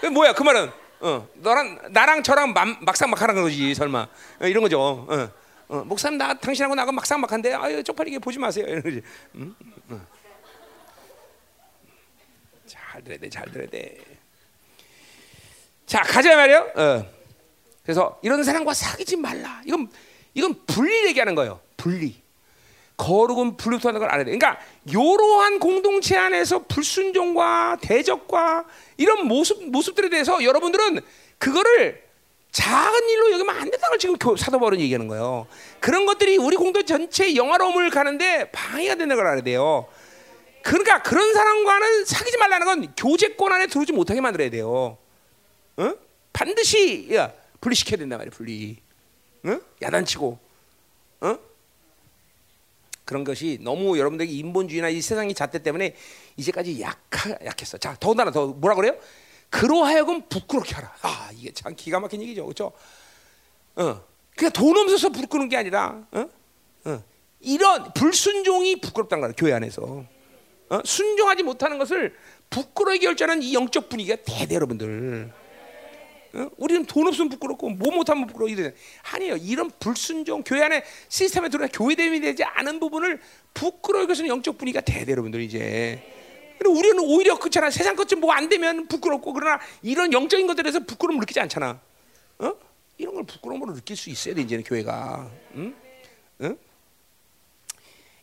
그 뭐야 그 말은? 어, 너랑 나랑 저랑 맘, 막상 막하는 거지 설마 어, 이런 거죠. 어, 어, 목사님 나 당신하고 나하고 막상 막한데 아유 쪽팔리게 보지 마세요 이런 거지. 응? 응. 잘 들어야 돼, 잘 들어야 돼. 자 가자 말이요. 어. 그래서 이런 사람과 사귀지 말라. 이건 이건 분리 얘기하는 거예요. 분리. 거룩은 분리부터 걸 알아야 돼. 그러니까 이러한 공동체 안에서 불순종과 대적과 이런 모습 모습들에 대해서 여러분들은 그거를 작은 일로 여기면 안 된다는 걸 지금 사도 바울은 얘기하는 거예요. 그런 것들이 우리 공동 전체의 영화로움을 가는데 방해가 된다는 걸 알아야 돼요. 그러니까 그런 사람과는 사귀지 말라는 건 교제권 안에 들어오지 못하게 만들어야 돼요. 어? 반드시 야, 분리시켜야 된단 말이야. 분리. 어? 야단치고. 어? 그런 것이 너무 여러분들에게 인본주의나 이 세상의 잣대 때문에 이제까지 약하, 약했어. 자, 더군다나 더 뭐라 그래요? 그로하여금 부끄럽게 하라. 아, 이게 참 기가 막힌 얘기죠. 그렇죠? 어. 그냥 돈 없어서 부끄러운 게 아니라 어? 어. 이런 불순종이 부끄럽다는 거야. 교회 안에서. 어? 순종하지 못하는 것을 부끄러워하게 결정하는 이 영적 분위기가 대대 여러분들. 어? 우리는 돈 없으면 부끄럽고 뭐 못하면 부끄러워 이래. 아니에요. 이런 불순종 교회 안에 시스템에 들어가 교회됨이 되지 않은 부분을 부끄러워하게 해서는 영적 분위기가 대대 여러분들 이제. 근데 우리는 오히려 그렇잖아. 세상 것좀뭐안 되면 부끄럽고 그러나 이런 영적인 것들에서 부끄러움을 느끼지 않잖아. 어? 이런 걸 부끄러움으로 느낄 수 있어야 돼 이제는 교회가. 응? 응?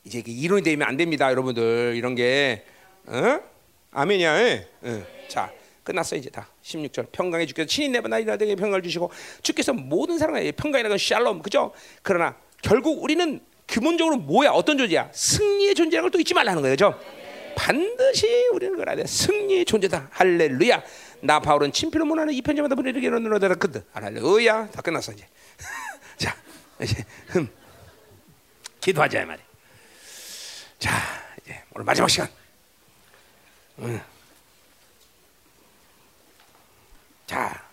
이제 이론이 되면 안 됩니다, 여러분들. 이런 게 어? 아멘이야. 예. 예. 자, 끝났어 이제 다. 16절. 평강에 주께서 친히 내보나 이라되게 평강을 주시고 주께서 모든 사람에게 평강이라는 건 샬롬. 그죠? 그러나 결국 우리는 기본적으로 뭐야? 어떤 존재야? 승리의 존재라는 걸 또 잊지 말라는 거예요. 그죠? 반드시 우리는 그래야 돼. 승리의 존재다. 할렐루야. 나 바울은 친필로 문하는 이 편지마다 보내르게 이르노라 그드. 할렐루야. 다 끝났어 이제. [laughs] 자, 이제 흠. 기도하자 말이. 자, 이제 오늘 마지막 시간. 음. 자,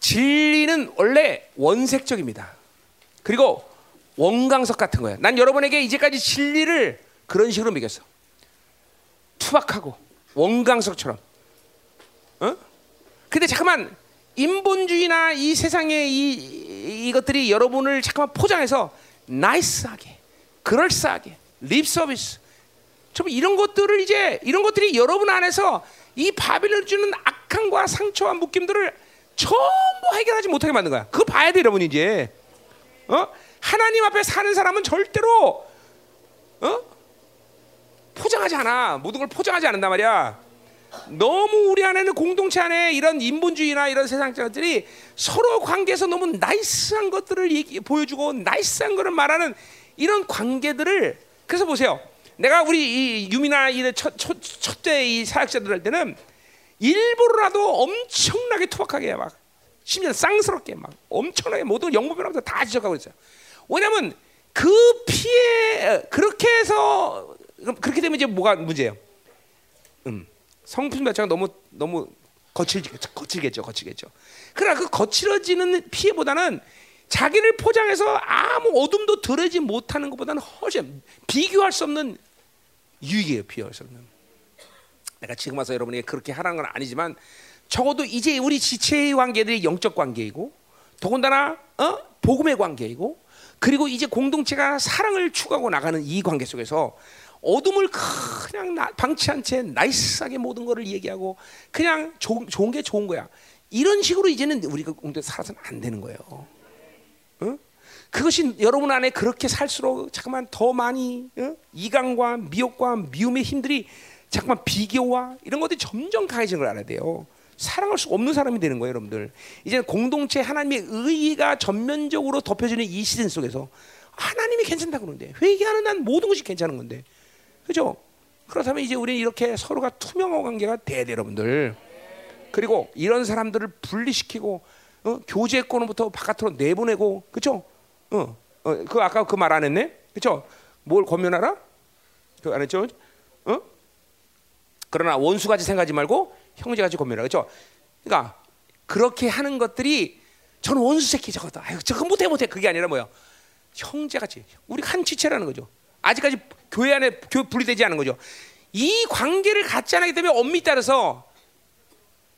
진리는 원래 원색적입니다. 그리고 원광석 같은 거예요. 난 여러분에게 이제까지 진리를 그런 식으로 먹였어. 투박하고 원광석처럼. 어? 근데 잠깐만 인본주의나 이 세상의 이 이 것들이 여러분을 잠깐만 포장해서 nice하게, 그럴싸하게, 립 서비스. 좀 이런 것들을 이제 이런 것들이 여러분 안에서 이 바빌론 주는 악함과 상처와 묶임들을 전부 해결하지 못하게 만든 거야. 그거 봐야 돼, 여러분 이제. 어? 하나님 앞에 사는 사람은 절대로 어? 포장하지 않아. 모든 걸 포장하지 않는단 말이야. 너무 우리 안에는 공동체 안에 이런 인본주의나 이런 세상들이 서로 관계에서 너무 나이스한 것들을 얘기, 보여주고 나이스한 것을 말하는 이런 관계들을 그래서 보세요. 내가 우리 이 유미나 이 첫, 첫, 첫째 이 사역자들 할 때는 일부러라도 엄청나게 투박하게 막 심지어 쌍스럽게 막 엄청나게 모든 영부변하면서 다 지적하고 있어요. 왜냐하면 그 피해 그렇게 해서 그렇게 되면 이제 뭐가 문제예요? 음, 성품 자체가 너무 너무 거칠 거칠겠죠, 거칠겠죠. 그러나 그 거칠어지는 피해보다는 자기를 포장해서 아무 어둠도 드러지 못하는 것보다는 훨씬 비교할 수 없는 유익이에요, 없는. 내가 지금 와서 여러분에게 그렇게 하라는 건 아니지만 적어도 이제 우리 지체의 관계들이 영적 관계이고 더군다나 어? 복음의 관계이고 그리고 이제 공동체가 사랑을 추구하고 나가는 이 관계 속에서 어둠을 그냥 나, 방치한 채 나이스하게 모든 것을 얘기하고 그냥 조, 좋은 게 좋은 거야. 이런 식으로 이제는 우리가 공동체 살아서는 안 되는 거예요. 어? 그것이 여러분 안에 그렇게 살수록 잠깐만 더 많이 어? 이강과 미혹과 미움의 힘들이 잠깐만 비교와 이런 것들이 점점 강해지는 걸 알아야 돼요. 사랑할 수 없는 사람이 되는 거예요, 여러분들. 이제 공동체 하나님의 의의가 전면적으로 덮여지는 이 시대 속에서 하나님이 괜찮다고 그러는데 회개하는 난 모든 것이 괜찮은 건데, 그죠? 그렇다면 이제 우리 이렇게 서로가 투명한 관계가 돼야 돼, 여러분들. 그리고 이런 사람들을 분리시키고 어? 교제권부터 바깥으로 내보내고, 그죠? 어, 어, 그 아까 그 말 안 했네, 그죠? 뭘 권면하라? 그 안 했죠? 어? 그러나 원수 같이 생각하지 말고 형제 같이 권면하라. 그렇죠? 그러니까 그렇게 하는 것들이 저는 원수 새끼 저거다. 아유, 저거 못해 못해. 그게 아니라 뭐야? 형제 같이 우리 한 지체라는 거죠. 아직까지 교회 안에 교 분리되지 않은 거죠. 이 관계를 갖지 않기 때문에 엄밀히 따라서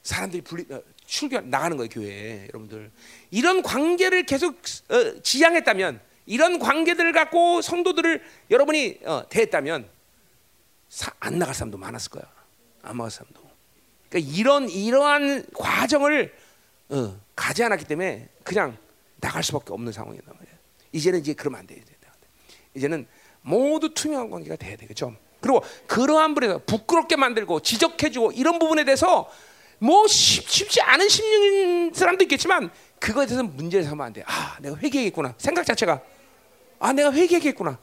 사람들이 분리 어, 출교 나가는 거예요 교회에 여러분들 이런 관계를 계속 어, 지향했다면 이런 관계들을 갖고 성도들을 여러분이 어, 대했다면 사, 안 나갈 사람도 많았을 거야 안 나갈 사람도 그러니까 이런 이러한 과정을 어, 가지 않았기 때문에 그냥 나갈 수밖에 없는 상황이란 말이에요. 이제는 이제 그러면 안 돼요. 이제는 모두 투명한 관계가 돼야 되겠죠. 그리고 그러한 분에서 부끄럽게 만들고 지적해주고 이런 부분에 대해서 뭐 쉽, 쉽지 않은 심리인 사람도 있겠지만 그거에 대해서 문제를 삼으면 안 돼. 아, 내가 회개했구나. 생각 자체가 아, 내가 회개했구나.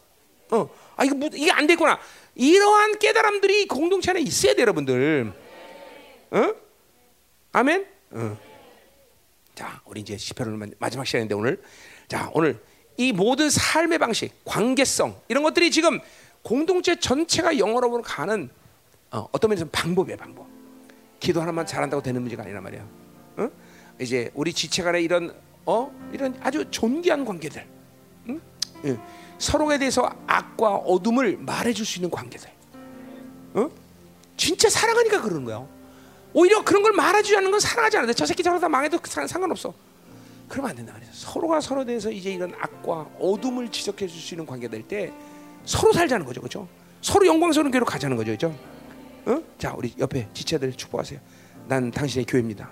어, 아 이거 이게 안 됐구나. 이러한 깨달음들이 공동체 안에 있어야 돼, 여러분들. 어? 아멘. 어. 자, 우리 이제 시편을 마지막 시간인데 오늘 자 오늘 이 모든 삶의 방식, 관계성 이런 것들이 지금 공동체 전체가 영어로 가는 어, 떤 면에서 방법이에요, 방법. 기도 하나만 잘한다고 되는 문제가 아니란 말이야. 어? 이제 우리 지체간의 이런 어 이런 아주 존귀한 관계들, 응? 응. 예. 서로에 대해서 악과 어둠을 말해줄 수 있는 관계들. 어? 진짜 사랑하니까 그러는 거야. 오히려 그런 걸 말해주지 않는 건 사랑하지 않는데 저 새끼 저러다 망해도 상관없어. 그러면 안 된다 말이야. 서로가 서로 대해서 이제 이런 악과 어둠을 지적해 줄 수 있는 관계 될 때 서로 살자는 거죠, 그렇죠? 서로 영광스러운 교로 가자는 거죠, 그렇죠? 어? 자, 우리 옆에 지체들 축복하세요. 난 당신의 교회입니다.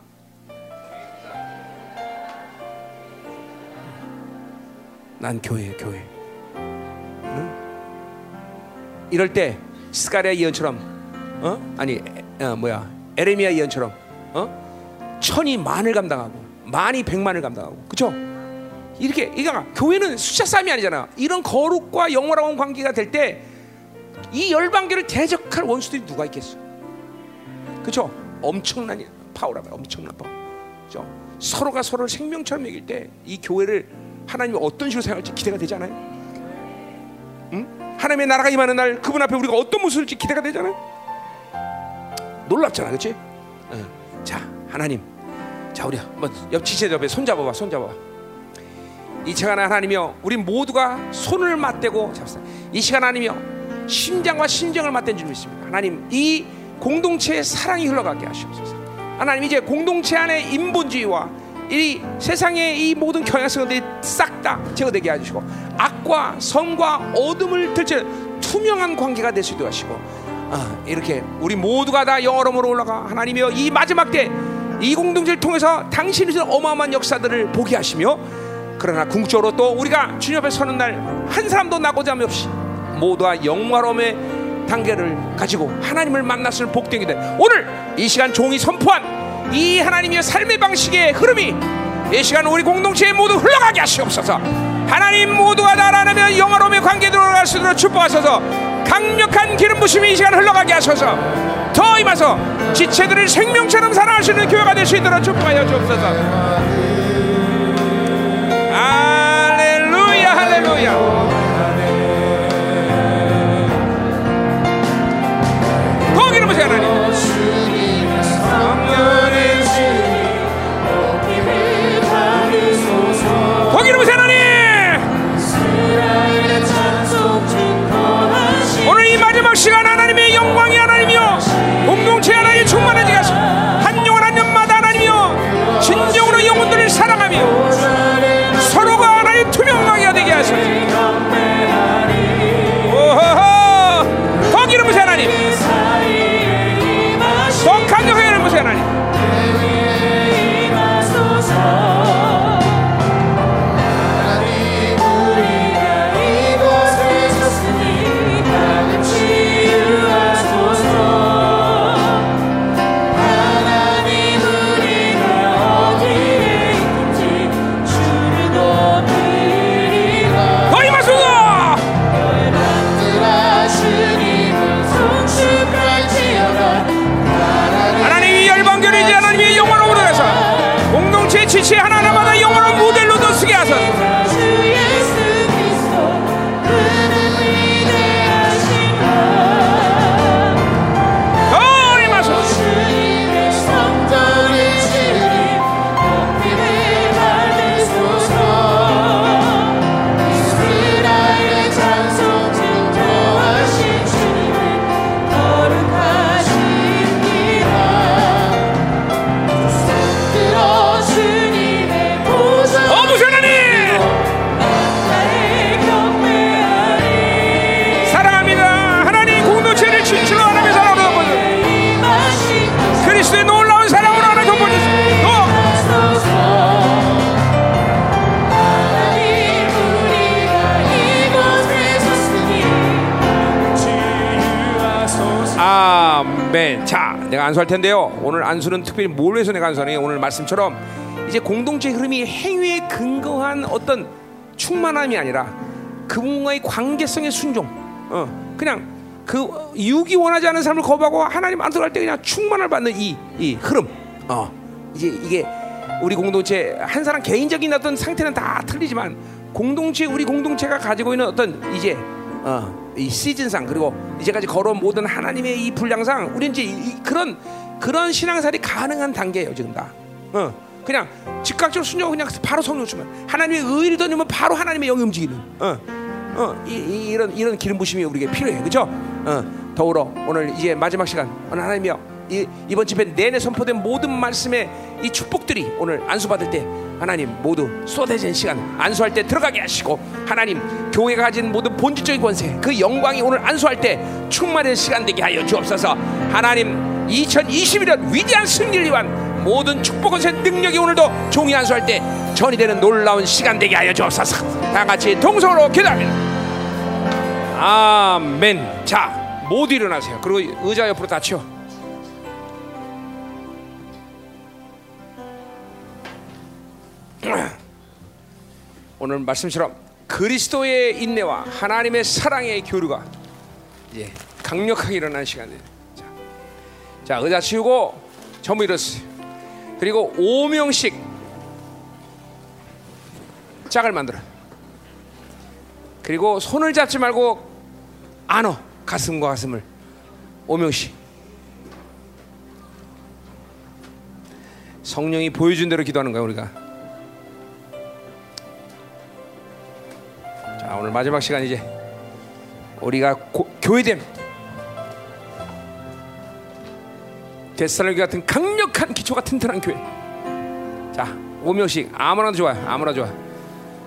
난 교회, 교회. 이럴 때 스가랴 예언처럼 어 아니 어, 뭐야 에레미야 예언처럼 어 천이 만을 감당하고 만이 백만을 감당하고 그렇죠? 이렇게 그러니까 교회는 숫자 싸움이 아니잖아. 이런 거룩과 영원한 관계가 될 때 이 열방교를 대적할 원수들이 누가 있겠어? 그렇죠? 엄청난 파워라 엄청난 파워. 그렇죠? 서로가 서로를 생명처럼 여길 때 이 교회를 하나님이 어떤 식으로 사용할지 기대가 되지 않아요? 응? 하나님의 나라가 임하는 날 그분 앞에 우리가 어떤 모습일지 기대가 되잖아요. 놀랍잖아, 그렇지? 응. 자, 하나님, 자 우리 옆 지체 옆에 손 잡아봐, 손 잡아봐. 이 시간 하나님이여, 우리 모두가 손을 맞대고 잡사. 이 시간 하나님이여, 심장과 심정을 맞댄 줄 믿습니다. 하나님, 이 공동체의 사랑이 흘러가게 하시옵소서. 하나님 이제 공동체 안에 인본주의와 이 세상의 이 모든 경향성들이 싹 다 제거되게 해주시고 악과 선과 어둠을 들쳐 투명한 관계가 될 수 있도록 하시고 아, 이렇게 우리 모두가 다 영어로으로 올라가 하나님이여 이 마지막 때 이 공동체를 통해서 당신이 주 어마어마한 역사들을 보게 하시며 그러나 궁극적으로 또 우리가 주님 앞에 서는 날 한 사람도 나고자 없이 모두가 영화로움의 단계를 가지고 하나님을 만났을 복되게 된 오늘 이 시간 종이 선포한 이 하나님의 삶의 방식의 흐름이 이 시간 우리 공동체에 모두 흘러가게 하시옵소서. 하나님 모두가 나라면 영화로움의 관계 들어갈 수 있도록 축복하소서. 강력한 기름 부심이 이 시간 흘러가게 하소서. 더 임하서 지체들을 생명처럼 사랑하시는 교회가 될 수 있도록 축복하여 주옵소서 더 기름 부시 하나님. 오늘 이 마지막 시간 하나님의 영광이 하나님이요. 공동체 하나님 충만해지게 내가 안수할 텐데요. 오늘 안수는 특별히 뭘 위해서 내가 안수하니 오늘 말씀처럼 이제 공동체 흐름이 행위에 근거한 어떤 충만함이 아니라 그분과의 관계성의 순종. 어, 그냥 그 유기 원하지 않은 삶을 거부하고 하나님 안수할때 그냥 충만을 받는 이, 이 흐름. 어, 이제 이게 우리 공동체 한 사람 개인적인 어떤 상태는 다 틀리지만 공동체 우리 공동체가 가지고 있는 어떤 이제 어, 이 시즌상 그리고 이제까지 걸어온 모든 하나님의 이 분량상 우리 이제 이, 이 그런 그런 신앙살이 가능한 단계예요 지금 다. 어, 그냥 즉각적으로 순종 그냥 바로 성령 주면 하나님의 의를 던지면 바로 하나님의 영이 움직이는. 어, 어, 이, 이, 이런 이런 기름 부심이 우리에게 필요해, 그죠? 어, 더불어 오늘 이제 마지막 시간 오늘 하나님이여 이, 이번 집회 내내 선포된 모든 말씀의 이 축복들이 오늘 안수 받을 때 하나님 모두 쏟아진 시간 안수할 때 들어가게 하시고 하나님 교회가 가진 모든 본질적인 권세 그 영광이 오늘 안수할 때 충만한 시간 되게 하여 주옵소서 하나님 2021년 위대한 승리를 위한 모든 축복 권세 능력이 오늘도 종이 안수할 때 전이 되는 놀라운 시간 되게 하여 주옵소서 다 같이 동성으로 기도합니다 아멘. 자, 모두 일어나세요. 그리고 의자 옆으로 다 치워. 오늘 말씀처럼 그리스도의 인내와 하나님의 사랑의 교류가 이제 강력하게 일어나는 시간이에요. 자, 자 의자 치우고 전부 일었어요. 그리고 5명씩 짝을 만들어. 그리고 손을 잡지 말고 안어 가슴과 가슴을 5명씩. 성령이 보여준 대로 기도하는 거야 우리가. 자 오늘 마지막 시간 이제 우리가 고, 교회됨 데살로기 같은 강력한 기초가 튼튼한 교회. 자, 5명씩 아무나 좋아, 아무나 좋아.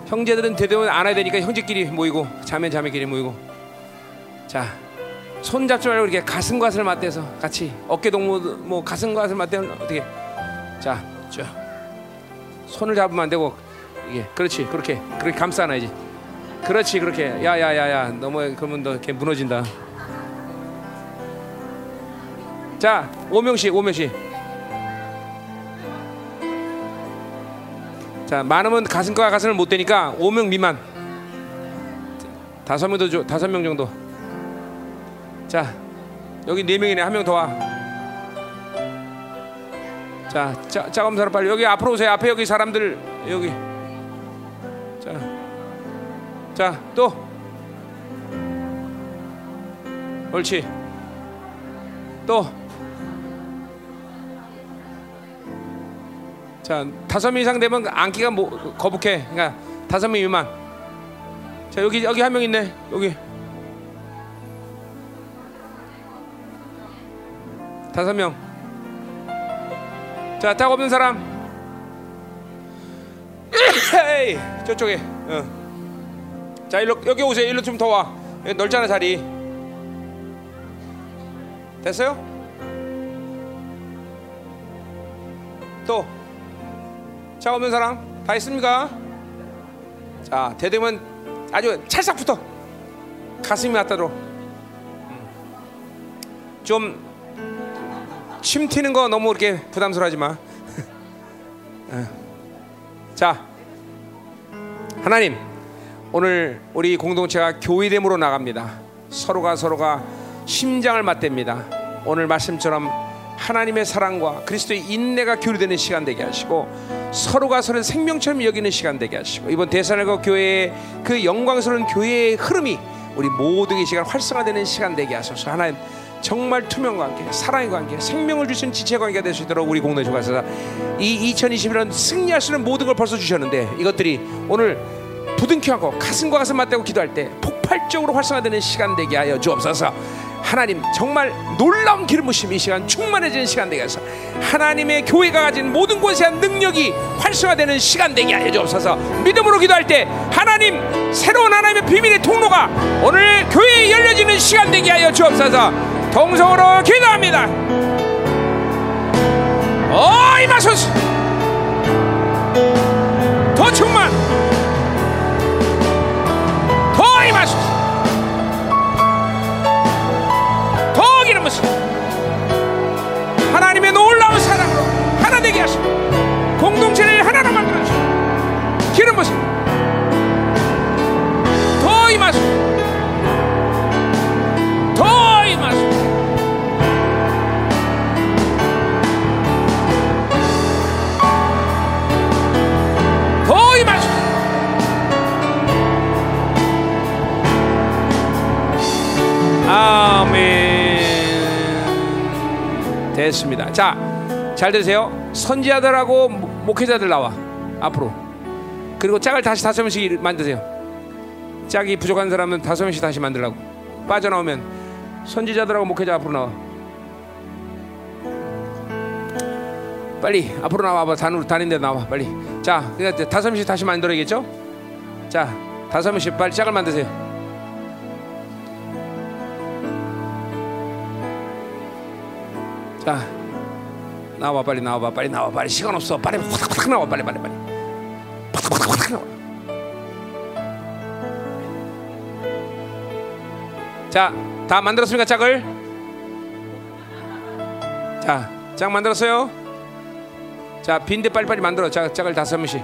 형제들은 대대면 안아야 되니까 형제끼리 모이고 자매 자매끼리 모이고. 자, 손 잡지 말고 이렇게 가슴 가슴을 맞대서 같이 어깨 동무 뭐 가슴 가슴 맞대면 어떻게? 자, 쭉 손을 잡으면 안 되고 이게 그렇지 그렇게 그렇게 감싸 놔야지. 그렇지 그렇게 야야야야 너무 그러면 너 이렇게 무너진다. 자, 5명씩, 5명씩. 자, 많으면 가슴과 가슴을 못 대니까 5명 미만. 다섯 명도 줘, 다섯 명 정도. 자, 여기 네 명이네. 한 명 더 와. 자, 자, 자, 검사로 빨리 여기 앞으로 오세요. 앞에 여기 사람들 여기. 자, 자, 또. 옳지. 또. 자 다섯 명 이상 되면 안기가 뭐, 거북해. 그러니까 다섯 명 미만. 자 여기 여기 한 명 있네. 여기 다섯 명. 자, 딱 없는 사람. [coughs] 저쪽에. 어. 자, 일로 여기 오세요. 일로 좀 더 와. 여기 넓잖아 자리. 됐어요? 또. 자, 없는 사람 다 있습니까? 자, 대대면 아주 찰싹 붙어. 가슴이 맞다로. 좀 침 튀는 거 너무 이렇게 부담스러워하지 마. [laughs] 어. 자, 하나님, 오늘 우리 공동체가 교회됨으로 나갑니다. 서로가 서로가 심장을 맞댑니다. 오늘 말씀처럼 하나님의 사랑과 그리스도의 인내가 교류되는 시간 되게 하시고 서로가 서로 생명처럼 여기는 시간 되게 하시고 이번 대산을거 교회의 그 영광스러운 교회의 흐름이 우리 모두의 시간 활성화되는 시간 되게 하소서 하나님 정말 투명과 함께 사랑과 함께 생명을 주신 지체 관계가 될 수 있도록 우리 공동체 가서 이 2021년 승리할 수 있는 모든 걸 벌써 주셨는데 이것들이 오늘 부둥켜 하고 가슴과 가슴 맞대고 기도할 때 폭발적으로 활성화되는 시간 되게 하여 주옵소서. 하나님 정말 놀라운 기름 부심이 시간 충만해지는 시간 되게 해서. 하나님의 교회가 가진 모든 곳에 한 능력이 활성화되는 시간 되게 하여 주옵소서. 믿음으로 기도할 때 하나님 새로운 하나님의 비밀의 통로가 오늘 교회에 열려지는 시간 되게 하여 주옵소서. 동성으로 기도합니다. 어 이 마소서 더 충만 부으 하나님의 놀라운 사랑으로 하나 되게 하시고 공동체를 아멘. 됐습니다. 자, 잘 되세요. 선지자들하고 목회자들 나와 앞으로. 그리고 짝을 다시 다섯 명씩 만드세요. 짝이 부족한 사람은 다섯 명씩 다시 만들라고. 빠져나오면 선지자들하고 목회자 앞으로 나와. 빨리 앞으로 나와봐. 단으로 다닌데 나와 빨리. 자, 그러니까 다섯 명씩 다시 만들어야겠죠? 자, 다섯 명씩 빨리 짝을 만드세요. 자 나와 빨리 나와 빨리 나와 빨리 시간 없어 빨리 확확 나와 빨리 빨리 빨리 확확 나와 자, 다 만들었습니까 짝을? 자, 짝 만들었어요? 자, 빈대 빨리빨리 만들어. 짝, 짝을 다섯 명씩.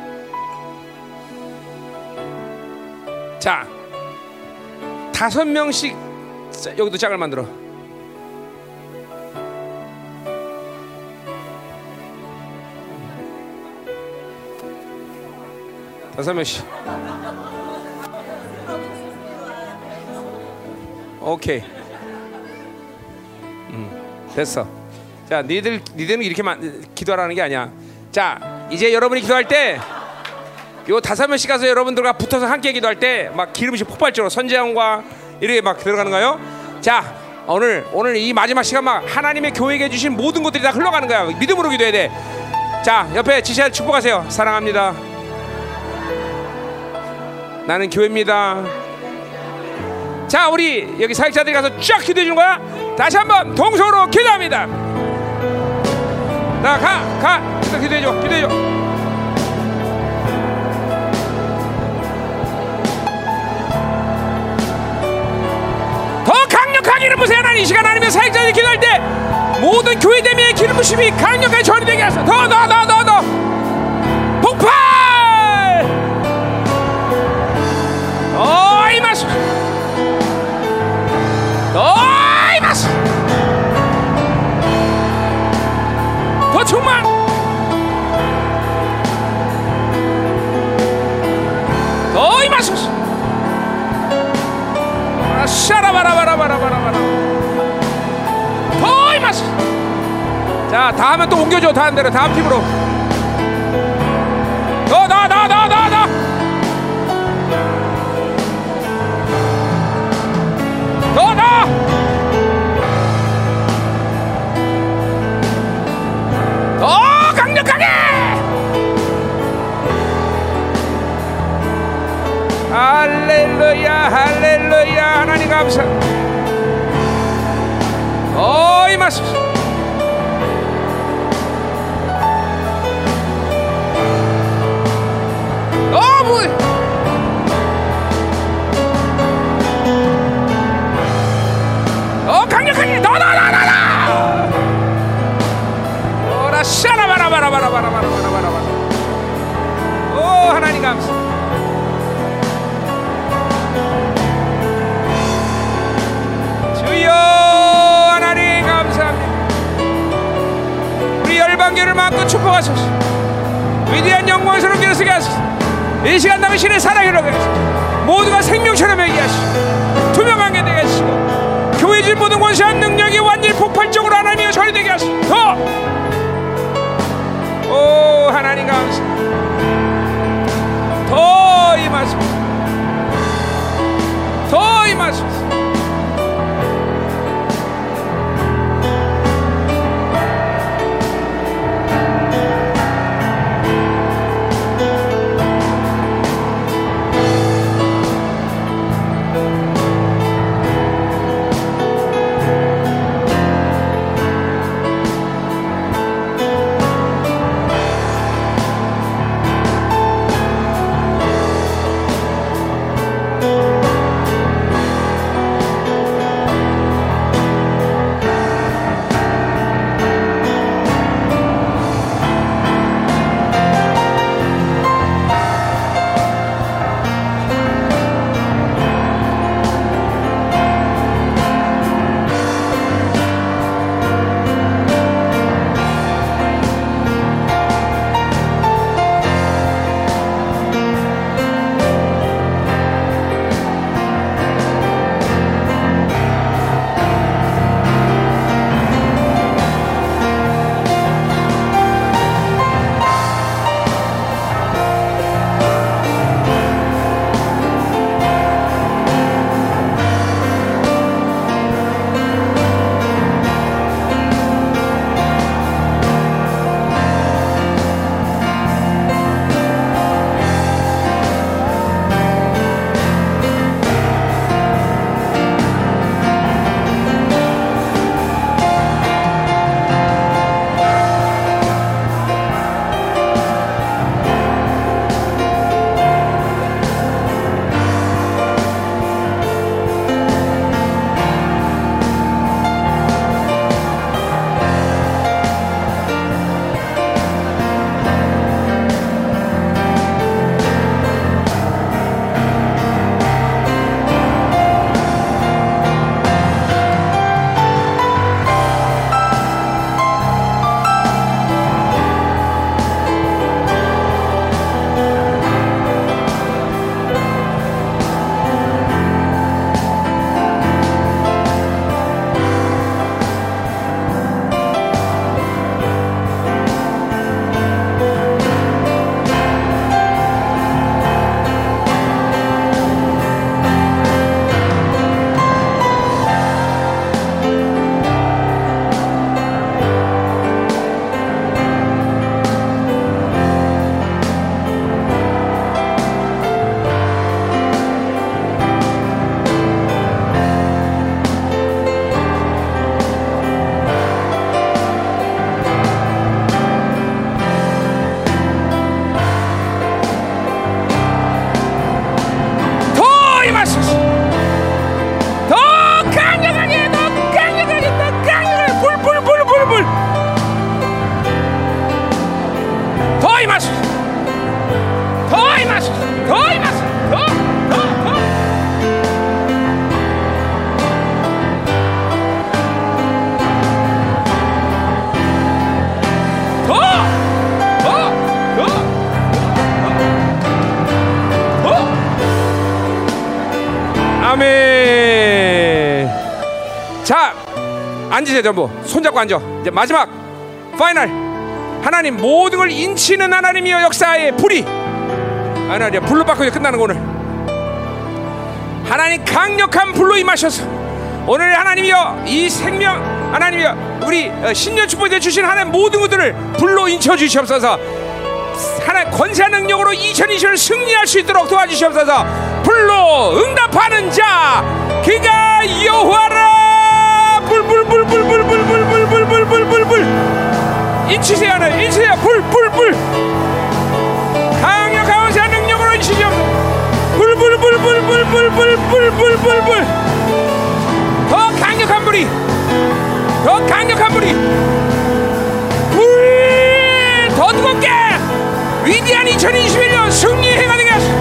자, 다섯 명씩 자, 여기도 짝을 만들어. 명씩. 오케이. 음, 됐어. 자, 니들 니들은 이렇게 만 기도하라는 게 아니야. 자, 이제 여러분이 기도할 때. 요 다섯 명씩 가서 여러분들과 붙어서 함께 기도할 때 막 기름이 폭발적으로 선제형과 이렇게 막 들어가는 거예요. 자, 오늘 오늘 이 마지막 시간 막 하나님의 교회에게 주신 모든 것들이 다 흘러가는 거야. 믿음으로 기도해야 돼. 자, 옆에 지시할 축복하세요. 사랑합니다. 나는 교회입니다. 자, 우리 여기 사역자들이 가서 쫙 기도해 주는 거야. 다시 한번 동서로 기도합니다. 나 가, 가. 기도해 줘. 기도해 줘. 더 강력하게 이름 부세요 하나님 이 시간 하나님의 사역자들이 기도할 때 모든 교회 대미의 기름 부심이 강력하게 전이되게 하소서 더 더 더 더 더 폭 발 어이 마스 어이 마스 더 충만. 어이 마스 샤라바라바라바라바라바라. 더이 마스 자 다음에 또 옮겨줘 다음 대로. 다음 팀으로. 더 더 더 더 더더 더 강력하게! 할렐루야 할렐루야 하나님 감사 마스 너 열방교를 마음껏 축복하소서. 위대한 영광스러운 길을 쓰게 하소서. 이 시간 당신의 이루게 하소서. 모두가 생명처럼 얘기 하시고 투명하게 되게 하시고 교회 질 모든 권세한 능력이 완전히 폭발적으로 하나님의 전이 되게 하소서. 더! 오 하나님 감사 더 임하소서 더 임하소서 앉으세요, 전부. 손잡고 앉아. 이제 마지막, final. 하나님 모든 걸 인치는 하나님이여 역사의 불이. 하나님 불로 바꾸자 끝나는 거 오늘. 하나님 강력한 불로 임하셔서 오늘 하나님이여 이 생명 하나님이여 우리 어, 신년 축복에 주신 하나님 모든 것들을 불로 인쳐 주시옵소서. 하나님 권세한 능력으로 2020을 승리할 수 있도록 도와주시옵소서. 불로 응답하는 자 그가 여호와 불불불불불불불불불불불불불 인치세요 하나님. 인치세요. 불불불. 강력한 권세한 능력으로 인치시옵. 불불불불불불불불불불불. 더 강력한 불이. 더 강력한 불이. 불더 뜨겁게. 위대한 2021년 승리의 해가 되게 하소서.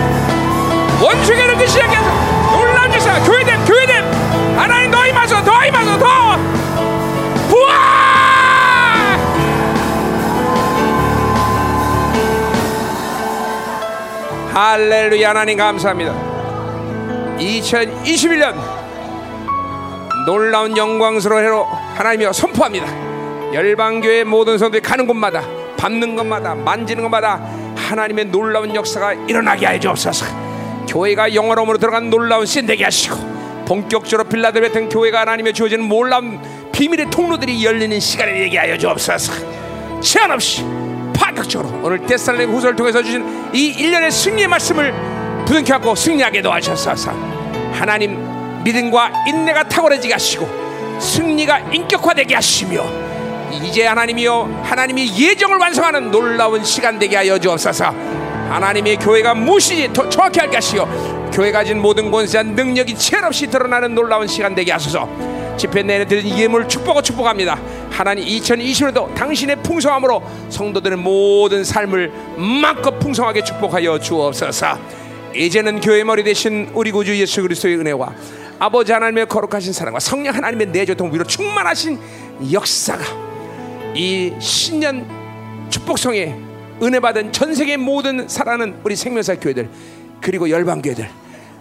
원수계를 그 시작해 서. 놀라운 역사 교회됨 교회됨. 하나님 더 임하소 더 임하소 더 할렐루야 하나님 감사합니다 2021년 놀라운 영광스러운 해로 하나님이여 선포합니다. 열방교회 모든 성도들이 가는 곳마다 밟는 곳마다 만지는 곳마다 하나님의 놀라운 역사가 일어나게 하여 주옵소서. 교회가 영어로으로 들어간 놀라운 신 되게 하시고 본격적으로 빌라델 같은 교회가 하나님의 주어지는 놀라운 비밀의 통로들이 열리는 시간이 되게 하여 주옵소서. 제한 없이 파격적으로 오늘 데살레 후서를 통해서 주신 이 일련의 승리의 말씀을 부둥켜 갖고 승리하게 도와주셔서. 하나님 믿음과 인내가 탁월해지게 하시고 승리가 인격화되게 하시며 이제 하나님이여 하나님이 예정을 완성하는 놀라운 시간 되게 하여 주옵소서. 하나님의 교회가 더 정확히 알게 하시어 교회가 가진 모든 권세한 능력이 체없이 드러나는 놀라운 시간 되게 하소서. 집회 내내 드린 예물 축복을 축복합니다 하나님 2020년도 당신의 풍성함으로 성도들의 모든 삶을 마음껏 풍성하게 축복하여 주옵소서 이제는 교회 머리 대신 우리 구주 예수 그리스도의 은혜와 아버지 하나님의 거룩하신 사랑과 성령 하나님의 내조통 위로 충만하신 역사가 이 신년 축복성에 은혜 받은 전 세계 모든 사랑하는 우리 생명사 교회들 그리고 열방 교회들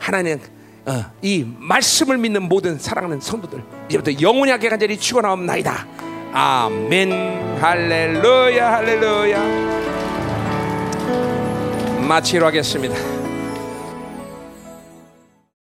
하나님 어, 이 말씀을 믿는 모든 사랑하는 성도들 이제부터 영원히 하게 간절히 축원하옵나이다. 아멘 할렐루야 할렐루야 마치로 하겠습니다.